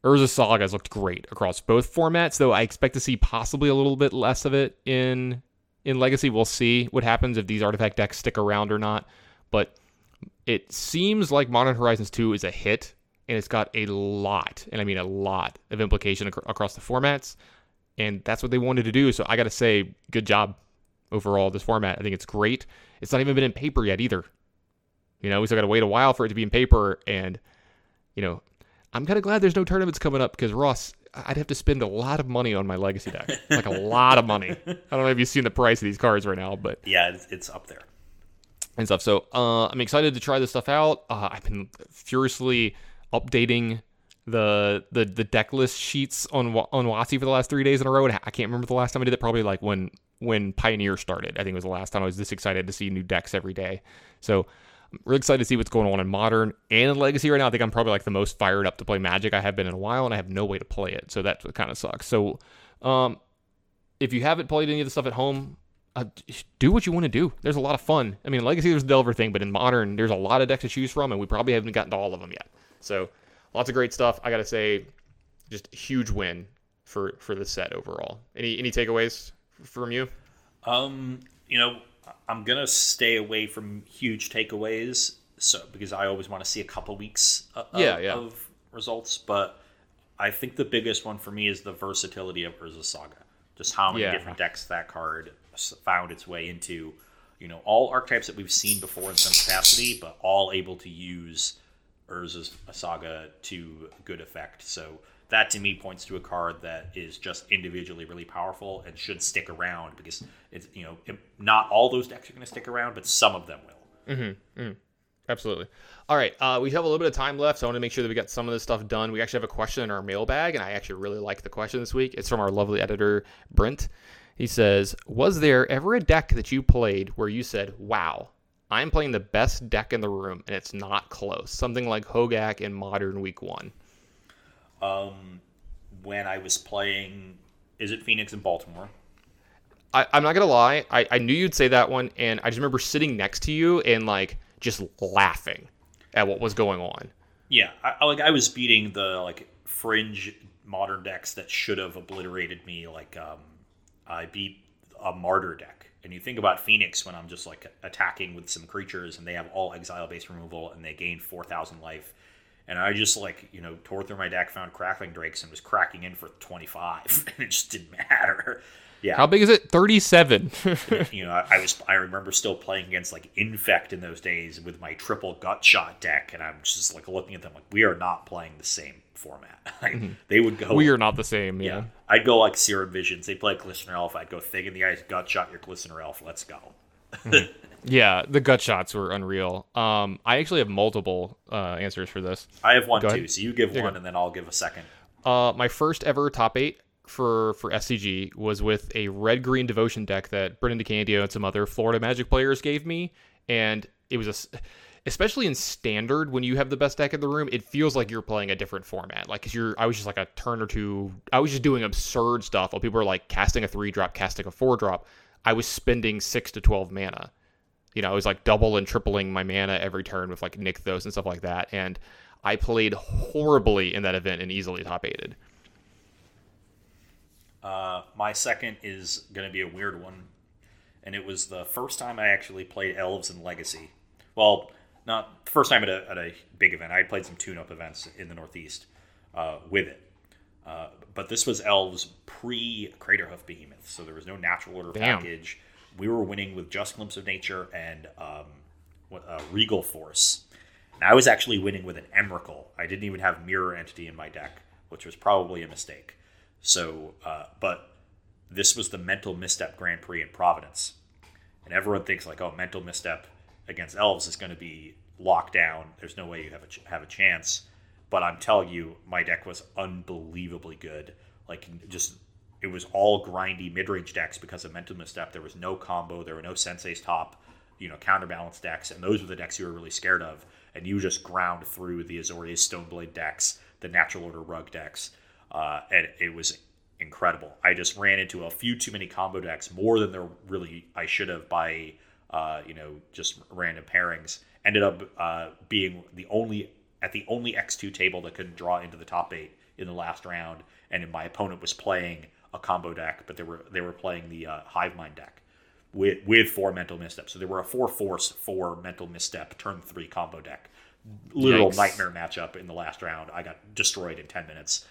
Urza Saga has looked great across both formats, though I expect to see possibly a little bit less of it in in Legacy. We'll see what happens if these artifact decks stick around or not. But it seems like Modern Horizons 2 is a hit, and it's got a lot, and I mean a lot, of implication ac- across the formats. And that's what they wanted to do. So I got to say, good job overall, this format. I think it's great. It's not even been in paper yet either. You know, we still got to wait a while for it to be in paper, and you know, I'm kind of glad there's no tournaments coming up because Ross, I'd have to spend a lot of money on my legacy deck, like a lot of money. I don't know if you've seen the price of these cards right now, but yeah, it's, it's up there and stuff. So uh, I'm excited to try this stuff out. Uh, I've been furiously updating the the the deck list sheets on on WotC for the last three days in a row. I can't remember the last time I did it. Probably like when when Pioneer started. I think it was the last time I was this excited to see new decks every day. So I'm really excited to see what's going on in Modern and in Legacy right now. I think I'm probably like the most fired up to play Magic I have been in a while, and I have no way to play it. So that kind of sucks. So um, if you haven't played any of the stuff at home, uh, do what you want to do. There's a lot of fun. I mean, Legacy there's the Delver thing, but in Modern there's a lot of decks to choose from, and we probably haven't gotten to all of them yet. So lots of great stuff. I gotta say, just huge win for for the set overall. Any any takeaways from you? Um, you know, I'm gonna stay away from huge takeaways, so because I always want to see a couple weeks of, yeah, yeah. of results. But I think the biggest one for me is the versatility of Urza Saga. Just how many Yeah. different decks that card found its way into. You know, all archetypes that we've seen before in some capacity, but all able to use Urza's Saga to good effect. So that to me points to a card that is just individually really powerful and should stick around because it's you know not all those decks are going to stick around, but some of them will. Absolutely. All right, uh, we have a little bit of time left, so I want to make sure that we got some of this stuff done. We actually have a question in our mailbag, and I actually really like the question this week. It's from our lovely editor Brent. He says, "Was there ever a deck that you played where you said, "Wow, I'm playing the best deck in the room, and it's not close"? Something like Hogak in Modern Week One." When I was playing, Izzet Phoenix and Baltimore? I, I'm not gonna lie, I, I knew you'd say that one, and I just remember sitting next to you and like just laughing at what was going on. Yeah, I, I- like I was beating the like fringe modern decks that should have obliterated me. Like um, I beat a martyr deck, and you think about Phoenix when I'm just like attacking with some creatures, and they have all exile based removal, and they gain four thousand life, and I just like you know tore through my deck, found crackling drakes, and was cracking in for twenty five, *laughs* and it just didn't matter. Yeah, How big is it? Thirty-seven. *laughs* you know, I, I was I remember still playing against like Infect in those days with my triple gut shot deck, and I'm just like looking at them like we are not playing the same format. *laughs* Like, mm-hmm. They would go we are not the same. yeah. Yeah. I'd go like Serum Visions. They play Glistener Elf. I'd go Thing in the Ice, gut shot your Glistener Elf. Let's go. Mm-hmm. Yeah, the gut shots were unreal. Um, I actually have multiple uh, answers for this. I have one Go too, ahead. so you give you one go. and then I'll give a second. Uh, my first ever top eight for for SCG was with a red green devotion deck that Brendan DeCandio and some other Florida Magic players gave me, and it was a, especially in standard when you have the best deck in the room, it feels like you're playing a different format. Like, cause you're, I was just like a turn or two, I was just doing absurd stuff while people were like casting a three drop, casting a four drop. I was spending six to twelve mana. You know, I was like double and tripling my mana every turn with like Nykthos and stuff like that, and I played horribly in that event and easily top eighted. Uh, my second is going to be a weird one, and it was the first time I actually played Elves in Legacy. Well, not the first time at a, at a big event. I had played some tune-up events in the Northeast uh, with it, uh, but this was Elves pre Craterhoof Behemoth, so there was no natural order Damn. package. We were winning with just Glimpse of Nature and um, uh, Regal Force. And I was actually winning with an Emrakul. I didn't even have Mirror Entity in my deck, which was probably a mistake. So, uh, but this was the mental misstep Grand Prix in Providence, and everyone thinks like, oh, mental misstep against elves is going to be locked down. There's no way you have a ch- have a chance. But I'm telling you, my deck was unbelievably good. Like, just it was all grindy mid range decks because of mental misstep. There was no combo. There were no Sensei's top, you know, counterbalance decks, and those were the decks you were really scared of. And you just ground through the Azorius Stoneblade decks, the Natural Order Rug decks, uh, and it was incredible. I just ran into a few too many combo decks, more than there really I should have by uh, you know just random pairings. Ended up uh, being the only at the only X2 table that couldn't draw into the top eight in the last round, and my opponent was playing a combo deck, but they were they were playing the uh, Hive Mind deck with with four mental missteps. So they were a four force four mental misstep turn three combo deck. Literal Yikes. nightmare matchup in the last round. I got destroyed in ten minutes,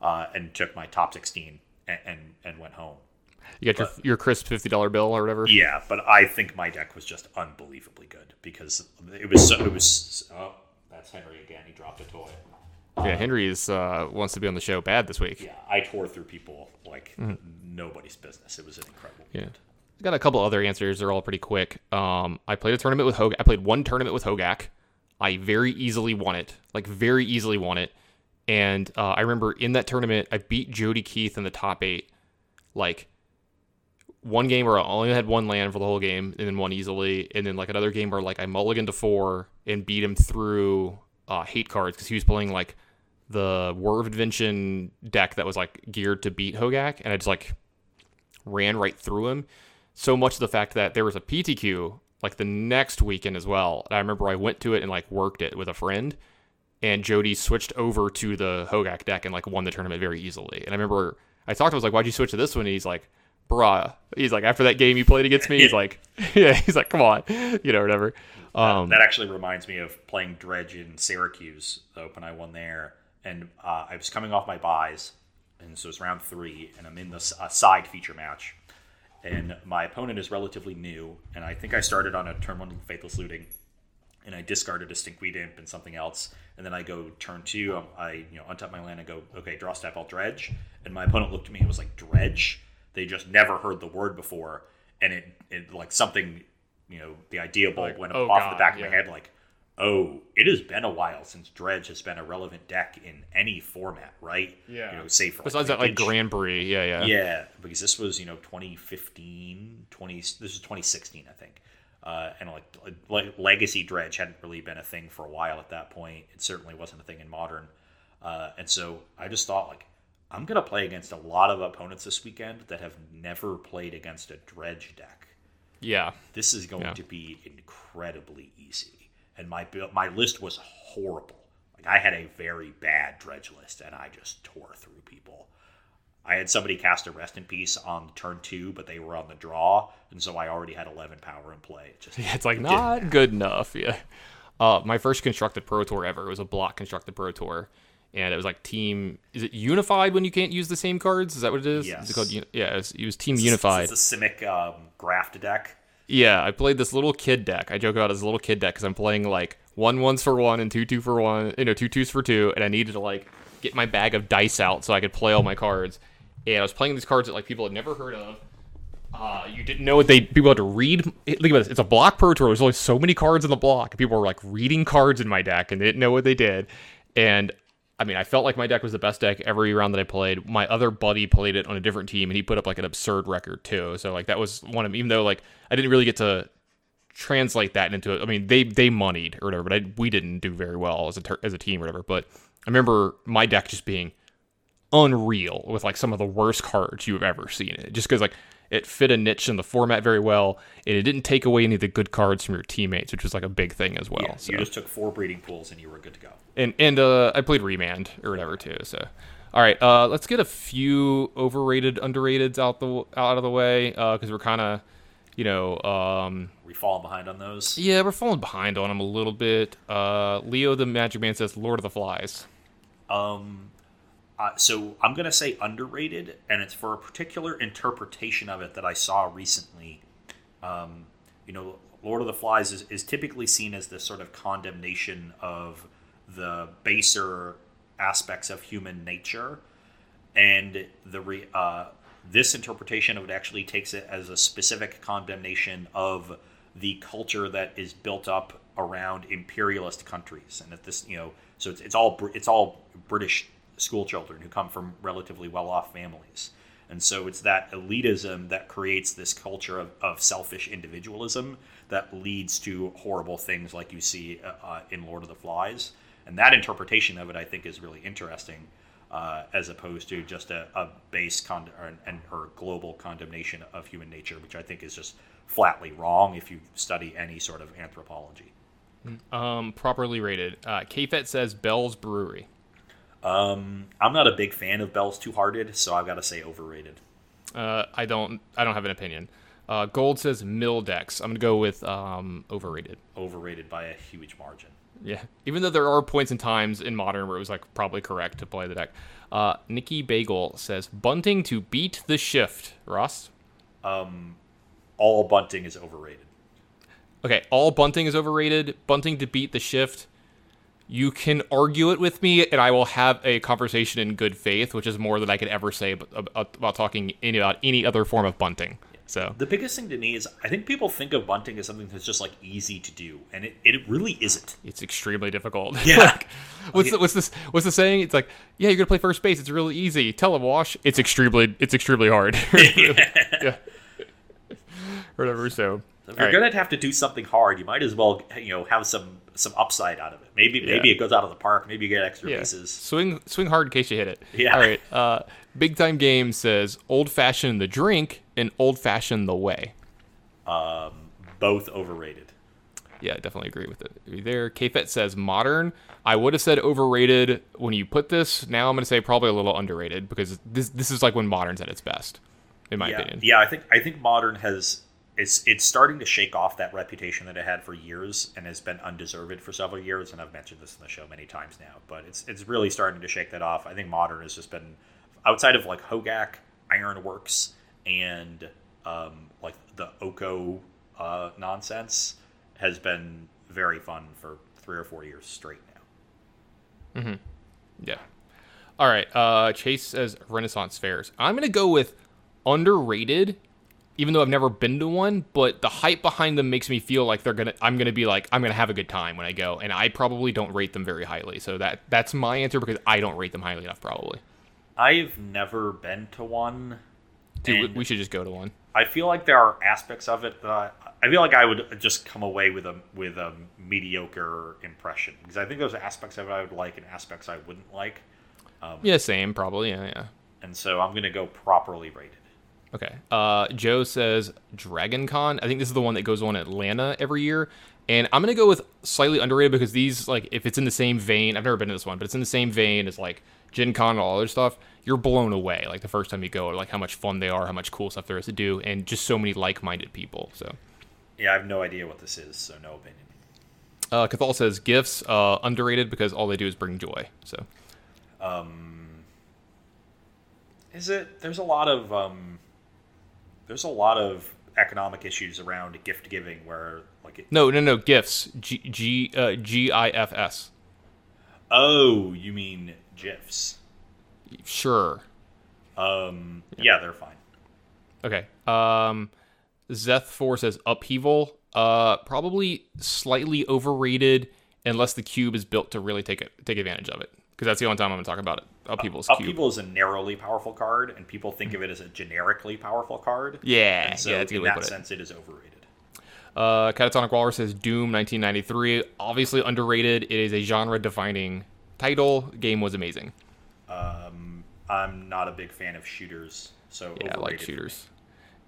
uh, and took my top sixteen and, and and went home. You got your your crisp fifty dollar bill or whatever. Yeah, but I think my deck was just unbelievably good because it was so, it was. Oh, that's Henry again. He dropped a toy. Yeah, Henry is uh, wants to be on the show bad this week. Yeah, I tore through people like nobody's business. It was an incredible. Mm-hmm. Yeah. I got a couple other answers. They're all pretty quick. Um, I played a tournament with Hog. I played one tournament with Hogak. I very easily won it, like very easily won it. And uh, I remember in that tournament, I beat Jody Keith in the top eight. Like one game where I only had one land for the whole game, and then won easily. And then like another game where like I mulliganed to four and beat him through uh, hate cards because he was playing like the War of Invention deck that was like geared to beat Hogak, and I just like ran right through him. So much of the fact that there was a PTQ like the next weekend as well. I remember I went to it and like worked it with a friend, and Jody switched over to the Hogak deck and like won the tournament very easily. And I remember I talked to him, I was like, "Why'd you switch to this one?" And he's like, "Bruh," he's like, after that game you played against me, he's like, *laughs* "Yeah," he's like, "Come on," you know, whatever. Um, that actually reminds me of playing Dredge in Syracuse, the Open I won there, and uh, I was coming off my buys, and so it's round three, and I'm in the uh, side feature match, and my opponent is relatively new, and I think I started on a turn one Faithless Looting, and I discarded a Stinkweed Imp and something else, and then I go turn two, um, I you know untap my land and go okay draw step I'll dredge, and my opponent looked at me and was like dredge, they just never heard the word before, and it, it like something, you know, the idea bulb Like, went oh off God, the back of yeah. my head like oh, it has been a while since Dredge has been a relevant deck in any format, right? Yeah. You know, say for besides that, like Vintage. Grand Prix, yeah, yeah, Yeah, because this was, you know, 2015, 20, this was 2016, I think. Uh, and like, like legacy dredge hadn't really been a thing for a while at that point. It certainly wasn't a thing in modern. Uh, and so I just thought like, I'm going to play against a lot of opponents this weekend that have never played against a dredge deck yeah. this is going Yeah. to be incredibly easy. And my my list was horrible. Like I had a very bad dredge list, and I just tore through people. I had somebody cast a rest in peace on turn two, but they were on the draw, and so I already had eleven power in play. It just Yeah, *laughs* it's like not good enough. Yeah. Uh, my first constructed pro tour ever was a block constructed pro tour, and it was like team. Is it unified when you can't use the same cards? Is that what it is? Is Yes. it called? Yeah, it was, it was team unified. It's a Simic um, graft deck. Yeah, I played this little kid deck. I joke about it as a little kid deck because I'm playing like one ones for one and two two for one, you know, two twos for two, and I needed to like get my bag of dice out so I could play all my cards. And I was playing these cards that like people had never heard of. Uh, you didn't know what they people had to read. Think about this: it's a block pro tour. There's only so many cards in the block. People were like reading cards in my deck and they didn't know what they did. And I mean, I felt like my deck was the best deck every round that I played. My other buddy played it on a different team, and he put up like an absurd record too. So like that was one of even though like I didn't really get to translate that into it. I mean, they they moneyed or whatever, but I, we didn't do very well as a ter- as a team or whatever. But I remember my deck just being unreal with like some of the worst cards you've ever seen it. Just because like it fit a niche in the format very well, and it didn't take away any of the good cards from your teammates, which was like a big thing as well. Yeah, so you just took four breeding pools and you were good to go. and and uh, I played Remand or whatever too. So, all right, uh, let's get a few overrated, underrateds out the out of the way because we're kind of, you know, um, We falling behind on those. yeah, we're falling behind on them a little bit. Uh, Leo the Magic Man says Lord of the Flies. Um, uh, so I'm gonna say underrated, and it's for a particular interpretation of it that I saw recently. Um, you know, Lord of the Flies is, is typically seen as this sort of condemnation of the baser aspects of human nature, and the re, uh, this interpretation of it actually takes it as a specific condemnation of the culture that is built up around imperialist countries, and that this you know, so it's, it's all it's all British school children who come from relatively well-off families. And so it's that elitism that creates this culture of, of selfish individualism that leads to horrible things like you see uh, uh, in Lord of the Flies. And that interpretation of it, I think, is really interesting, uh, as opposed to just a, a base con- or, global condemnation of human nature, which I think is just flatly wrong if you study any sort of anthropology. Um, properly rated. Uh, KFET says Bell's Brewery. Um, I'm not a big fan of Bell's Two Hearted, so I've got to say overrated. Uh, I don't I don't have an opinion. Uh, Gold says mill decks. I'm gonna go with um, overrated. Overrated by a huge margin. Yeah, even though there are points and times in modern where it was like probably correct to play the deck. Uh, Nikki Bagel says bunting to beat the shift. Ross. um, all bunting is overrated. Okay, all bunting is overrated. Bunting to beat the shift. You can argue it with me, and I will have a conversation in good faith, which is more than I could ever say about, about talking any, about any other form of bunting. So The biggest thing to me is I think people think of bunting as something that's just like easy to do, and it, it really isn't. it's extremely difficult. Yeah. *laughs* Like, what's the, what's this? What's the saying? It's like, yeah, you're gonna play first base. It's really easy. Telewash. It's extremely. It's extremely hard. *laughs* *laughs* yeah. Whatever. So. If you're right. gonna have to do something hard, you might as well you know have some some upside out of it. Maybe maybe it goes out of the park. Maybe you get extra Yeah. bases. Swing swing hard in case you hit it. Yeah. All right. Uh, Big time game says old fashioned the drink and old fashioned the way. Um, Both overrated. Yeah, I definitely agree with it. There, KFET says modern. I would have said overrated when you put this. Now I'm going to say probably a little underrated because this this is like when modern's at its best, in my Yeah, opinion. yeah. I think I think modern has it's it's starting to shake off that reputation that it had for years and has been undeserved for several years. And I've mentioned this in the show many times now, but it's it's really starting to shake that off. I think modern has just been outside of like Hogak, Ironworks, and um, like the Oko uh, nonsense has been very fun for three or four years straight now. Yeah. All right. Uh, Chase says Renaissance fairs. I'm gonna go with underrated, even though I've never been to one. But the hype behind them makes me feel like they're gonna. I'm gonna be like I'm gonna have a good time when I go, and I probably don't rate them very highly. So that that's my answer because I don't rate them highly enough. Probably. I've never been to one. Dude, we, should just go to one. I feel like there are aspects of it that I, I feel like I would just come away with a with a mediocre impression because I think there's aspects of it I would like and aspects I wouldn't like, um, Yeah, same. Probably. Yeah, yeah. and so I'm gonna go properly rated. Okay. Uh, Joe says Dragon Con. I think this is the one that goes on in Atlanta every year. And I'm gonna go with slightly underrated because these, like, if it's in the same vein, I've never been to this one, but it's in the same vein as like Gen Con and all other stuff. You're blown away, like the first time you go, like how much fun they are, how much cool stuff there is to do, and just so many like-minded people. So, Yeah, I have no idea what this is, so no opinion. uh, Cathal says gifts uh, underrated because all they do is bring joy. So, um, Is it? There's a lot of um, there's a lot of economic issues around gift giving where like it, no, no, no, gifts. G G uh, G I F S. oh you mean gifs? Sure. Um, yeah, they're fine. Okay. Um, Zeth4 says upheaval. Uh, probably slightly overrated unless the cube is built to really take it, take advantage of it. Because that's the only time I'm going to talk about it. Upheaval's cube. Upheaval is a narrowly powerful card, and people think of it as a generically powerful card. Yeah, And so yeah, that's in way that put it. sense, it is overrated. Uh, Catatonic Walrus says Doom 1993. Obviously underrated. It is a genre-defining title. Game was amazing. Um, I'm not a big fan of shooters, so Yeah, I like shooters.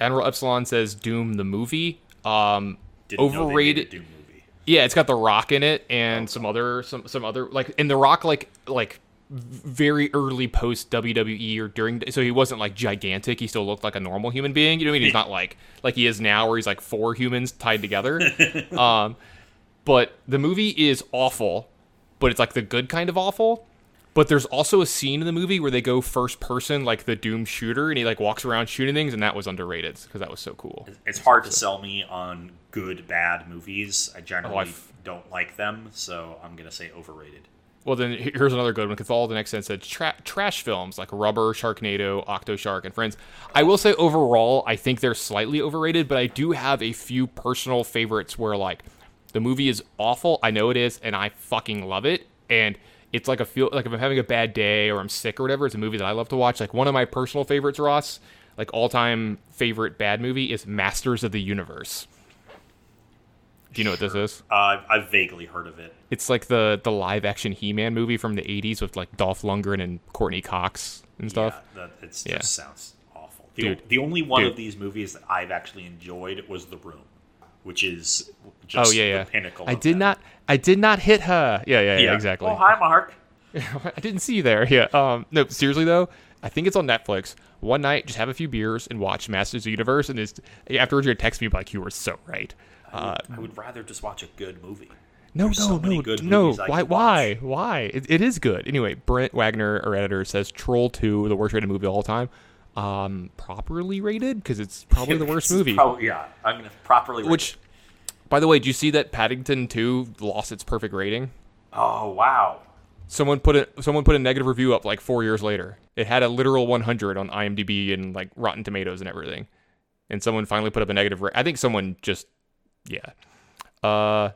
Admiral Epsilon says Doom the movie. Um, Didn't know they made a overrated. Doom movie. Yeah, it's got The Rock in it and some other some some other like in The Rock like like very early post WWE or during so he wasn't like gigantic. He still looked like a normal human being. You know what I mean? He's not like *laughs* like he is now where he's like four humans tied together. *laughs* um but the movie is awful, but it's like the good kind of awful. But there's also a scene in the movie where they go first person like the Doom shooter and he like walks around shooting things and that was underrated because that was so cool. It's hard to sell me on good bad movies. I generally Oh, don't like them, so I'm gonna say overrated. Well, then here's another good one. Cathal the next sense said tra- trash films like Rubber, Sharknado, Octoshark, and Friends. I will say overall, I think they're slightly overrated, but I do have a few personal favorites where like the movie is awful. I know it is, and I fucking love it. And it's like a feel like if I'm having a bad day or I'm sick or whatever, it's a movie that I love to watch. Like one of my personal favorites, Ross, like all time favorite bad movie is Masters of the Universe. Do you know what this is? Uh, I've, vaguely heard of it. It's like the the live action He Man movie from the '80s with like Dolph Lundgren and Courteney Cox and stuff. Yeah, that it Yeah. just sounds awful. The, Dude. the only one Dude. of these movies that I've actually enjoyed was The Room, which is just oh yeah, yeah. the pinnacle. I did that. not. I did not hit her. Yeah, yeah, yeah. exactly. Oh, hi, Mark. *laughs* I didn't see you there. Yeah. Um. No, seriously though, I think it's on Netflix. One night, just have a few beers and watch Masters of the Universe, and just afterwards you're gonna text me like you were so right. Uh, I would rather just watch a good movie. No, There's no, so no, good no. Why? Why? Why? It, it is good. Anyway, Brent Wagner, our editor, says Troll Two, the worst rated movie of all time. um, properly rated because it's probably the *laughs* worst movie. prob- yeah, I'm gonna properly. rate Which, by the way, do you see that Paddington Two lost its perfect rating? Oh wow. Someone put it. Someone put a negative review up like four years later. It had a literal 100 on IMDb and like Rotten Tomatoes and everything. And someone finally put up a negative. Ra- I think someone just, yeah, uh,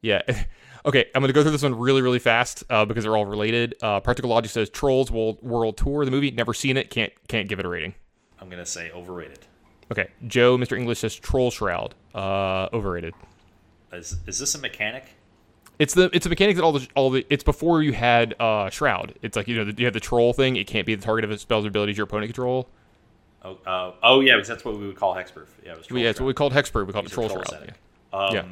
yeah. *laughs* okay, I'm gonna go through this one really, really fast uh, because they're all related. Uh, Practical Logic says Trolls World World Tour the movie. Never seen it. Can't can't give it a rating. I'm gonna say overrated. Okay, Joe, Mr. English says Troll Shroud. Uh, overrated. Is is this a mechanic? It's the it's a mechanic that all the all the it's before you had uh shroud. It's like you know the, you have the troll thing. It can't be the target of spells or abilities your opponent control. Oh, uh, oh yeah, because that's what we would call hexproof. Yeah, it was yeah, it's what we called hexproof. We called it troll shroud. Yeah. Um, Yeah.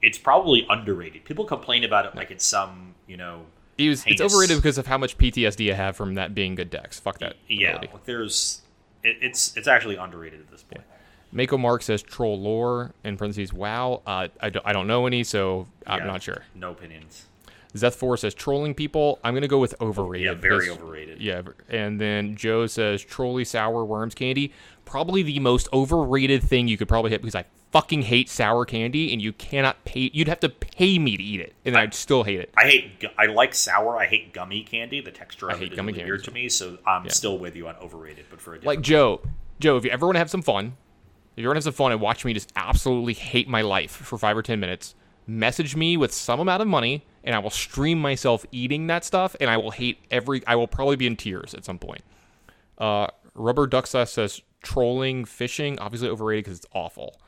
It's probably underrated. People complain about it like it's some, you know, It was, it's overrated because of how much PTSD I have from that being good decks. Fuck that. Yeah, like there's, it, it's it's actually underrated at this point. Mako Mark says troll lore in parentheses. Wow. Uh, I, don't, I don't know any, so I'm Yeah, not sure. No opinions. Zeth4 says trolling people. I'm gonna go with overrated. Yeah, very because- overrated. Yeah, and then Joe says trolly sour worms candy. Probably the most overrated thing you could probably hit because I fucking hate sour candy, and you cannot pay. You'd have to pay me to eat it, and I'd still hate it. I hate. I like sour. I hate gummy candy. The texture of hate gummy really candy weird to me. So I'm still with you on overrated, but for a Like Joe, Joe, if you ever want to have some fun, if you want to have some fun and watch me just absolutely hate my life for five or ten minutes, message me with some amount of money, and I will stream myself eating that stuff, and I will hate every. I will probably be in tears at some point. Uh, Rubber Duck Sauce says trolling fishing obviously overrated because it's awful.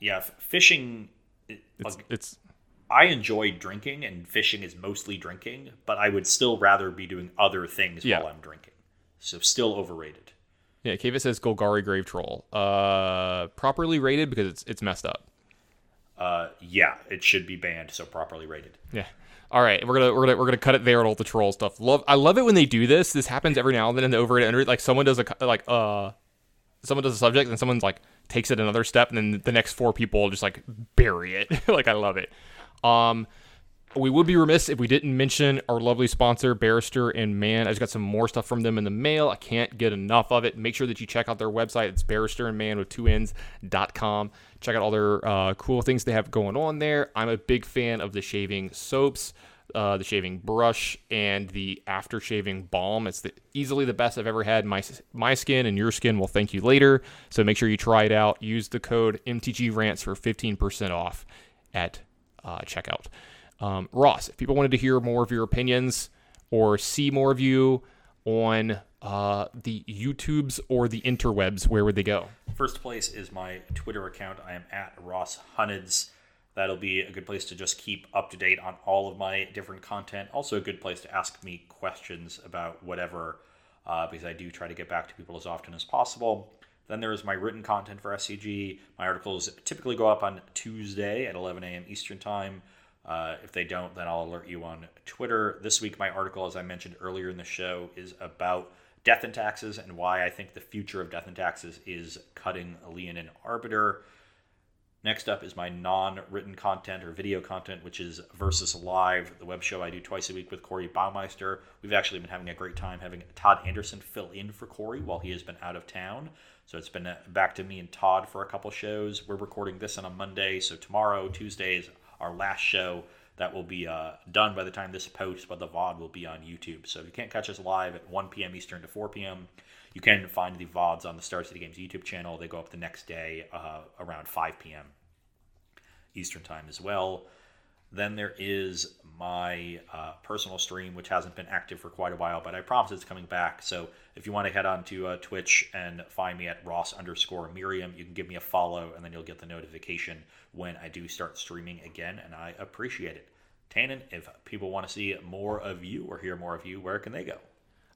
yeah, fishing. It's like, it's I enjoy drinking, and fishing is mostly drinking. But I would still rather be doing other things Yeah. while I'm drinking. So still overrated. yeah. Kava says Golgari Grave Troll. Uh, properly rated because it's it's messed up. Uh, yeah, it should be banned. So properly rated. Yeah. All right, we're gonna we're gonna we're gonna cut it there on all the troll stuff. Love I love it when they do this. This happens every now and then in the over and under. Like someone does a like uh, someone does a subject and someone's like takes it another step, and then the next four people just like bury it. *laughs* like I love it. Um, we would be remiss if we didn't mention our lovely sponsor, Barrister and Mann. I just got some more stuff from them in the mail. I can't get enough of it. Make sure that you check out their website. It's Barrister and Mann with two N's dot com. Check out all their uh, cool things they have going on there. I'm a big fan of the shaving soaps, uh, the shaving brush, and the after shaving balm. It's the, easily the best I've ever had. My my skin and your skin will thank you later. So make sure you try it out. Use the code MTG Rants for 15% off at uh, checkout. Um, Ross, if people wanted to hear more of your opinions or see more of you on uh, the YouTubes or the interwebs, where would they go? First place is my Twitter account. I am at Ross Hunnids. That'll be a good place to just keep up to date on all of my different content. Also, a good place to ask me questions about whatever, uh, because I do try to get back to people as often as possible. Then there is my written content for SCG. My articles typically go up on Tuesday at 11 a.m. Eastern Time. Uh, if they don't, then I'll alert you on Twitter. This week, my article, as I mentioned earlier in the show, is about death and taxes and why I think the future of death and taxes is cutting Leon Leonin Arbiter. Next up is my non written content or video content, which is Versus Live, the web show I do twice a week with Corey Baumeister. We've actually been having a great time having Todd Anderson fill in for Corey while he has been out of town. So it's been uh, back to me and Todd for a couple shows. We're recording this on a Monday, so tomorrow, Tuesday, is our last show. That will be uh, done by the time this posts, but the VOD will be on YouTube. So if you can't catch us live at 1 p.m. Eastern to 4 p.m., you can find the VODs on the Star City Games YouTube channel. They go up the next day uh, around 5 p.m. Eastern Time as well. Then there is my uh, personal stream, which hasn't been active for quite a while, but I promise it's coming back. So if you want to head on to uh, Twitch and find me at Ross underscore Merriam, you can give me a follow, and then you'll get the notification when I do start streaming again, and I appreciate it. Tannon, if people want to see more of you or hear more of you, where can they go?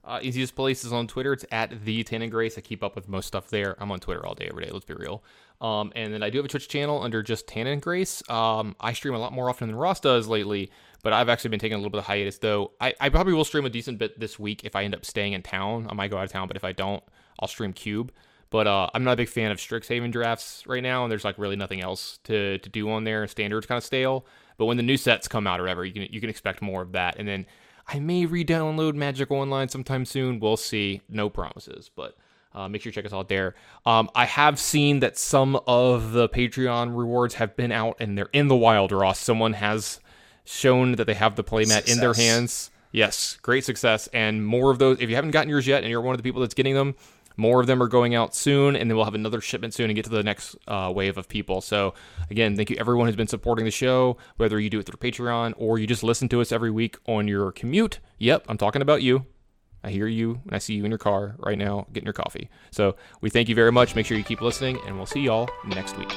Uh, easiest place is on Twitter. It's at the Tannon Grace. I keep up with most stuff there. I'm on Twitter all day, every day. Let's be real. Um, and then I do have a Twitch channel under just Tannon Grace. Um, I stream a lot more often than Ross does lately, but I've actually been taking a little bit of hiatus though. I, I probably will stream a decent bit this week if I end up staying in town. I might go out of town, but if I don't, I'll stream Cube. But uh, I'm not a big fan of Strixhaven drafts right now, and there's like really nothing else to, to do on there. Standards kind of stale. But when the new sets come out or ever, you can you can expect more of that. And then I may re-download Magic Online sometime soon. We'll see. No promises, but uh, make sure you check us out there. Um, I have seen that some of the Patreon rewards have been out and they're in the wild, Ross. Someone has shown that they have the playmat in their hands. Yes, great success. And more of those. If you haven't gotten yours yet and you're one of the people that's getting them, more of them are going out soon. And then we'll have another shipment soon and get to the next uh, wave of people. So, again, thank you everyone who's been supporting the show, whether you do it through Patreon or you just listen to us every week on your commute. Yep, I'm talking about you. I hear you and I see you in your car right now getting your coffee. So we thank you very much. Make sure you keep listening, and we'll see y'all next week.